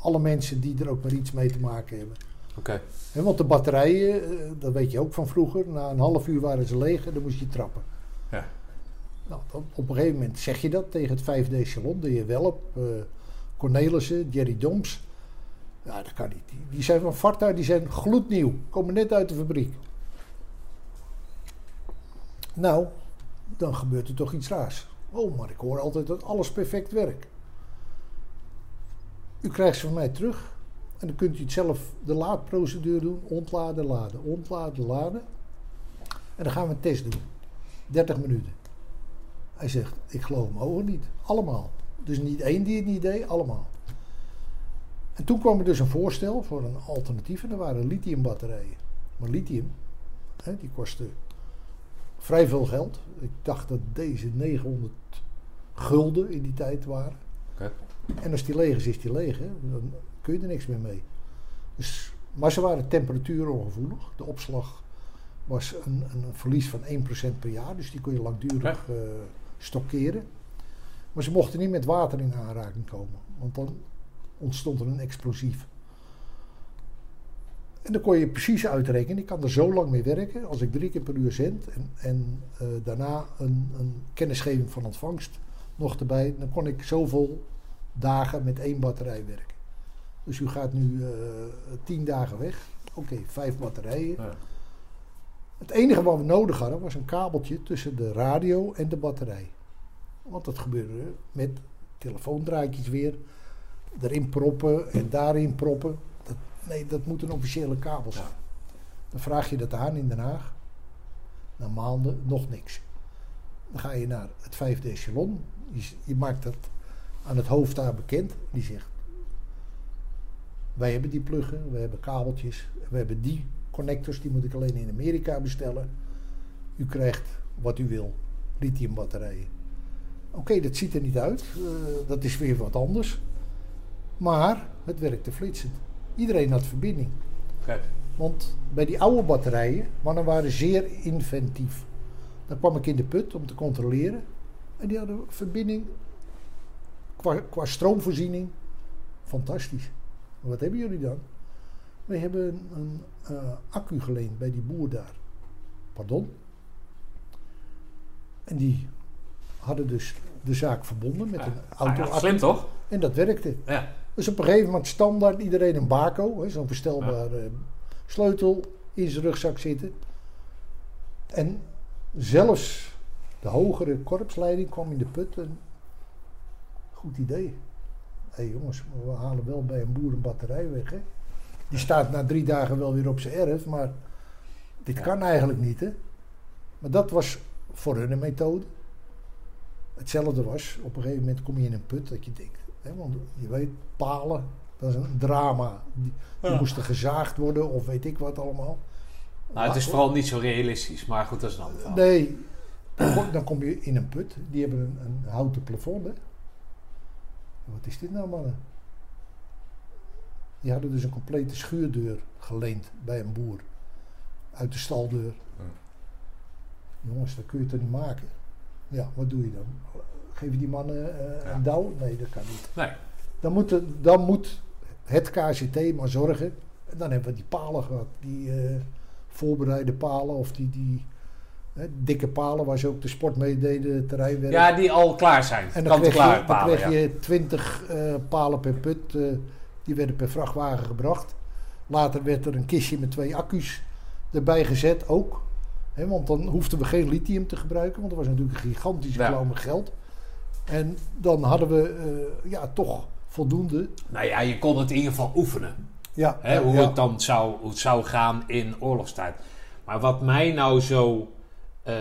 alle mensen die er ook maar iets mee te maken hebben. Oké. Want de batterijen, eh, dat weet je ook van vroeger, na een half uur waren ze leeg en dan moest je trappen. Nou, op een gegeven moment zeg je dat tegen het vijfde echelon, dat je wel op eh, Cornelissen, Jerry Doms. Ja, dat kan niet. Die, die zijn van Varta, die zijn gloednieuw. Komen net uit de fabriek. Nou, dan gebeurt er toch iets raars. Oh, maar ik hoor altijd dat alles perfect werkt. U krijgt ze van mij terug. En dan kunt u het zelf de laadprocedure doen. Ontladen, laden, ontladen, laden. En dan gaan we een test doen. 30 minuten. Hij zegt, ik geloof mijn ogen niet. Allemaal. Dus niet één die het niet deed, allemaal. En toen kwam er dus een voorstel voor een alternatief. En dat waren lithiumbatterijen. Maar lithium, hè, die kostte vrij veel geld. Ik dacht dat deze 900 gulden in die tijd waren. En als die leeg is, is die leeg. Hè? Dan kun je er niks meer mee. Dus, maar ze waren temperatuurongevoelig. De opslag was een, een verlies van 1% per jaar. Dus die kon je langdurig eh, stockeren. Maar ze mochten niet met water in aanraking komen. Want dan ontstond er een explosief. En dan kon je precies uitrekenen. Ik kan er zo lang mee werken. Als ik drie keer per uur zend. En, en eh, daarna een, een kennisgeving van ontvangst nog erbij. Dan kon ik zoveel dagen met één batterij werken. Dus u gaat nu eh, tien dagen weg. Oké, vijf batterijen. Ja. Het enige wat we nodig hadden was een kabeltje tussen de radio en de batterij. Want dat gebeurde met telefoondraadjes weer. Erin proppen en daarin proppen. Dat, nee, dat moet een officiële kabel zijn. Dan vraag je dat aan in Den Haag. Na maanden nog niks. Dan ga je naar het vijfde echelon. Je, je maakt dat aan het hoofd daar bekend. Die zegt: Wij hebben die pluggen, we hebben kabeltjes, we hebben die connectors, die moet ik alleen in Amerika bestellen. U krijgt wat u wil, lithiumbatterijen. Oké, dat ziet er niet uit, eh, dat is weer wat anders. Maar het werkte flitsend. Iedereen had verbinding. Oké. Want bij die oude batterijen, mannen waren zeer inventief. Dan kwam ik in de put om te controleren. En die hadden verbinding qua, qua stroomvoorziening fantastisch. En wat hebben jullie dan? Wij hebben een, eh, accu geleend bij die boer daar. Pardon? En die hadden dus de zaak verbonden met Ja. een Ah, auto. ja, slim toch? En dat werkte. Ja. Dus op een gegeven moment standaard iedereen een bako, zo'n verstelbare sleutel in zijn rugzak zitten. En zelfs de hogere korpsleiding kwam in de put en goed idee. Hé jongens, we halen wel bij een boer een batterij weg. Hè. Die staat na drie dagen wel weer op zijn erf, maar dit Ja. kan eigenlijk niet. Hè. Maar dat was voor hun een methode. Hetzelfde was, op een gegeven moment kom je in een put dat je denkt, hè, want je weet, palen, dat is een drama. Die, die Ja. moesten gezaagd worden of weet ik wat allemaal. Nou, het is vooral niet zo realistisch, maar goed, dat is een ander verhaal. Nee, dan kom, dan kom je in een put. Die hebben een, een houten plafond. Hè? Wat is dit nou, mannen? Die hadden dus een complete schuurdeur geleend bij een boer. Uit de staldeur. Jongens, dat kun je toch niet maken? Ja, wat doe je dan? Geef je die mannen eh, Ja. een douw? Nee, dat kan niet. Nee. Dan moet, het- dan moet het KCT maar zorgen. En dan hebben we die palen gehad. Die eh, voorbereide palen of die, die hè, dikke palen waar ze ook de sport mee deden, terreinwerk. Ja, die al klaar zijn. en dan kreeg, klaar je, dan palen, kreeg ja. je 20 eh, palen per put. Die werden per vrachtwagen gebracht. Later werd er een kistje met twee accu's erbij gezet ook. Want dan hoefden we geen lithium te gebruiken, want dat was natuurlijk een gigantische Ja. klauw geld. En dan hadden we eh, ja, toch voldoende. Nou ja, je kon het in ieder geval oefenen. Ja, hoe ja. het dan zou, hoe het zou gaan in oorlogstijd. Maar wat mij nou zo eh,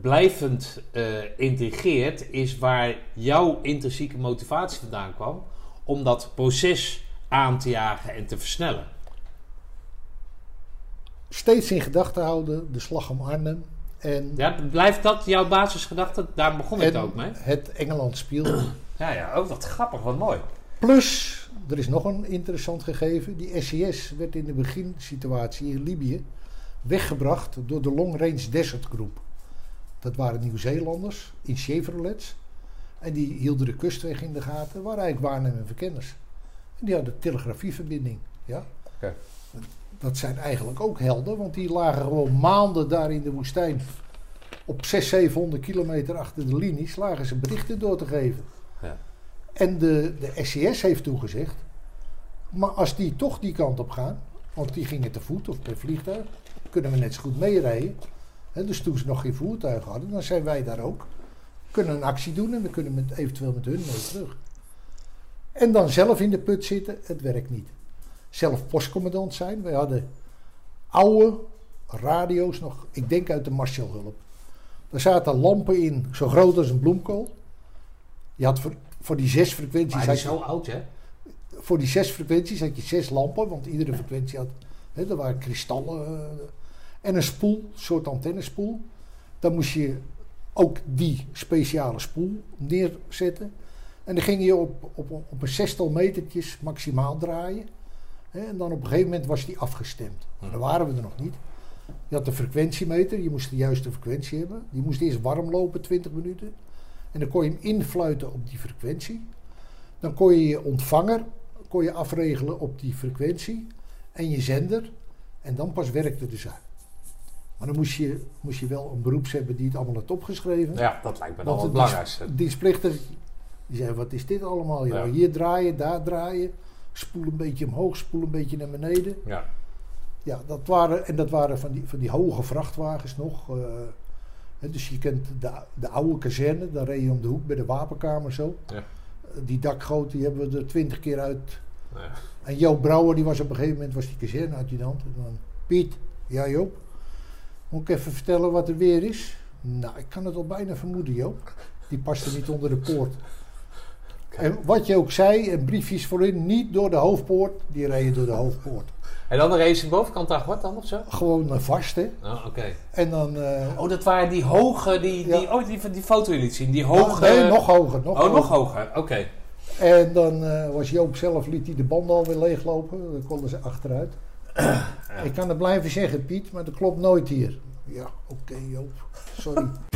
blijvend integreert, is waar jouw intrinsieke motivatie vandaan kwam om dat proces aan te jagen en te versnellen. steeds in gedachten houden de slag om Arnhem. En, Ja, blijft dat jouw basisgedachte? Daar begon ik ook mee. het Engeland speelde. Ja, ja, ook wat grappig, wat mooi. Plus, er is nog een interessant gegeven. Die SES werd in de beginsituatie in Libië weggebracht door de Long Range Desert Group. Dat waren Nieuw-Zeelanders in Chevrolets. En die hielden de kustweg in de gaten, waren eigenlijk waarnemende verkenners. En die hadden telegrafieverbinding. Ja? Dat zijn eigenlijk ook helden, want die lagen gewoon maanden daar in de woestijn. Op 600, 700 kilometer achter de linies lagen ze berichten door te geven. Ja. En de, de SCS heeft toegezegd, maar als die toch die kant op gaan, want die gingen te voet of per vliegtuig, kunnen we net zo goed meerijden. Hè, dus toen ze nog geen voertuig hadden, dan zijn wij daar ook. Kunnen een actie doen en we kunnen met, eventueel met hun mee terug. En dan zelf in de put zitten, het werkt niet. Zelf postcommandant zijn. Wij hadden oude radio's nog, ik denk uit de Marshallhulp. Daar zaten lampen in, zo groot als een bloemkool. Je had voor, voor die zes frequenties... Maar had is zo oud, hè? voor die zes frequenties had je zes lampen, want iedere frequentie had, hè, er waren kristallen eh, en een spoel, een soort antennespoel. Dan moest je ook die speciale spoel neerzetten. En dan ging je op, op, op een zestal metertjes maximaal draaien. En dan op een gegeven moment was die afgestemd. Maar dan waren we er nog niet. Je had de frequentiemeter, je moest de juiste frequentie hebben. Die moest eerst warm lopen, 20 minuten. En dan kon je hem influiten op die frequentie. Dan kon je je ontvanger kon je afregelen op die frequentie en je zender. En dan pas werkte de zaak. Maar dan moest je, moest je wel een beroeps hebben die het allemaal had opgeschreven. Ja, dat lijkt me dan wel het belangrijkste. dienst- dienstplichtig, die zei, wat is dit allemaal? joh? Ja. Hier draaien, daar draaien. Spoel een beetje omhoog, spoel een beetje naar beneden. Ja. Ja, dat waren, en dat waren van die, van die hoge vrachtwagens nog. hè, dus je kent de, de oude kazerne, daar reed je om de hoek bij de wapenkamer zo. Ja. Eh, Die dakgoot, die hebben we er twintig keer uit. Ja. En Joop Brouwer, die was op een gegeven moment was die kazerneadjudant. En dan, Piet, ja Joop, moet ik even vertellen wat er weer is? Nou, ik kan het al bijna vermoeden Joop. Die paste niet onder de poort. En wat je ook zei, en briefjes voorin, niet door de hoofdpoort, die reden door de hoofdpoort. En dan de bovenkant daar wat dan of zo? Gewoon een vast, hè. Oh, oké. En dan... eh, Oh, dat waren die hoge, die, die, Ja. oh, die, die foto die liet zien. Die hoge... Nee, nog hoger. Nog oh, hoger. nog hoger. Oké. En dan eh, was Joop zelf, liet hij de banden alweer leeglopen. Dan konden ze achteruit. Ik kan het blijven zeggen, Piet, maar dat klopt nooit hier. Ja, oké Joop, sorry.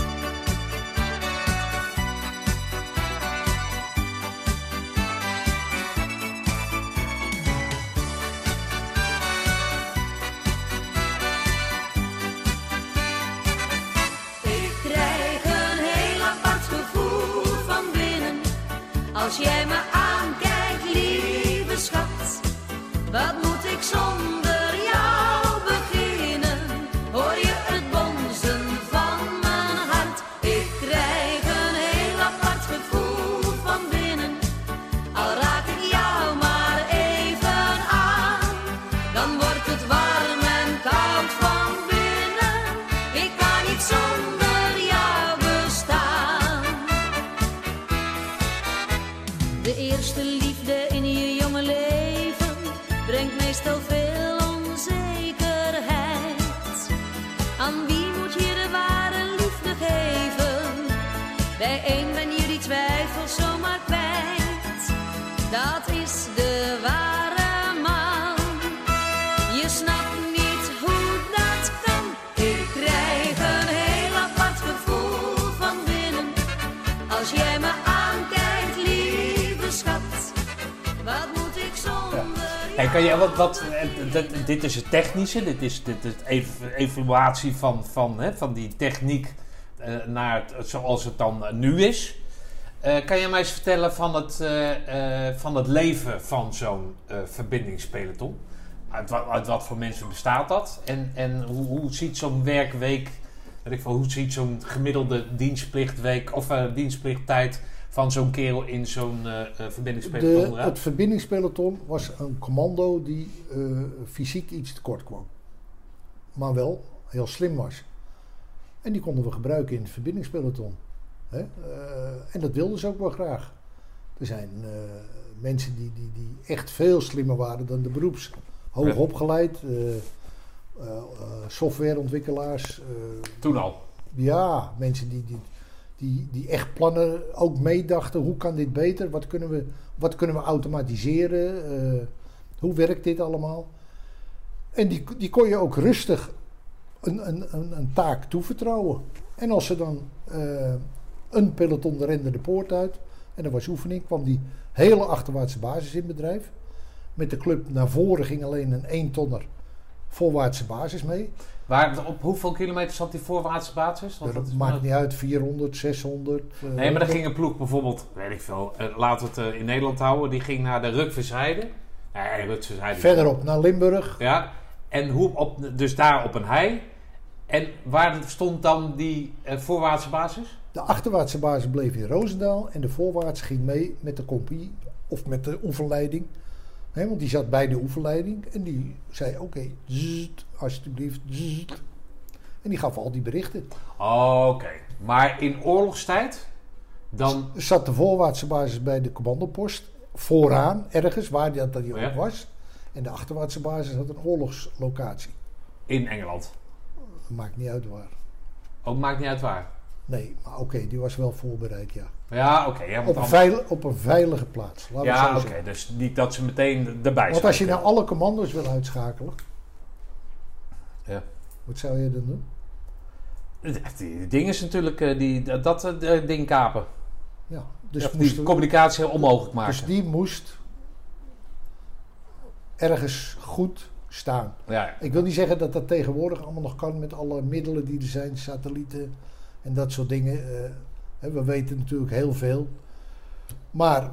kan je wat, wat, eh, dit is het technische, dit is de ev evaluatie van, van, hè, van die techniek eh, naar het, zoals het dan eh, nu is. Eh, kan je mij eens vertellen van het, eh, eh, van het leven van zo'n eh verbindingspeloton? Uit, uit wat voor mensen bestaat dat? En, en hoe, hoe ziet zo'n werkweek, weet ik veel, hoe ziet zo'n gemiddelde dienstplichtweek of eh, dienstplichttijd van zo'n kerel in zo'n eh, eh, verbindingspeloton De, het verbindingspeloton was een commando die eh, fysiek iets tekort kwam. Maar wel heel slim was. En die konden we gebruiken in het verbindingspeloton. Hè? Eh, en dat wilden ze ook wel graag. Er zijn eh, mensen die, die, die echt veel slimmer waren dan de beroeps. Hoog opgeleid, eh, eh, eh, softwareontwikkelaars. eh, Toen al. ja, mensen die, die, die, die echt plannen ook meedachten. Hoe kan dit beter? Wat kunnen we, wat kunnen we automatiseren? Eh, hoe werkt dit allemaal? En die, die kon je ook rustig een, een, een, taak toevertrouwen. En als ze dan eh, een peloton rende de poort uit en er was oefening, kwam die hele achterwaartse basis in bedrijf. Met de club naar voren ging alleen een 1 tonner voorwaartse basis mee. Waar, op hoeveel kilometer zat die voorwaartse basis? Want dat maakt niet uit, 400, 600. eh, Nee, maar dan ging een ploeg bijvoorbeeld, weet ik veel, eh, laten we het eh, in Nederland houden, die ging naar de Rukversheide. Nee, Rukversheide. Verderop naar Limburg. Ja, en hoe op, dus daar op een hei. En waar stond dan die eh, voorwaartse basis? De achterwaartse basis bleef in Roosendaal en de voorwaartse ging mee met de compie of met de oefenleiding. Hè, want die zat bij de oefenleiding en die zei: Oké, alsjeblieft. En die gaf al die berichten. Oké, maar in oorlogstijd, dan... Zat de voorwaartse basis bij de commandopost vooraan, ergens waar dat, dat die Ja. was. En de achterwaartse basis had een oorlogslocatie. In Engeland. Maakt niet uit waar. Ook maakt niet uit waar. Nee, maar oké, die was wel voorbereid, ja. Ja, oké. ja, Op dan- op een veilige plaats. Laten ja, oké. Dus niet dat ze meteen erbij Want als je zijn. nou alle commando's wil uitschakelen, Ja. wat zou je dan doen? Die ding is natuurlijk, eh, die, dat, dat eh, ding kapen. Ja, dus, Dus moest die communicatie onmogelijk maken. dus die moest ergens goed staan. ja, Ik wil niet zeggen dat dat tegenwoordig allemaal nog kan met alle middelen die er zijn, satellieten en dat soort dingen. eh, we weten natuurlijk heel veel. Maar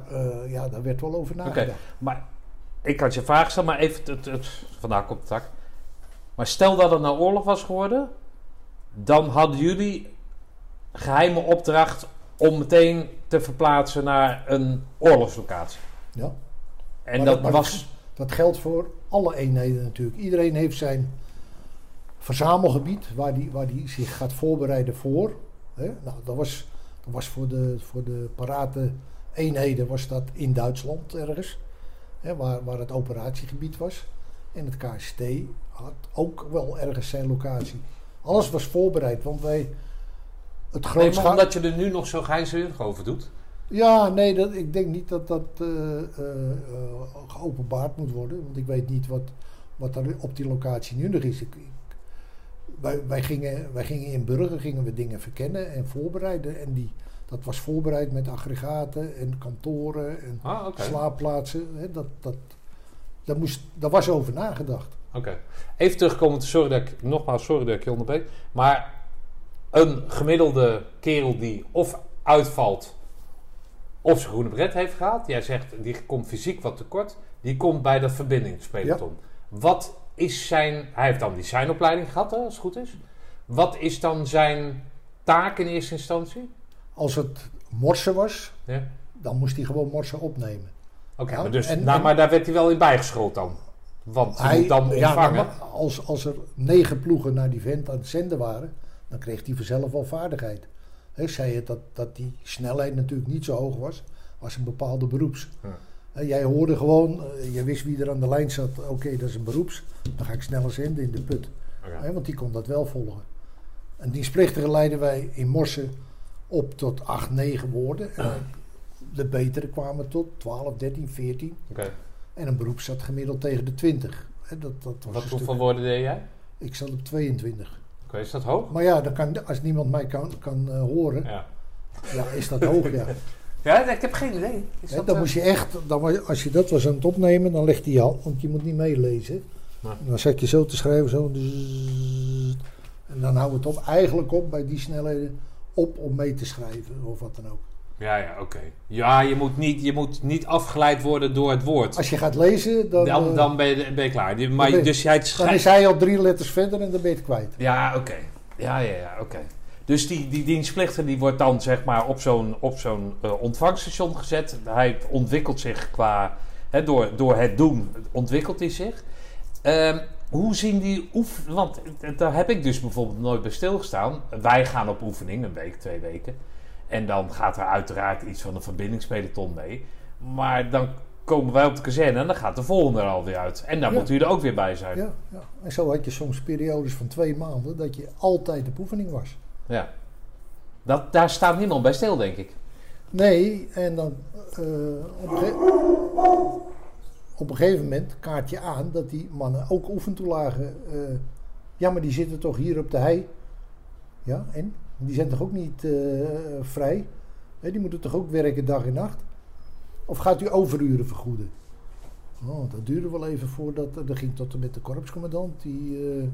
ja, daar werd wel over nagedacht. maar ik had je vraag stellen, maar even het, het, vandaag op de tak. Maar stel dat het nou oorlog was geworden, dan hadden jullie geheime opdracht om meteen te verplaatsen naar een oorlogslocatie. Ja. En Maar dat, was. Dat geldt voor alle eenheden natuurlijk. Iedereen heeft zijn verzamelgebied waar die, waar die zich gaat voorbereiden voor. Nou, dat was, dat was voor, de, voor de parate eenheden was dat in Duitsland ergens. Waar, waar het operatiegebied was. En het KST had ook wel ergens zijn locatie. Alles was voorbereid, want wij... Het Nee, grootscha- maar omdat je er nu nog zo geheimzinnig over doet. ja, nee, dat, ik denk niet dat dat eh, eh, eh, geopenbaard moet worden. Want ik weet niet wat, wat er op die locatie nu nog is. Ik, ik- wij, wij, gingen, wij gingen in Burger gingen we dingen verkennen en voorbereiden. En die, dat was voorbereid met aggregaten en kantoren en Ah, slaapplaatsen. Hè, dat, dat, daar, moest, daar was over nagedacht. Oké. Even terugkomen, sorry dat ik, nogmaals, sorry dat ik je onderbreek. Maar een gemiddelde kerel die of uitvalt of zijn groene bret heeft gehaald. Jij zegt, die komt fysiek wat tekort. Die komt bij dat verbindingspeloton. Wat is zijn... Hij heeft dan die zijnopleiding gehad, hè, als het goed is. Wat is dan zijn taak in eerste instantie? Als het morsen was, Ja. dan moest hij gewoon morsen opnemen. Oké, maar, dus, en- nou, en- maar daar werd hij wel in bijgeschoold dan. Want hij moet dan ja, ontvangen. maar als, als er negen ploegen naar die vent aan het zenden waren, dan kreeg hij vanzelf wel vaardigheid. Hè, zei het dat, dat die snelheid natuurlijk niet zo hoog was, was een bepaalde beroeps. Ja. Jij hoorde gewoon, eh, je wist wie er aan de lijn zat, oké, dat is een beroeps, dan ga ik sneller zenden in de put. Want die kon dat wel volgen. En dienstplichtige leiden wij in Morsen op tot 8, 9 woorden. En de betere kwamen tot 12, 13, 14. Oké. En een beroep zat gemiddeld tegen de 20. Hè, dat, dat was Wat hoeveel stuk- woorden deed jij? Ik zat op 22. Oké, is dat hoog? Maar ja, dan kan, als niemand mij kan, kan eh, horen, Ja. ja, is dat hoog, ja. Ja, ik heb geen idee. Dat, dan eh, moest je echt, dan, als je dat was aan het opnemen, dan legde je hand, want je moet niet meelezen. Nee. Dan zat je zo te schrijven, zo. zzzzt. En dan houdt het op, eigenlijk op bij die snelheden, op om mee te schrijven of wat dan ook. Ja, ja, oké. Ja, je moet, niet, je moet niet afgeleid worden door het woord. Als je gaat lezen, dan, Dan, eh, dan ben, je, ben je klaar. Maar, je- dus jij dan is hij al drie letters verder en dan ben je het kwijt. Ja, oké. Ja, ja, ja, oké. Dus die, die dienstplichtige die wordt dan zeg maar op zo'n, op zo'n eh, ontvangstation gezet. Hij ontwikkelt zich qua... Hè, door, door het doen ontwikkelt hij zich. Ehm, hoe zien die oef... Want eh, daar heb ik dus bijvoorbeeld nooit bij stilgestaan. Wij gaan op oefening, een week, twee weken. En dan gaat er uiteraard iets van een verbindingspeloton mee. Maar dan komen wij op de kazerne en dan gaat de volgende er alweer uit. En dan Ja. moet u er ook weer bij zijn. Ja, ja. En zo had je soms periodes van twee maanden dat je altijd op oefening was. Ja. Dat, daar staat niemand bij stil, denk ik. Nee, en dan eh, op, een ge- op een gegeven moment kaart je aan dat die mannen ook oefentoelagen. eh, ja, maar die zitten toch hier op de hei? Ja, en? Die zijn toch ook niet eh, vrij? Hè, die moeten toch ook werken dag en nacht? Of gaat u overuren vergoeden? Oh, dat duurde wel even voordat. Dat ging tot en met de korpscommandant, die eh,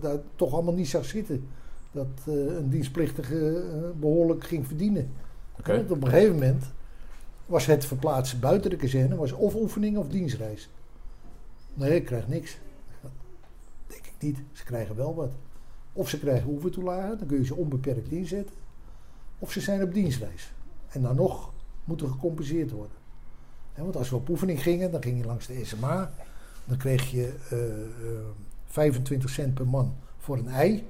daar toch allemaal niet zag zitten. Dat eh, een dienstplichtige eh, behoorlijk ging verdienen. Oké. Want op een gegeven moment was het verplaatsen buiten de kazerne, was of oefening of dienstreis. Nee, ik krijg niks. Denk ik niet. Ze krijgen wel wat. Of ze krijgen oefentoelagen, dan kun je ze onbeperkt inzetten. Of ze zijn op dienstreis. En dan nog moet er gecompenseerd worden. Want als we op oefening gingen, dan ging je langs de SMA. Dan kreeg je eh, eh, 25 cent per man voor een ei.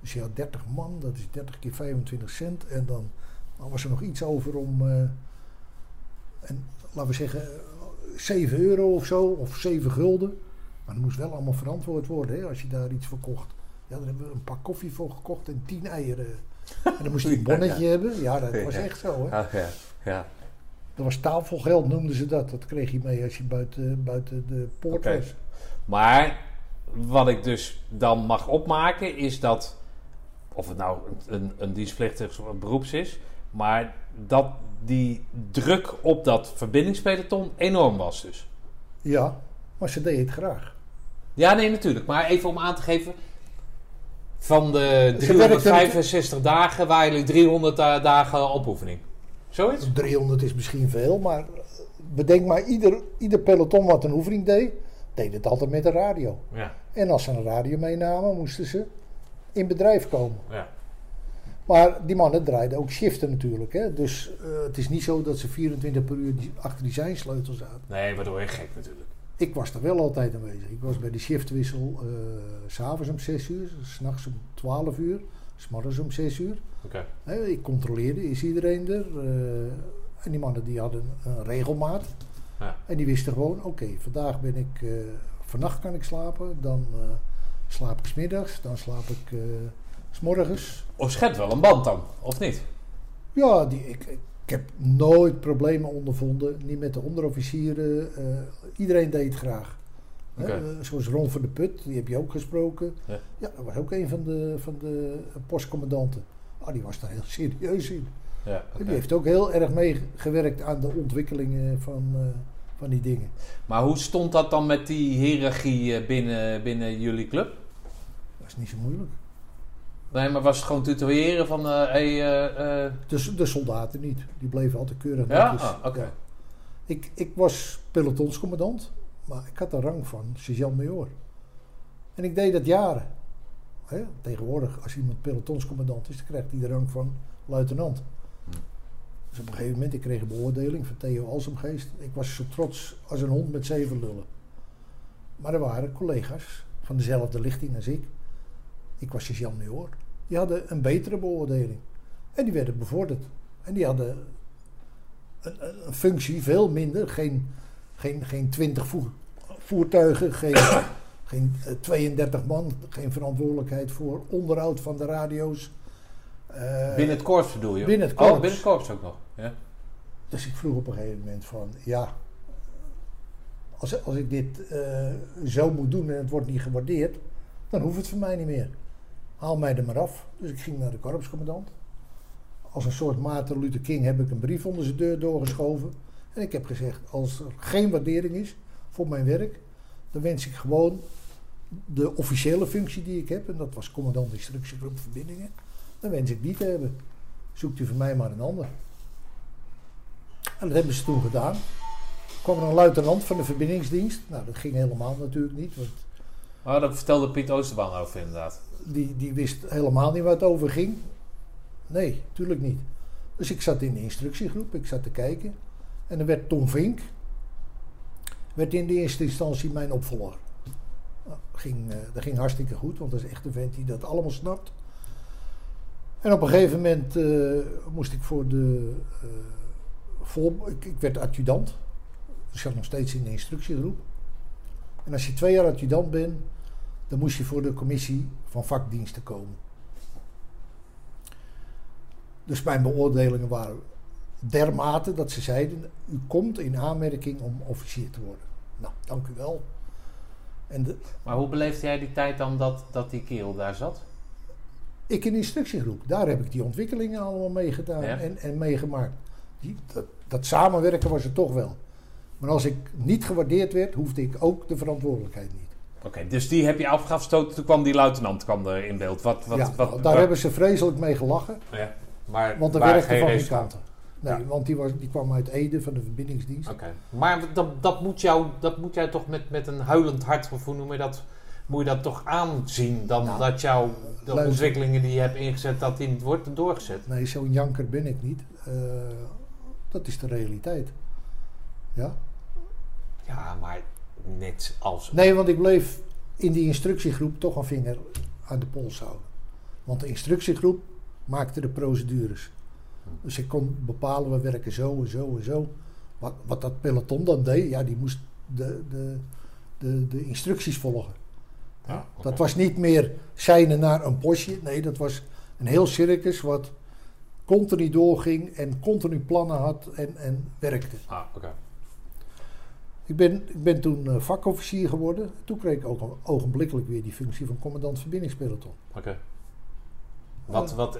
Dus je had 30 man, dat is 30 keer 25 cent. En dan, dan was er nog iets over om, eh, en, laten we zeggen, eh, 7 euro of zo, of 7 gulden. Maar dat moest wel allemaal verantwoord worden als je daar iets voor kocht. Ja, daar hebben we een pak koffie voor gekocht en 10 eieren. En dan moest je een bonnetje hebben. Ja, dat was echt zo. Hè. Ja. ja. Dat was tafelgeld, noemden ze dat. Dat kreeg je mee als je buiten, buiten de poort was. Maar wat ik dus dan mag opmaken is dat, of het nou een, een dienstplichtig beroeps is, maar dat die druk op dat verbindingspeloton enorm was dus. Ja, maar ze deed het graag. Ja, nee, natuurlijk. Maar even om aan te geven. Van de werkte 365 dagen waren jullie 300 da- dagen op oefening. Zoiets? 300 is misschien veel, maar bedenk maar, ieder, ieder peloton wat een oefening deed, deed het altijd met de radio. Ja. En als ze een radio meenamen, moesten ze in bedrijf komen. ja. Maar die mannen draaiden ook shiften natuurlijk. Hè? Dus eh, het is niet zo dat ze 24 per uur die- achter die zijnsleutels zaten. Nee, waardoor je gek natuurlijk. Ik was er wel altijd aanwezig. Ik was bij de shiftwissel eh, s s'avonds om 6 uur, s'nachts om 12 uur, s'morgens om 6 uur. Ik controleerde, is iedereen er? Eh, en die mannen die hadden een regelmaat. Ja. En die wisten gewoon, oké, vandaag ben ik, eh, vannacht kan ik slapen, dan eh, slaap ik 's middags, dan slaap ik eh 's morgens. Of schept wel een band dan, of niet? Ja, die, ik heb nooit problemen ondervonden, niet met de onderofficieren. eh, iedereen deed het graag. Eh, zoals Ron van de Put, die heb je ook gesproken. Ja. Ja, dat was ook een van de, van de postcommandanten. Ah, die was daar heel serieus in. Ja. Die heeft ook heel erg meegewerkt aan de ontwikkelingen van, eh, van die dingen. Maar hoe stond dat dan met die hiërarchie binnen, binnen jullie club? Dat is niet zo moeilijk. Nee, maar was het gewoon tutoyeren van... eh hey, eh, eh, Dus de soldaten niet. Die bleven altijd keurig Ja? netjes. Ah. Ja. Ik, ik was pelotonscommandant, maar ik had de rang van sergeant-major. En ik deed dat jaren. Hè? Tegenwoordig, als iemand pelotonscommandant is, dan krijgt hij de rang van luitenant. Hm. Dus op een gegeven moment, ik kreeg een beoordeling van Theo Alsemgeest. Ik was zo trots als een hond met zeven lullen. Maar er waren collega's van dezelfde lichting als ik. Ik was sergeant-major. Die hadden een betere beoordeling. En die werden bevorderd. En die hadden een, een, functie veel minder. Geen, geen, geen 20 voer, voertuigen, geen, geen eh, 32 man. Geen verantwoordelijkheid voor onderhoud van de radio's. Eh, binnen het korps bedoel je? binnen het Oh, korps. binnen het korps ook nog. Ja. Dus ik vroeg op een gegeven moment van, ja, als, als ik dit eh, zo moet doen en het wordt niet gewaardeerd, dan hoeft het voor mij niet meer. Haal mij er maar af. Dus ik ging naar de korpscommandant. Als een soort Maarten Luther King heb ik een brief onder zijn deur doorgeschoven. En ik heb gezegd, als er geen waardering is voor mijn werk, dan wens ik gewoon de officiële functie die ik heb, en dat was commandant instructiegroep verbindingen, dan wens ik die te hebben. Zoekt u voor mij maar een ander. En dat hebben ze toen gedaan. Er kwam er een luitenant van de verbindingsdienst. Nou, dat ging helemaal natuurlijk niet, want Oh, dat vertelde Piet Oosterbaan over inderdaad. Die, die wist helemaal niet waar het over ging. Nee, tuurlijk niet. Dus ik zat in de instructiegroep, ik zat te kijken. En dan werd Tom Vink, werd in de eerste instantie mijn opvolger. Nou, ging, eh, dat ging hartstikke goed, want dat is echt een vent die dat allemaal snapt. En op een gegeven moment eh, moest ik voor de... eh, ik, ik werd adjudant. Dus ik zat nog steeds in de instructiegroep. En als je twee jaar adjudant bent, dan moest je voor de commissie van vakdiensten komen. Dus mijn beoordelingen waren dermate dat ze zeiden: U komt in aanmerking om officier te worden. Nou, dank u wel. En de, Maar hoe beleefde jij die tijd dan dat, dat die kerel daar zat? ik in de instructiegroep, daar heb ik die ontwikkelingen allemaal mee gedaan Ja. en, en meegemaakt. Die, dat, dat samenwerken was er toch wel. Maar als ik niet gewaardeerd werd, hoefde ik ook de verantwoordelijkheid niet. Oké, dus die heb je afgestoten. Toen kwam die luitenant kwam er in beeld. Wat, wat, ja, wat, daar hebben ze vreselijk mee gelachen. Ja, maar Want er werkte geen van geen kanten. Nee, Ja. want die, was, die kwam uit Ede van de verbindingsdienst. Oké, maar dat, dat, moet jou, dat moet jij toch met, met een huilend hart, of hoe noem je dat, moet je dat toch aanzien dan Nou, dat jouw de luister. ontwikkelingen die je hebt ingezet, dat die niet wordt doorgezet? Nee, zo'n janker ben ik niet. Eh, dat is de realiteit. Ja? Ja, maar net als... Nee, want ik bleef in die instructiegroep toch een vinger aan de pols houden. Want de instructiegroep maakte de procedures. Dus ik kon bepalen, we werken zo en zo en zo. Wat, wat dat peloton dan deed, ja, die moest de, de, de, de instructies volgen. Ja. Dat was niet meer seinen naar een postje. Nee, dat was een heel circus wat continu doorging en continu plannen had en, en werkte. Ah, oké. Ik ben, ik ben toen eh, vakofficier geworden. Toen kreeg ik ook ogenblikkelijk weer die functie van commandant verbindingspeloton. Oké. Wat, wat,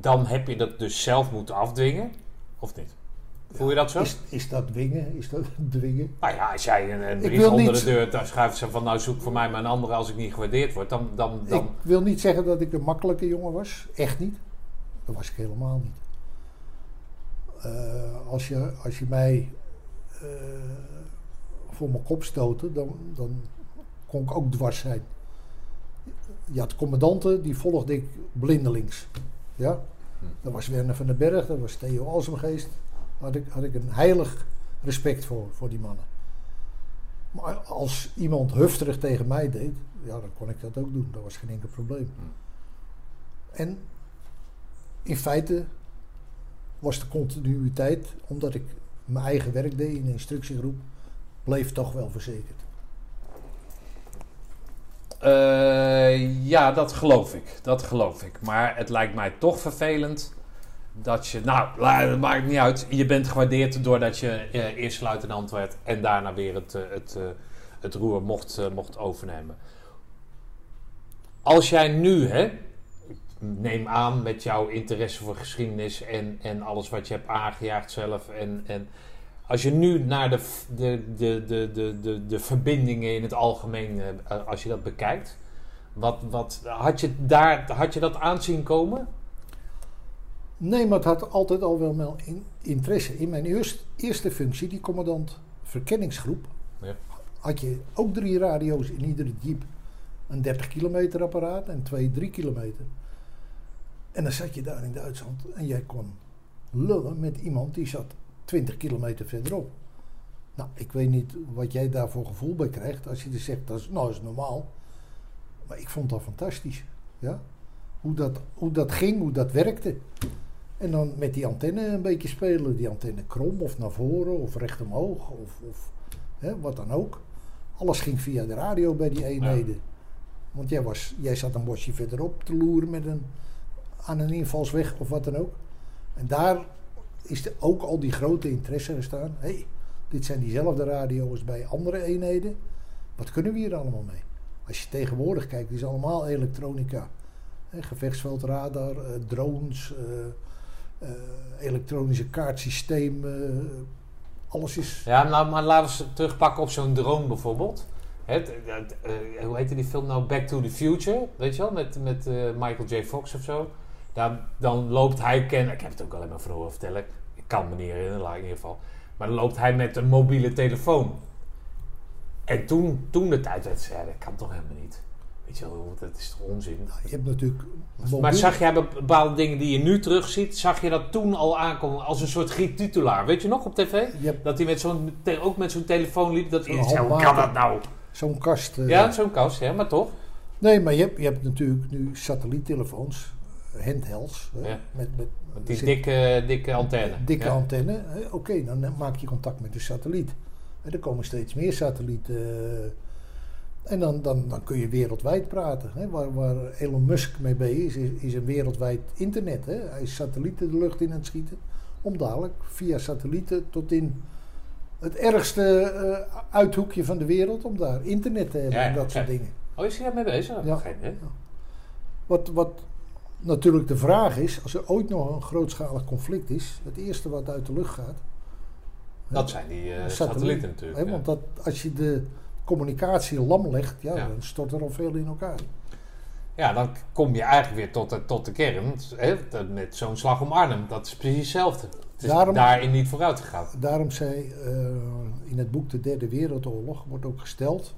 dan heb je dat dus zelf moeten afdwingen, of niet? Voel je dat zo? Is, is dat dwingen? Is dat dwingen? Nou ja, als jij een, een brief onder niet- de deur dan schuift ze van nou zoek voor mij maar een andere als ik niet gewaardeerd word, dan, dan, dan Ik wil niet zeggen dat ik een makkelijke jongen was. Echt niet. Dat was ik helemaal niet. Eh, als, je, als je mij eh, voor mijn kop stoten, dan, dan kon ik ook dwars zijn. Je had commandanten, die volgde ik blindelings. Ja? Dat was Werner van den Berg, dat was Theo Alsemgeest. Had ik, had ik een heilig respect voor, voor die mannen. Maar als iemand hufterig tegen mij deed, ja, dan kon ik dat ook doen. Dat was geen enkel probleem. En in feite was de continuïteit, omdat ik mijn eigen werk deed in de instructiegroep, bleef toch wel verzekerd. Eh, ja, dat geloof ik. Dat geloof ik. Maar het lijkt mij toch vervelend dat je... Nou, het maakt niet uit. Je bent gewaardeerd doordat je eh, eerste luitenant werd... en daarna weer het, eh, het, het roer mocht, mocht overnemen. Als jij nu, hè, neem aan met jouw interesse voor geschiedenis... en, en alles wat je hebt aangejaagd zelf... en, en als je nu naar de, de, de, de, de, de, de verbindingen in het algemeen, eh, als je dat bekijkt, wat, wat, had, je daar, had je dat aanzien komen? Nee, maar het had altijd al wel mijn in- interesse. In mijn eerst, eerste functie, die commandant verkenningsgroep, Ja. had je ook drie radio's in iedere jeep. Een 30 kilometer apparaat en twee 3 kilometer. En dan zat je daar in Duitsland en jij kon lullen met iemand die zat 20 kilometer verderop. Nou, ik weet niet wat jij daarvoor gevoel bij krijgt als je dus zegt, dat is, nou, is normaal. Maar ik vond dat fantastisch. Ja? Hoe, dat, hoe dat ging, hoe dat werkte. En dan met die antenne een beetje spelen. Die antenne krom of naar voren of recht omhoog of, of hè, wat dan ook. Alles ging via de radio bij die eenheden. Want jij, was, jij zat een bosje verderop te loeren met een, aan een invalsweg of wat dan ook. En daar is er ook al die grote interesse gestaan. Hé, hey, dit zijn diezelfde radio's bij andere eenheden. Wat kunnen we hier allemaal mee? Als je tegenwoordig kijkt, is allemaal elektronica. Gevechtsveldradar, eh, drones, eh, eh, elektronische kaartsystemen. alles is... Ja, maar laten we terugpakken op zo'n drone bijvoorbeeld. Hoe heette die film nou? Back to the Future, weet je wel? Met, met Michael J. Fox of zo. Dan, dan loopt hij kennen. Ik heb het ook alleen maar van vertellen. Ik kan me niet herinneren, in ieder geval. Maar dan loopt hij met een mobiele telefoon. En toen, toen de tijd werd ze, ja, dat kan toch helemaal niet. Weet je wel, dat is toch onzin. Nou, je hebt natuurlijk... mobiel- Maar zag jij bepaalde dingen die je nu terugziet, zag je dat toen al aankomen als een soort gietitulaar? Weet je nog op tv? Dat hij met zo'n ook met zo'n telefoon liep. Dat zei, hoe kan dat nou? zo'n kast... eh, Ja, zo'n kast, ja, maar toch? Nee, maar je hebt, je hebt natuurlijk nu satelliettelefoons, handhelds. Ja. Met, met, Met die zit- dikke, dikke antenne. dikke ja. antenne. Oké, dan maak je contact met de satelliet. En er komen steeds meer satellieten. eh, en dan, dan, dan kun je wereldwijd praten. Hè. Waar, waar Elon Musk mee bezig is, is, is een wereldwijd internet. Hè. Hij is satellieten de lucht in aan het schieten. Om dadelijk via satellieten tot in het ergste eh, uithoekje van de wereld... om daar internet te hebben Ja, en dat ja. soort dingen. Oh, is hij daarmee bezig? Ja. Geen, hè? Wat, wat natuurlijk de vraag is, als er ooit nog een grootschalig conflict is, het eerste wat uit de lucht gaat, Dat zijn die eh, Satellieten, satellieten natuurlijk. Hè, ja. want dat, als je de communicatie lam legt, ja, Ja. dan stort er al veel in elkaar. Ja, dan kom je eigenlijk weer tot de, tot de kern. Hè, met zo'n slag om Arnhem, dat is precies hetzelfde. Het is Daarom- daarin niet vooruit gegaan. Daarom zei eh, in het boek De Derde Wereldoorlog wordt ook gesteld.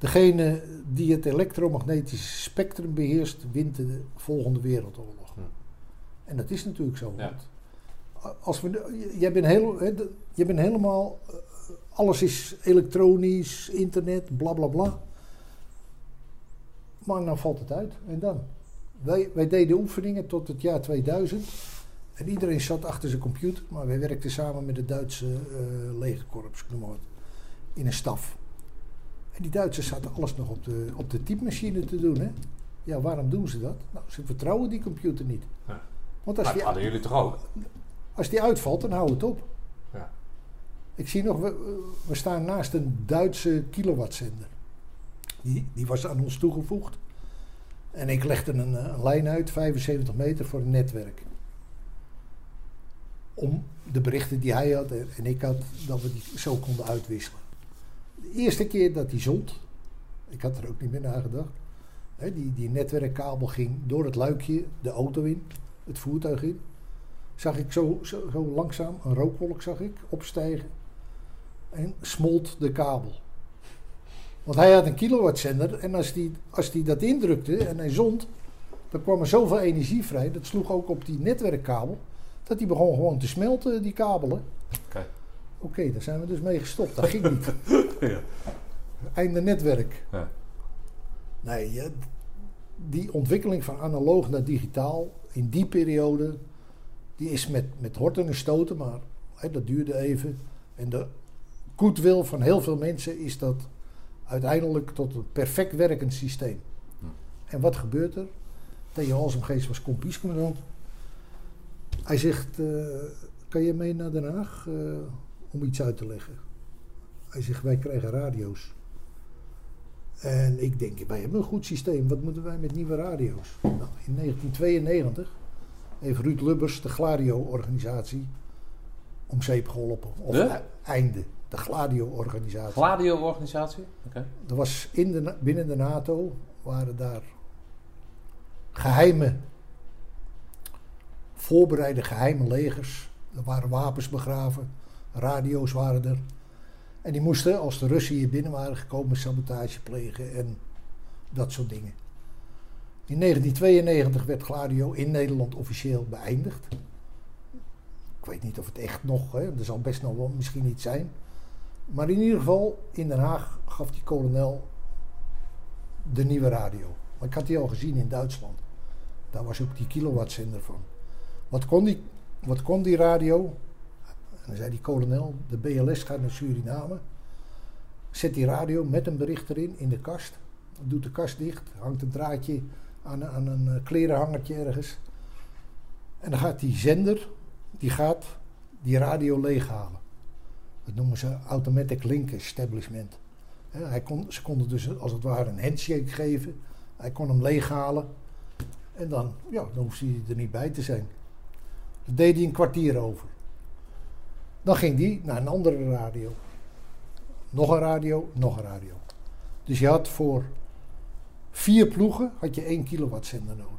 Degene die het elektromagnetische spectrum beheerst, wint de volgende wereldoorlog. Hm. En dat is natuurlijk zo. Ja. als we, jij bent, heel, bent helemaal, eh, alles is elektronisch, internet, bla bla bla. Maar dan valt het uit. En dan? Wij, wij deden oefeningen tot het jaar 2000. En iedereen zat achter zijn computer. Maar wij werkten samen met het Duitse eh legerkorps, ik noem maar wat. In een staf. En die Duitsers zaten alles nog op de, op de typemachine te doen. Hè? Ja, waarom doen ze dat? Nou, ze vertrouwen die computer niet. Ja. Want als Maar die, hadden jullie toch ook? als die uitvalt, dan houdt het op. Ja. Ik zie nog, we, we staan naast een Duitse kilowattzender. Die, die was aan ons toegevoegd. En ik legde een, eh, een lijn uit, 75 meter voor een netwerk. Om de berichten die hij had en en ik had, dat we die zo konden uitwisselen. De eerste keer dat hij zond, ik had er ook niet meer naar gedacht. Hè, die, die netwerkkabel ging door het luikje de auto in, het voertuig in zag ik zo, zo, zo langzaam een rookwolk zag ik opstijgen en smolt de kabel. Want hij had een kilowattzender en als die, als die dat indrukte en hij zond, dan kwam er zoveel energie vrij, dat sloeg ook op die netwerkkabel, dat die begon gewoon te smelten, die kabelen. Oké. Daar zijn we dus mee gestopt. Dat ging niet. Ja. Einde netwerk. Ja. Nee, je- die ontwikkeling van analoog naar digitaal in die periode, die is met, met horten en stoten, maar hè, dat duurde even. En de goedwil van heel veel mensen is dat uiteindelijk tot een perfect werkend systeem. Hm. En wat gebeurt er? Theo Halsemgeest was kompiescommandant. Hij zegt, eh, kan je mee naar Den Haag eh, om iets uit te leggen? Hij zegt, wij krijgen radio's. En ik denk, wij hebben een goed systeem. Wat moeten wij met nieuwe radio's? Nou, in 1992 heeft Ruud Lubbers de Gladio-organisatie om zeep geholpen. Of De? e- einde. De Gladio-organisatie. Gladio-organisatie? Oké. Er was in de, binnen de NATO waren daar geheime, voorbereide geheime legers. Er waren wapens begraven, radio's waren er. En die moesten, als de Russen hier binnen waren gekomen, sabotage plegen en dat soort dingen. In 1992 werd Gladio in Nederland officieel beëindigd. Ik weet niet of het echt nog, hè, er zal best nog wel misschien iets zijn. Maar in ieder geval, in Den Haag gaf die kolonel de nieuwe radio. Ik had die al gezien in Duitsland. Daar was ook die kilowattzender van. Wat kon die, wat kon die radio? Dan zei die kolonel, de BLS gaat naar Suriname. Zet die radio met een bericht erin in de kast. Doet de kast dicht, hangt een draadje aan, aan een eh, klerenhangertje ergens. En dan gaat die zender, die gaat die radio leeghalen. Dat noemen ze automatic link establishment. Hij kon, ze konden dus als het ware een handshake geven. Hij kon hem leeghalen. En dan, ja, dan hoefde hij er niet bij te zijn. Dat deed hij een kwartier over. Dan ging hij naar een andere radio. Nog een radio, nog een radio. Dus je had voor vier ploegen had je één kilowattzender nodig.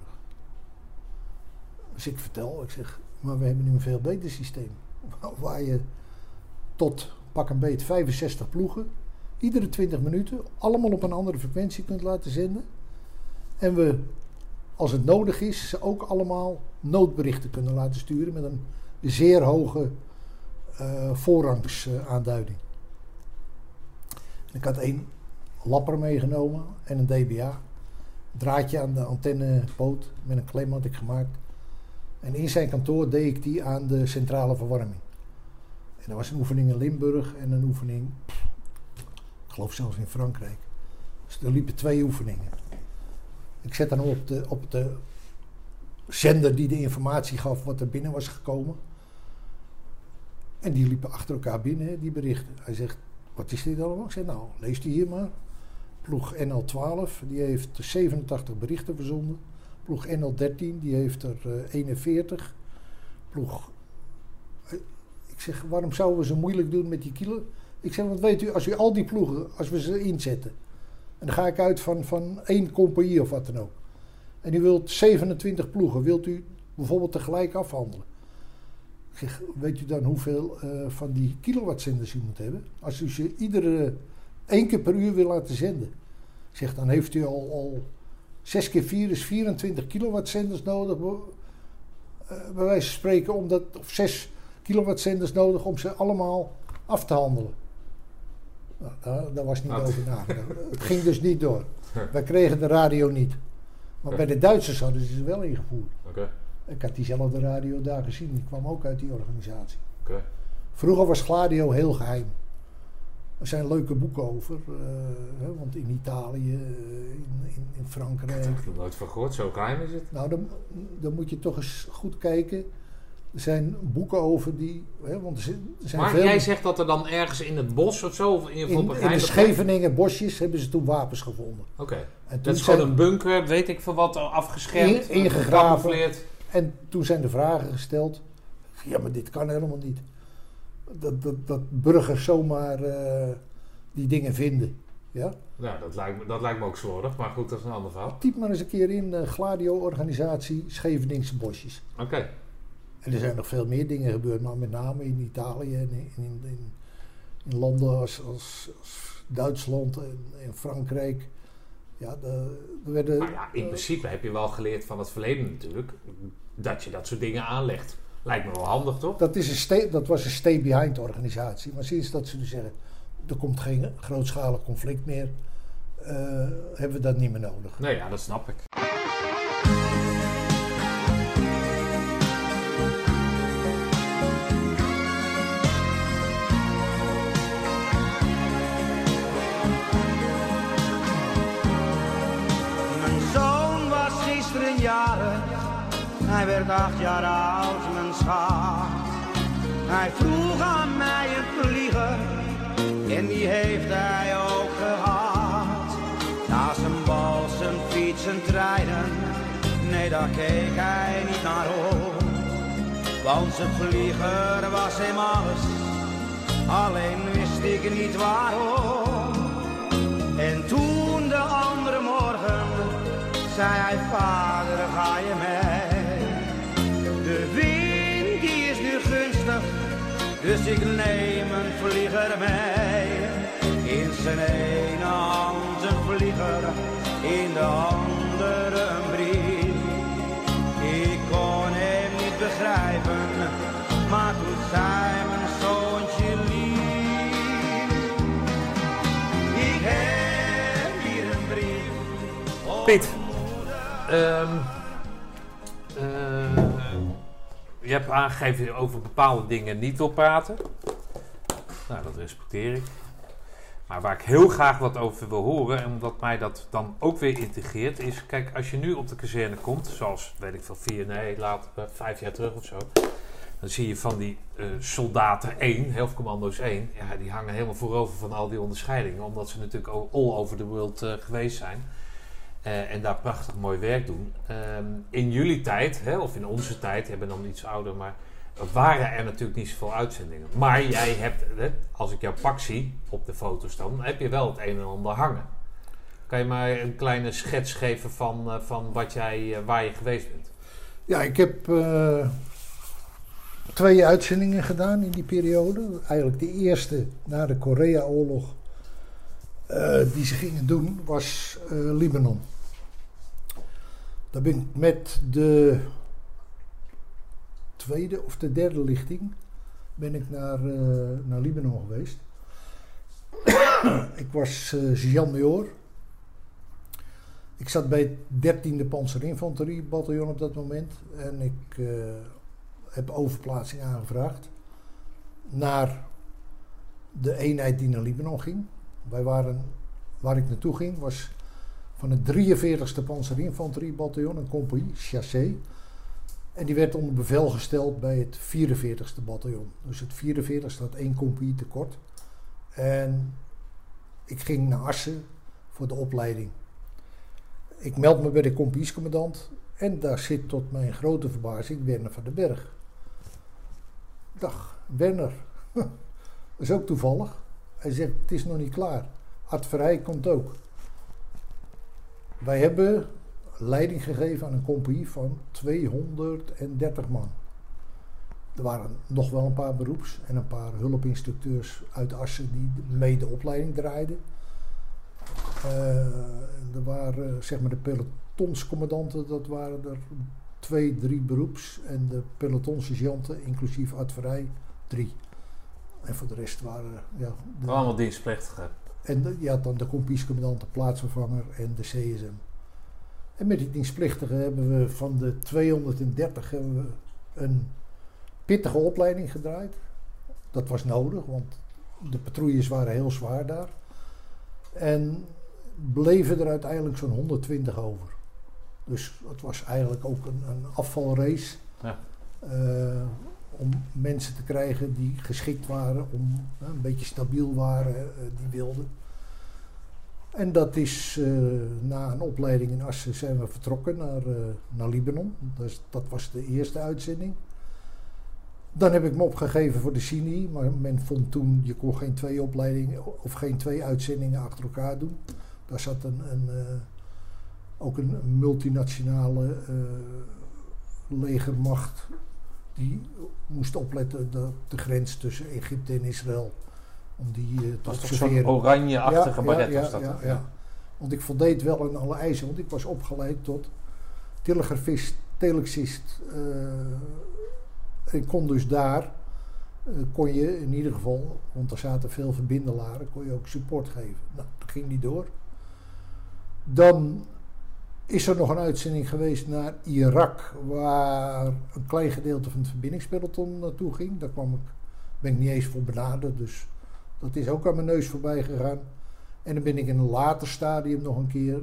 Dus ik vertel, ik zeg, maar we hebben nu een veel beter systeem. Waar je tot pak een beet 65 ploegen, iedere 20 minuten, allemaal op een andere frequentie kunt laten zenden. En we, als het nodig is, ze ook allemaal noodberichten kunnen laten sturen met een zeer hoge voorrangsaanduiding. En ik had één lapper meegenomen en een DBA. Draadje aan de antennepoot met een klem had ik gemaakt. En in zijn kantoor deed ik die aan de centrale verwarming. En er was een oefening in Limburg en een oefening, ik geloof zelfs in Frankrijk. Dus er liepen twee oefeningen. Ik zet dan op de, op de zender die de informatie gaf wat er binnen was gekomen. En die liepen achter elkaar binnen, die berichten. Hij zegt, wat is dit allemaal? Ik zeg, nou, lees die hier maar. Ploeg NL12, die heeft 87 berichten verzonden. Ploeg NL13, die heeft er eh, 41. Ploeg, eh, ik Ik zeg, waarom zouden we zo moeilijk doen met die kilo? Ik zeg, want weet u, als u al die ploegen, als we ze inzetten. En dan ga ik uit van, van één compagnie of wat dan ook. En u wilt 27 ploegen, wilt u bijvoorbeeld tegelijk afhandelen. Weet u dan hoeveel eh, van die kilowattzenders u moet hebben? Als u ze iedere één keer per uur wil laten zenden. Ik zeg, dan heeft u al, al 6 keer 4 is 24 kilowattzenders nodig. eh, bij wijze van spreken, om dat, of 6 kilowattzenders nodig om ze allemaal af te handelen. Nou, daar, daar was niet Wat? over nagedacht. Het ging dus niet door. Wij kregen de radio niet. Maar bij de Duitsers hadden ze ze wel ingevoerd. Oké, Ik had diezelfde radio daar gezien. Die kwam ook uit die organisatie. Vroeger was Gladio heel geheim. Er zijn leuke boeken over. eh, hè, want in Italië, eh, in, in, in Frankrijk. Ik heb er nooit van gehoord, zo klein is het. Nou, dan, dan moet je toch eens goed kijken. Er zijn boeken over die. Hè, want er zijn Maar veel. jij zegt dat er dan ergens in het bos of zo, of in, in, in de Scheveningen bosjes hebben ze toen wapens gevonden. Oké. En Dat is gewoon een bunker, weet ik veel wat, afgeschermd, In- ingegraven. En toen zijn de vragen gesteld. Ja, maar dit kan helemaal niet. Dat, dat, dat burgers zomaar eh, die dingen vinden. Ja? Ja, dat lijkt, me, dat lijkt me ook slordig, maar goed, dat is een ander verhaal. Typ maar eens een keer in eh, Gladio-organisatie Scheveningse bosjes. Oké, En er zijn nog veel meer dingen gebeurd, maar met name in Italië en in, in, in, in landen als, als, als Duitsland en, en Frankrijk. Ja, de, er werden, Nou ja, in principe heb je wel geleerd van het verleden natuurlijk, dat je dat soort dingen aanlegt. Lijkt me wel handig, toch? dat, is een stay, dat was een stay-behind organisatie. Maar sinds dat ze nu zeggen, er komt geen grootschalig conflict meer, eh, hebben we dat niet meer nodig. Nee, ja, dat snap ik. Hij werd acht jaar oud, mijn schat. Hij vroeg aan mij een vlieger, en die heeft hij ook gehad. Na zijn bal, zijn fiets, zijn treinen, nee daar keek hij niet naar om. Want zijn vlieger was hem alles, alleen wist ik niet waarom. En toen de andere morgen zei hij, vader ga je mee. Dus ik neem een vlieger mee. In zijn ene hand een vlieger, in de andere een brief. Ik kon hem niet begrijpen, maar toen zei mijn zoontje lief. Ik heb hier een brief. Piet, ehm, je hebt aangegeven over bepaalde dingen niet wil praten. Nou, dat respecteer ik. Maar waar ik heel graag wat over wil horen, en omdat mij dat dan ook weer integreert, is: kijk, als je nu op de kazerne komt, zoals weet ik veel, vier, nee, later, eh, vijf jaar terug of zo, dan zie je van die eh, soldaten 1, helftcommando's 1, ja, die hangen helemaal voorover van al die onderscheidingen, omdat ze natuurlijk al- all over the world eh, geweest zijn. Eh, en daar prachtig mooi werk doen. Ehm, in jullie tijd, hè, of in onze tijd, hebben dan iets ouder, maar waren er natuurlijk niet zoveel uitzendingen. Maar jij hebt, hè, als ik jouw pak zie op de foto's dan, heb je wel het een en ander hangen. Kan je mij een kleine schets geven van, eh, van wat jij, eh, waar je geweest bent? Ja, ik heb twee uitzendingen gedaan in die periode. Eigenlijk de eerste na de Korea-oorlog die ze gingen doen was Libanon. Ben ik met de tweede of de derde lichting ben ik naar, eh, naar Libanon geweest. ik was eh Jean-Major. Ik zat bij het 13e Panzerinfanteriebataljon op dat moment. En ik eh, heb overplaatsing aangevraagd naar de eenheid die naar Libanon ging. Wij waren, waar ik naartoe ging, was van het 43e Panzerinfanteriebataljon, een compagnie, chassé. En die werd onder bevel gesteld bij het 44e bataljon. Dus het 44e had één compagnie tekort. En ik ging naar Assen voor de opleiding. Ik meld me bij de compagniescommandant en daar zit tot mijn grote verbazing Werner van den Berg. Dag, Werner. Dat is ook toevallig. Hij zegt, het is nog niet klaar. Art komt ook. Wij hebben leiding gegeven aan een compagnie van 230 man. Er waren nog wel een paar beroeps en een paar hulpinstructeurs uit Assen die mee de opleiding draaiden. Eh, er waren zeg maar de pelotonscommandanten, dat waren er twee, drie beroeps. En de pelotonsergeanten, inclusief adverij, drie. En voor de rest waren ja, de, Allemaal dienstplichtigen. En je had dan de kompiescommandant, de plaatsvervanger en de CSM. En met die dienstplichtigen hebben we van de 230 hebben we een pittige opleiding gedraaid. Dat was nodig, want de patrouilles waren heel zwaar daar. En bleven er uiteindelijk zo'n 120 over. Dus het was eigenlijk ook een, een afvalrace. Ja. Eh, om mensen te krijgen die geschikt waren, om een beetje stabiel waren, eh, die wilden. En dat is eh, na een opleiding in Assen zijn we vertrokken naar, eh, naar Libanon. Dus dat was de eerste uitzending. Dan heb ik me opgegeven voor de Sini, maar men vond toen je kon geen twee opleidingen of geen twee uitzendingen achter elkaar doen. Daar zat een, ook een multinationale legermacht die moest opletten dat de grens tussen Egypte en Israël om die eh, te Dat was toch observeren. zo'n oranje-achtige Ja, ja, was dat. ja, ja. Want ik voldeed wel aan alle eisen, want ik was opgeleid tot telegrafist, telexist. eh, ik kon dus daar, eh, kon je in ieder geval, want er zaten veel verbindelaren, kon je ook support geven. Nou, dat ging niet door. Dan is er nog een uitzending geweest naar Irak, waar een klein gedeelte van het verbindingspeloton naartoe ging. Daar kwam ik, ben ik niet eens voor benaderd, dus dat is ook aan mijn neus voorbij gegaan. En dan ben ik in een later stadium nog een keer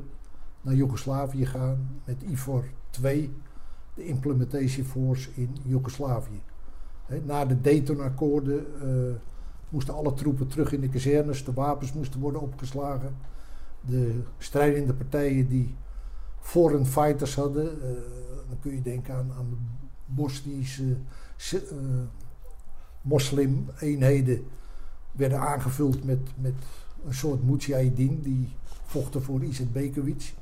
naar Joegoslavië gegaan met IFOR 2, de Implementation Force in Joegoslavië. Na de Dayton-akkoorden eh, moesten alle troepen terug in de kazernes, de wapens moesten worden opgeslagen. De strijdende partijen die foreign fighters hadden, eh, dan kun je denken aan, aan de Bosnische eh, moslim-eenheden, werden aangevuld met, met een soort Mujahideen die vochten voor Izet Bekovic.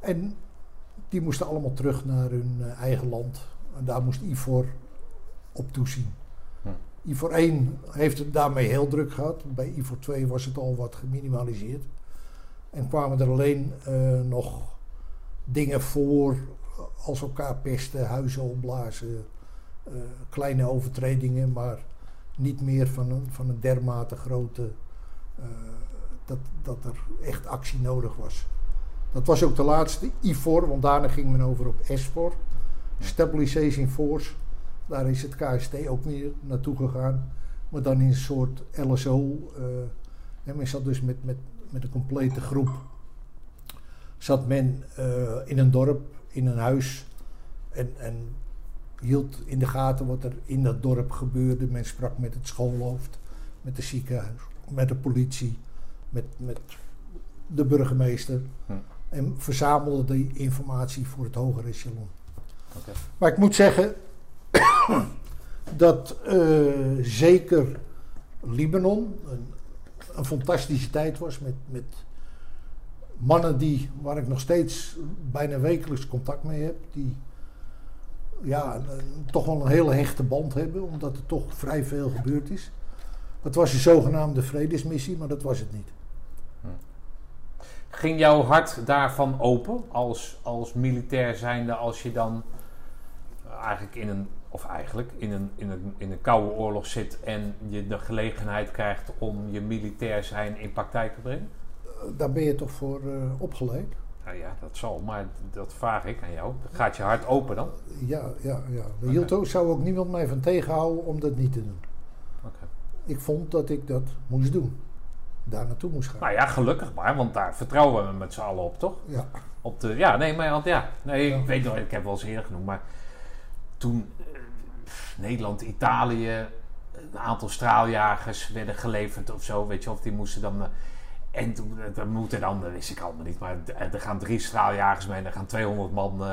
En die moesten allemaal terug naar hun eh, eigen land. En daar moest IFOR op toezien. Hm. IFOR 1 heeft het daarmee heel druk gehad. Bij IFOR 2 was het al wat geminimaliseerd. En kwamen er alleen nog dingen voor als elkaar pesten, huizen opblazen, eh, kleine overtredingen, maar niet meer van een, van een dermate grote eh, dat, dat er echt actie nodig was. Dat was ook de laatste IFOR, want daarna ging men over op SFOR, Stabilization Force. Daar is het KST ook weer naartoe gegaan, maar dan in een soort LSO. eh, en men zat dus met, met, met een complete groep. Zat men eh, in een dorp, in een huis en, en hield in de gaten wat er in dat dorp gebeurde. Men sprak met het schoolhoofd, met de ziekenhuis, met de politie, met, met de burgemeester. Hm. En verzamelde die informatie voor het hogere echelon. Maar ik moet zeggen dat eh, zeker Libanon een, een fantastische tijd was met, met mannen die, waar ik nog steeds bijna wekelijks contact mee heb, die ja, toch wel een hele hechte band hebben, omdat er toch vrij veel gebeurd is. Het was een zogenaamde vredesmissie, maar dat was het niet. Ging jouw hart daarvan open als, als militair zijnde als je dan eigenlijk in een, of eigenlijk in een, in, een, in een koude oorlog zit en je de gelegenheid krijgt om je militair zijn in praktijk te brengen? Eh, Daar ben je toch voor eh, opgeleid? Nou ja, dat zal, maar dat vraag ik aan jou. Gaat je hart open dan? Ja, ja, ja. Hield ook, zou ook niemand mij van tegenhouden om dat niet te doen. Oké. Ik vond dat ik dat moest doen. Daar naartoe moest gaan. Nou ja, gelukkig maar, want daar vertrouwen we met z'n allen op, toch? Ja, Op de, ja, nee, maar want ja, nee, Ja. ik weet nog, ik heb wel eens eerder genoemd, maar toen eh, Nederland, Italië, een aantal straaljagers werden geleverd of zo, weet je, of die moesten dan. Eh, En toen, eh, dat moet dan, dat wist ik allemaal niet, maar d- er gaan drie straaljagers mee en er gaan 200 man, eh,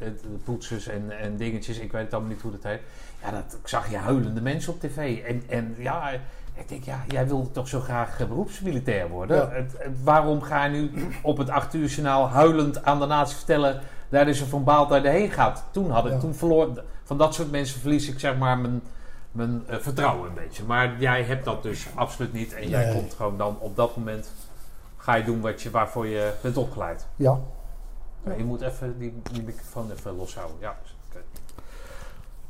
de poetsers en, en dingetjes, ik weet het allemaal niet hoe dat heet. Ja, dat, ik zag je huilende mensen op tv. En, en ja, ik denk, ja, jij wilde toch zo graag eh, beroepsmilitair worden? Ja. Het, het- waarom ga je nu op het 8 uur journaal huilend aan de natie vertellen daar is er van baalt je heen gaat? Toen had ik, Ja. toen verloor, van dat soort mensen verlies ik zeg maar mijn, mijn eh, vertrouwen een beetje. Maar jij hebt dat dus absoluut niet. En jij Nee. komt gewoon dan op dat moment, ga je doen wat je, waarvoor je bent opgeleid. Ja, Ja, je moet even die, die microfoon even loshouden. Ja, oké.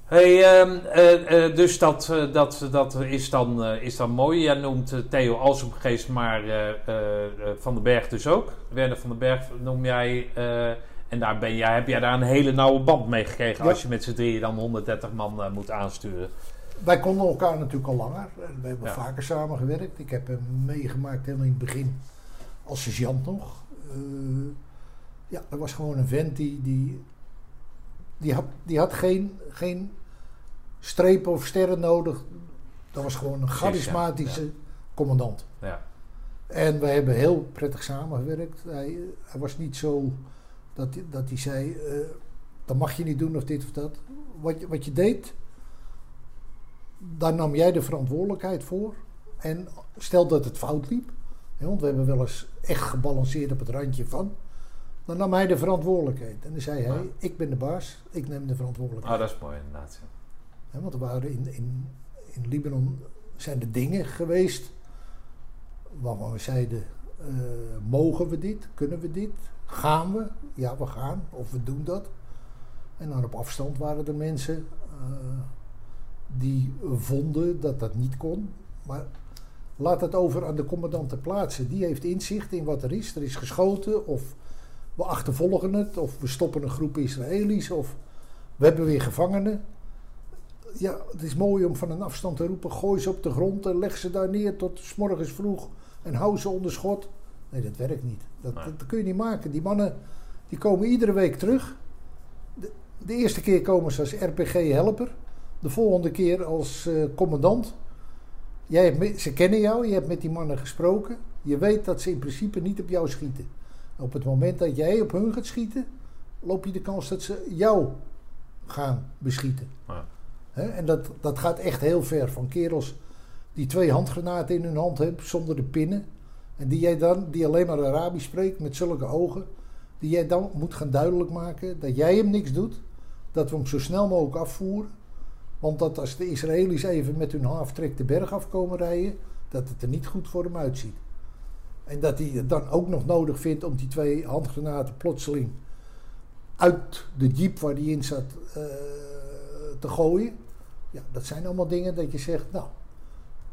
Hey, ehm, eh, eh, dus dat, dat, dat is, dan, is dan mooi. Jij noemt Theo Alsumgeest, maar Van den Berg dus ook. Werner van den Berg noem jij. en daar ben jij, heb jij daar een hele nauwe band mee gekregen Ja. als je met z'n drieën dan 130 man moet aansturen. Wij konden elkaar natuurlijk al langer. We hebben Ja. vaker samengewerkt. Ik heb hem meegemaakt helemaal in het begin als sergeant nog. Eh, ja, dat was gewoon een vent die, die, die, had, die had geen, geen strepen of sterren nodig. Dat was gewoon een ja. charismatische commandant. Ja. En we hebben heel prettig samengewerkt. Hij, hij was niet zo dat, hij- dat hij zei: eh, dat mag je niet doen of dit of dat. Wat, je- wat je deed, daar nam jij de verantwoordelijkheid voor. En stel dat het fout liep, hè, want we hebben wel eens echt gebalanceerd op het randje van. Dan nam hij de verantwoordelijkheid. En dan zei hij: Ja. Ik ben de baas, ik neem de verantwoordelijkheid. Oh, dat is mooi inderdaad. ja. Hè, want er waren in, in, in Libanon zijn er dingen geweest waarvan we zeiden, eh, mogen we dit? Kunnen we dit? Gaan we? Ja, we gaan. Of we doen dat. En dan op afstand waren er mensen eh, die vonden dat dat niet kon. Maar laat het over aan de commandant ter plaatse. Die heeft inzicht in wat er is. Er is geschoten of we achtervolgen het. Of we stoppen een groep Israëli's. Of we hebben weer gevangenen ja, het is mooi om van een afstand te roepen: gooi ze op de grond en leg ze daar neer tot 's morgens vroeg en hou ze onder schot. Nee, dat werkt niet. Dat, Nee. dat, dat kun je niet maken. Die mannen die komen iedere week terug. De, de eerste keer komen ze als RPG-helper, de volgende keer als eh, commandant. Jij hebt ze kennen jou, je hebt met die mannen gesproken. Je weet dat ze in principe niet op jou schieten. Op het moment dat jij op hun gaat schieten, loop je de kans dat ze jou gaan beschieten. Ja. En dat, dat gaat echt heel ver. Van kerels die twee handgranaten in hun hand hebben zonder de pinnen. En die jij dan, die alleen maar Arabisch spreekt met zulke ogen. Die jij dan moet gaan duidelijk maken dat jij hem niks doet. Dat we hem zo snel mogelijk afvoeren. Want dat als de Israëli's even met hun halftrek de berg afkomen rijden. Dat het er niet goed voor hem uitziet. En dat hij het dan ook nog nodig vindt om die twee handgranaten plotseling uit de jeep waar die in zat eh, te gooien. Ja, dat zijn allemaal dingen dat je zegt, nou,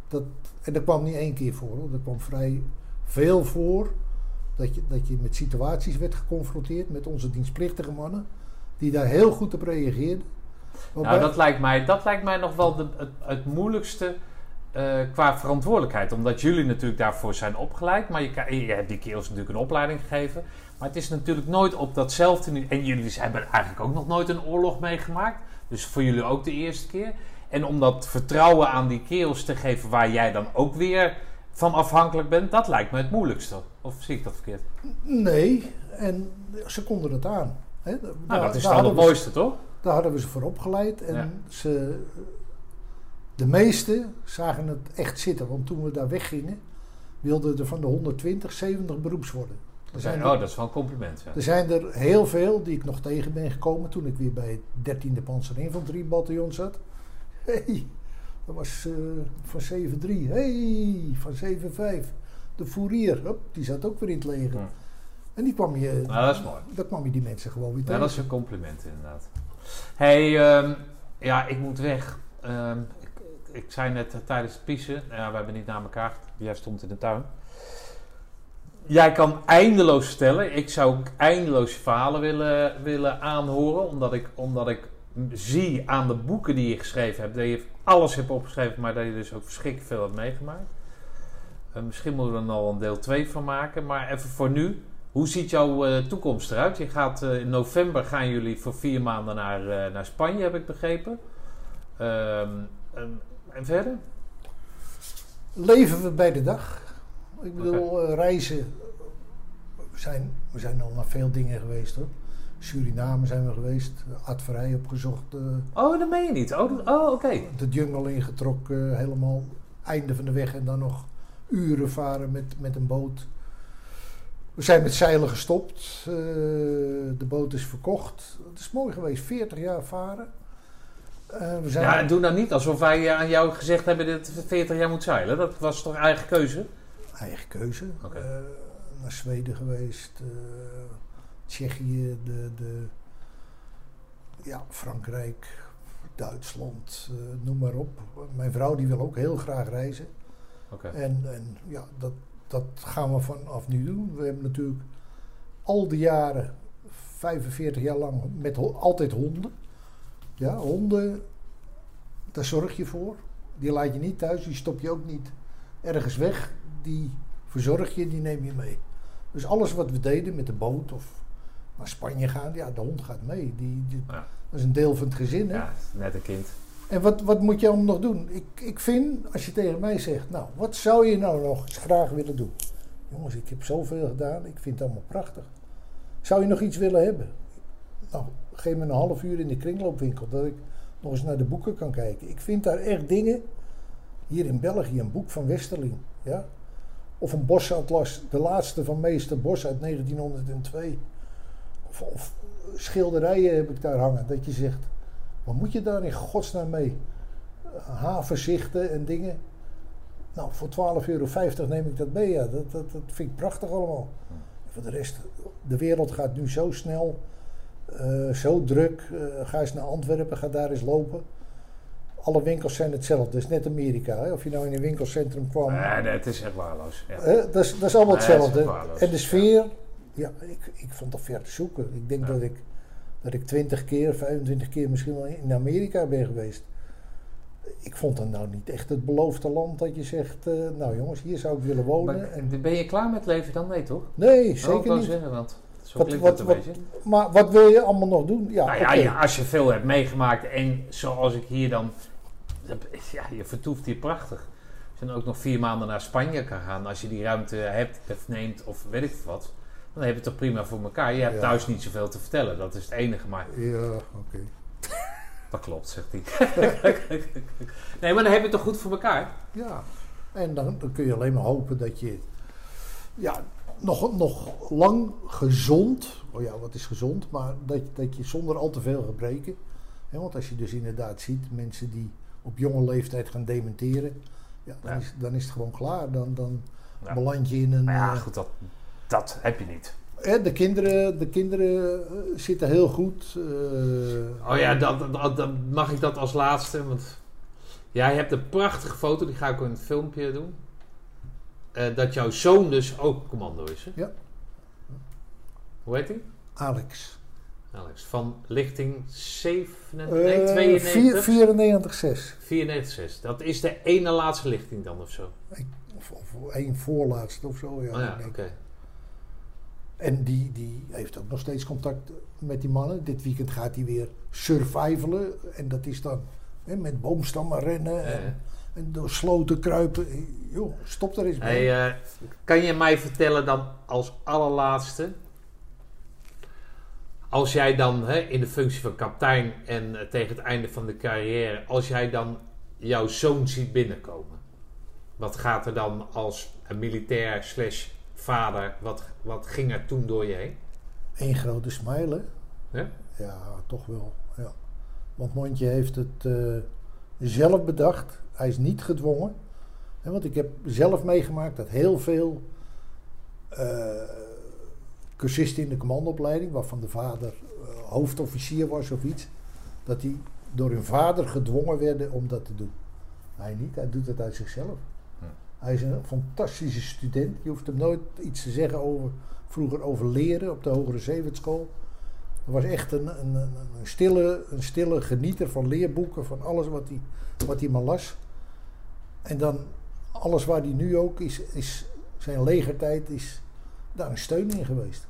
dat, en dat kwam niet één keer voor, hoor. dat kwam vrij veel voor. Dat je, dat je met situaties werd geconfronteerd met onze dienstplichtige mannen, die daar heel goed op reageerden. Nou, dat lijkt mij, dat lijkt mij nog wel de, het, het moeilijkste eh, qua verantwoordelijkheid. Omdat jullie natuurlijk daarvoor zijn opgeleid. Maar je, kan- je hebt die kerels natuurlijk een opleiding gegeven. Maar het is natuurlijk nooit op datzelfde niveau. En jullie hebben eigenlijk ook nog nooit een oorlog meegemaakt. Dus voor jullie ook de eerste keer. En om dat vertrouwen aan die kerels te geven waar jij dan ook weer van afhankelijk bent. Dat lijkt me het moeilijkste. Of zie ik dat verkeerd? Nee, en ze konden het aan. Nou, daar dat is dan het we- mooiste, toch? Daar hadden we ze voor opgeleid. En Ja. ze, de meesten zagen het echt zitten. Want toen we daar weggingen, wilden er van de 120 70 beroeps worden. Er zijn, Oh, dat is wel een compliment. Ja. er zijn er heel veel die ik nog tegen ben gekomen toen ik weer bij het 13e Panzerinfanteriebataljon zat. hey, dat was eh, van 7-3. hey, van 7-5. De Fourier, hop, die zat ook weer in het leger. Ja. En die kwam je, Nou, dat is mooi. daar kwam je die mensen gewoon weer Ja, tegen. dat is een compliment inderdaad. Hey, ehm, ja, ik moet weg. Ehm, ik, ik zei net eh, tijdens het piezen, ja, we hebben niet naar elkaar, jij stond in de tuin. Jij kan eindeloos vertellen. Ik zou ook eindeloos verhalen willen, willen aanhoren, omdat ik, omdat ik zie aan de boeken die je geschreven hebt, dat je alles hebt opgeschreven, maar dat je dus ook verschrikkelijk veel hebt meegemaakt. Eh, misschien moeten we er al een deel 2 van maken, maar even voor nu. Hoe ziet jouw eh, toekomst eruit? Je gaat, eh, in november gaan jullie voor vier maanden naar, eh, naar Spanje, heb ik begrepen. Ehm, en, en verder? Leven we bij de dag. Ik bedoel, reizen. We zijn, we zijn al naar veel dingen geweest hoor. Suriname zijn we geweest, Adverij opgezocht, Oh, dat meen je niet. Oh, oh oké. de jungle ingetrokken, helemaal einde van de weg en dan nog uren varen met, met een boot. We zijn met zeilen gestopt, eh, de boot is verkocht. Het is mooi geweest, 40 jaar varen. Eh, we zijn Ja, doe nou niet alsof wij aan jou gezegd hebben dat het 40 jaar moet zeilen. Dat was toch eigen keuze? eigen keuze. Oké. Eh, naar Zweden geweest, Tsjechië, de, de, ja, Frankrijk, Duitsland, noem maar op. Mijn vrouw die wil ook heel graag reizen. Oké. En, en ja, dat, dat gaan we vanaf nu doen. We hebben natuurlijk al die jaren, 45 jaar lang, met altijd honden. Ja, honden, daar zorg je voor. Die laat je niet thuis, die stop je ook niet ergens weg. Die verzorg je, die neem je mee. Dus alles wat we deden met de boot of naar Spanje gaan, ja, de hond gaat mee. Die, die- Ja. Dat is een deel van het gezin. Hè? Ja, net een kind. En wat, wat moet je allemaal nog doen? Ik, ik vind, als je tegen mij zegt, nou, wat zou je nou nog graag willen doen? Jongens, ik heb zoveel gedaan, ik vind het allemaal prachtig. Zou je nog iets willen hebben? Nou, geef me een half uur in de kringloopwinkel, dat ik nog eens naar de boeken kan kijken. Ik vind daar echt dingen, hier in België, een boek van Westerling, ja? Of een bosatlas, de laatste van meester Bos uit 1902. Of, of schilderijen heb ik daar hangen, dat je zegt, wat moet je daar in godsnaam mee? Havenzichten en dingen. Nou, voor 12,50 euro neem ik dat mee. Ja. Dat, dat, dat vind ik prachtig allemaal. Voor de rest, de wereld gaat nu zo snel, eh, zo druk. Eh, ga eens naar Antwerpen, ga daar eens lopen. Alle winkels zijn hetzelfde. Dat is net Amerika. Hè? Of je nou in een winkelcentrum kwam. Nee, nee, het is echt waarloos. Ja. Dat, is, dat is allemaal Nee, dat is hetzelfde. en de sfeer, ja, ik, ik vond dat ver te zoeken. Ik denk Ja. dat ik dat ik 20 keer, 25 keer misschien wel in Amerika ben geweest. Ik vond dat nou niet echt het beloofde land dat je zegt, eh, nou jongens, hier zou ik willen wonen. Maar en, ben je klaar met leven dan? Nee, toch? nee, Oh, zeker wou niet. zeggen, want zo Wat- wat- wat-. Maar wat wil je allemaal nog doen? Ja, nou ja, als je veel hebt meegemaakt en zoals ik hier dan... Ja, je vertoeft hier prachtig. Als je dan ook nog vier maanden naar Spanje kan gaan, als je die ruimte hebt of neemt of weet ik wat... Dan heb je het toch prima voor elkaar. Je hebt Ja. thuis niet zoveel te vertellen, dat is het enige. Maar Ja, oké. dat klopt, zegt hij. nee, maar dan heb je het toch goed voor elkaar? Ja, en dan, dan kun je alleen maar hopen dat je ja, nog, nog lang gezond, oh ja, wat is gezond, maar dat, dat je zonder al te veel gebreken, hè, want als je dus inderdaad ziet mensen die op jonge leeftijd gaan dementeren, ja, dan, Ja. Is, dan is het gewoon klaar. Dan, dan Ja. beland je in een... Maar ja, eh, goed, dat, dat heb je niet. de kinderen, de kinderen eh, zitten heel goed. eh, Oh ja, dan, dan, dan mag ik dat als laatste. Want jij hebt een prachtige foto, die ga ik ook in het filmpje doen. Eh, dat jouw zoon dus ook commando is. Hè? Ja. Hoe heet hij? Alex. Alex. Van lichting 7, Eh, nee, 92? 94, 94. Dat is de ene laatste lichting dan of zo. Of, of één voorlaatste of zo. Ja, oh ja, denk. En die, die heeft ook nog steeds contact met die mannen. Dit weekend gaat hij weer survivalen. En dat is dan hè, met boomstammen rennen en, Ja. en door sloten kruipen. Joh, stop er eens mee. Hey, eh, kan je mij vertellen dan als allerlaatste... Als jij dan hè, in de functie van kapitein en eh, tegen het einde van de carrière... Als jij dan jouw zoon ziet binnenkomen... Wat gaat er dan als een militair slash vader... Wat, wat ging er toen door je heen? Eén grote smile, hè? Ja? Ja, toch wel. Ja. Want Mondje heeft het eh, zelf bedacht. Hij is niet gedwongen. Hè, want ik heb zelf meegemaakt dat heel veel eh cursisten in de commandoopleiding, waarvan de vader eh, hoofdofficier was of iets, dat die door hun vader gedwongen werden om dat te doen. Hij niet, hij doet het uit zichzelf. Hij is een fantastische student. Je hoeft hem nooit iets te zeggen over, vroeger over leren op de Hogere Zeewertschool. Hij was echt een, een, een, stille, een stille genieter van leerboeken, van alles wat hij, wat hij maar las. En dan alles waar hij nu ook is, is zijn legertijd is daar een steun in geweest.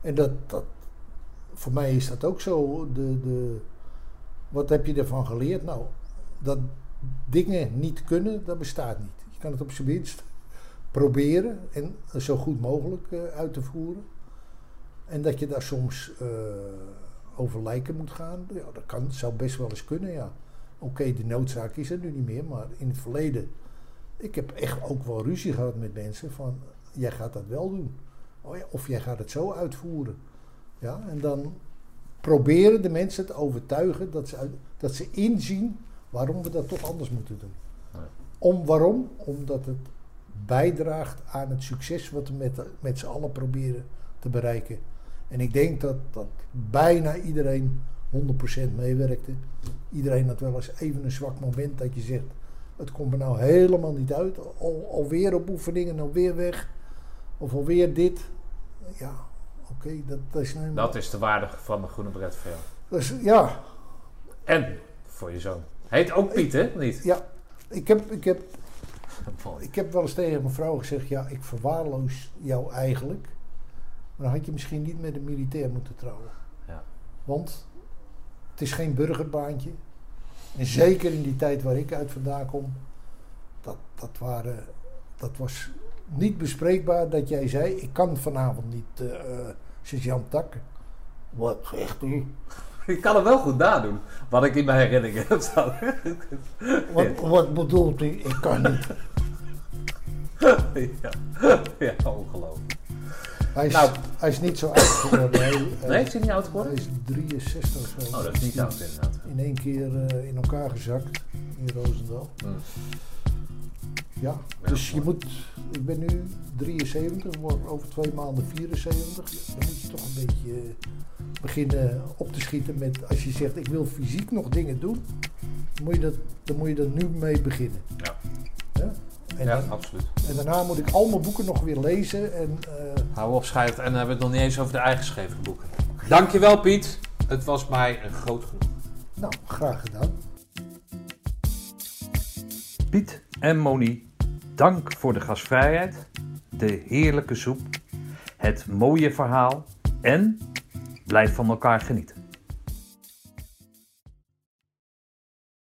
En dat, dat, voor mij is dat ook zo. De, de, wat heb je ervan geleerd? Nou, dat dingen niet kunnen, dat bestaat niet. Je kan het op zijn minst proberen en zo goed mogelijk eh, uit te voeren. En dat je daar soms eh, over lijken moet gaan, ja, dat kan, zou best wel eens kunnen, ja. Oké, de noodzaak is er nu niet meer, maar in het verleden... Ik heb echt ook wel ruzie gehad met mensen van, jij gaat dat wel doen. Oh ja, of jij gaat het zo uitvoeren. Ja, en dan proberen de mensen te overtuigen dat ze, dat ze inzien waarom we dat toch anders moeten doen. Om, waarom? Omdat het bijdraagt aan het succes wat we met, met z'n allen proberen te bereiken. En ik denk dat, dat bijna iedereen 100% meewerkte. Iedereen had wel eens even een zwak moment dat je zegt, het komt er nou helemaal niet uit. Al, alweer op oefeningen, alweer weg. Of alweer dit. Ja, oké, dat, dat is nou Dat is de waarde van de groene dat is- ja, En voor je zoon. Heet ook Piet, hè? Niet? ja. Ik heb, ik, heb, ik heb wel eens tegen mijn vrouw gezegd, ja, ik verwaarloos jou eigenlijk. Maar dan had je misschien niet met een militair moeten trouwen. Ja. Want het is geen burgerbaantje. En zeker in die tijd waar ik uit vandaan kom, dat, dat, waren, dat was niet bespreekbaar dat jij zei, ik kan vanavond niet, eh eh, sergeant takken. Wat zegt u? Ik kan hem wel goed nadoen. Wat ik in mijn herinneringen heb staan. Wat, wat bedoelt u? Ik kan niet. ja. ja, ongelooflijk. Hij is, Nou. hij is niet zo oud geworden. Hij, hij- Nee, is hij niet oud Hij geworden? is 63 of zo. Oh, dat is niet oud inderdaad. In één keer eh, in elkaar gezakt in Roosendaal. Mm. Ja, dus je moet, ik ben nu 73, word over twee maanden 74. Dan moet je toch een beetje eh, beginnen op te schieten met, als je zegt ik wil fysiek nog dingen doen, dan moet je dat, dan moet je dat nu mee beginnen. Ja. Ja? En, Ja, dan- absoluut. en daarna moet ik al mijn boeken nog weer lezen en eh, Hou op, schijt. En dan hebben we het nog niet eens over de eigen geschreven boeken. Dankjewel, Piet. Het was mij een groot genoeg. nou, graag gedaan. Piet en Moni, dank voor de gastvrijheid, de heerlijke soep, het mooie verhaal en blijf van elkaar genieten.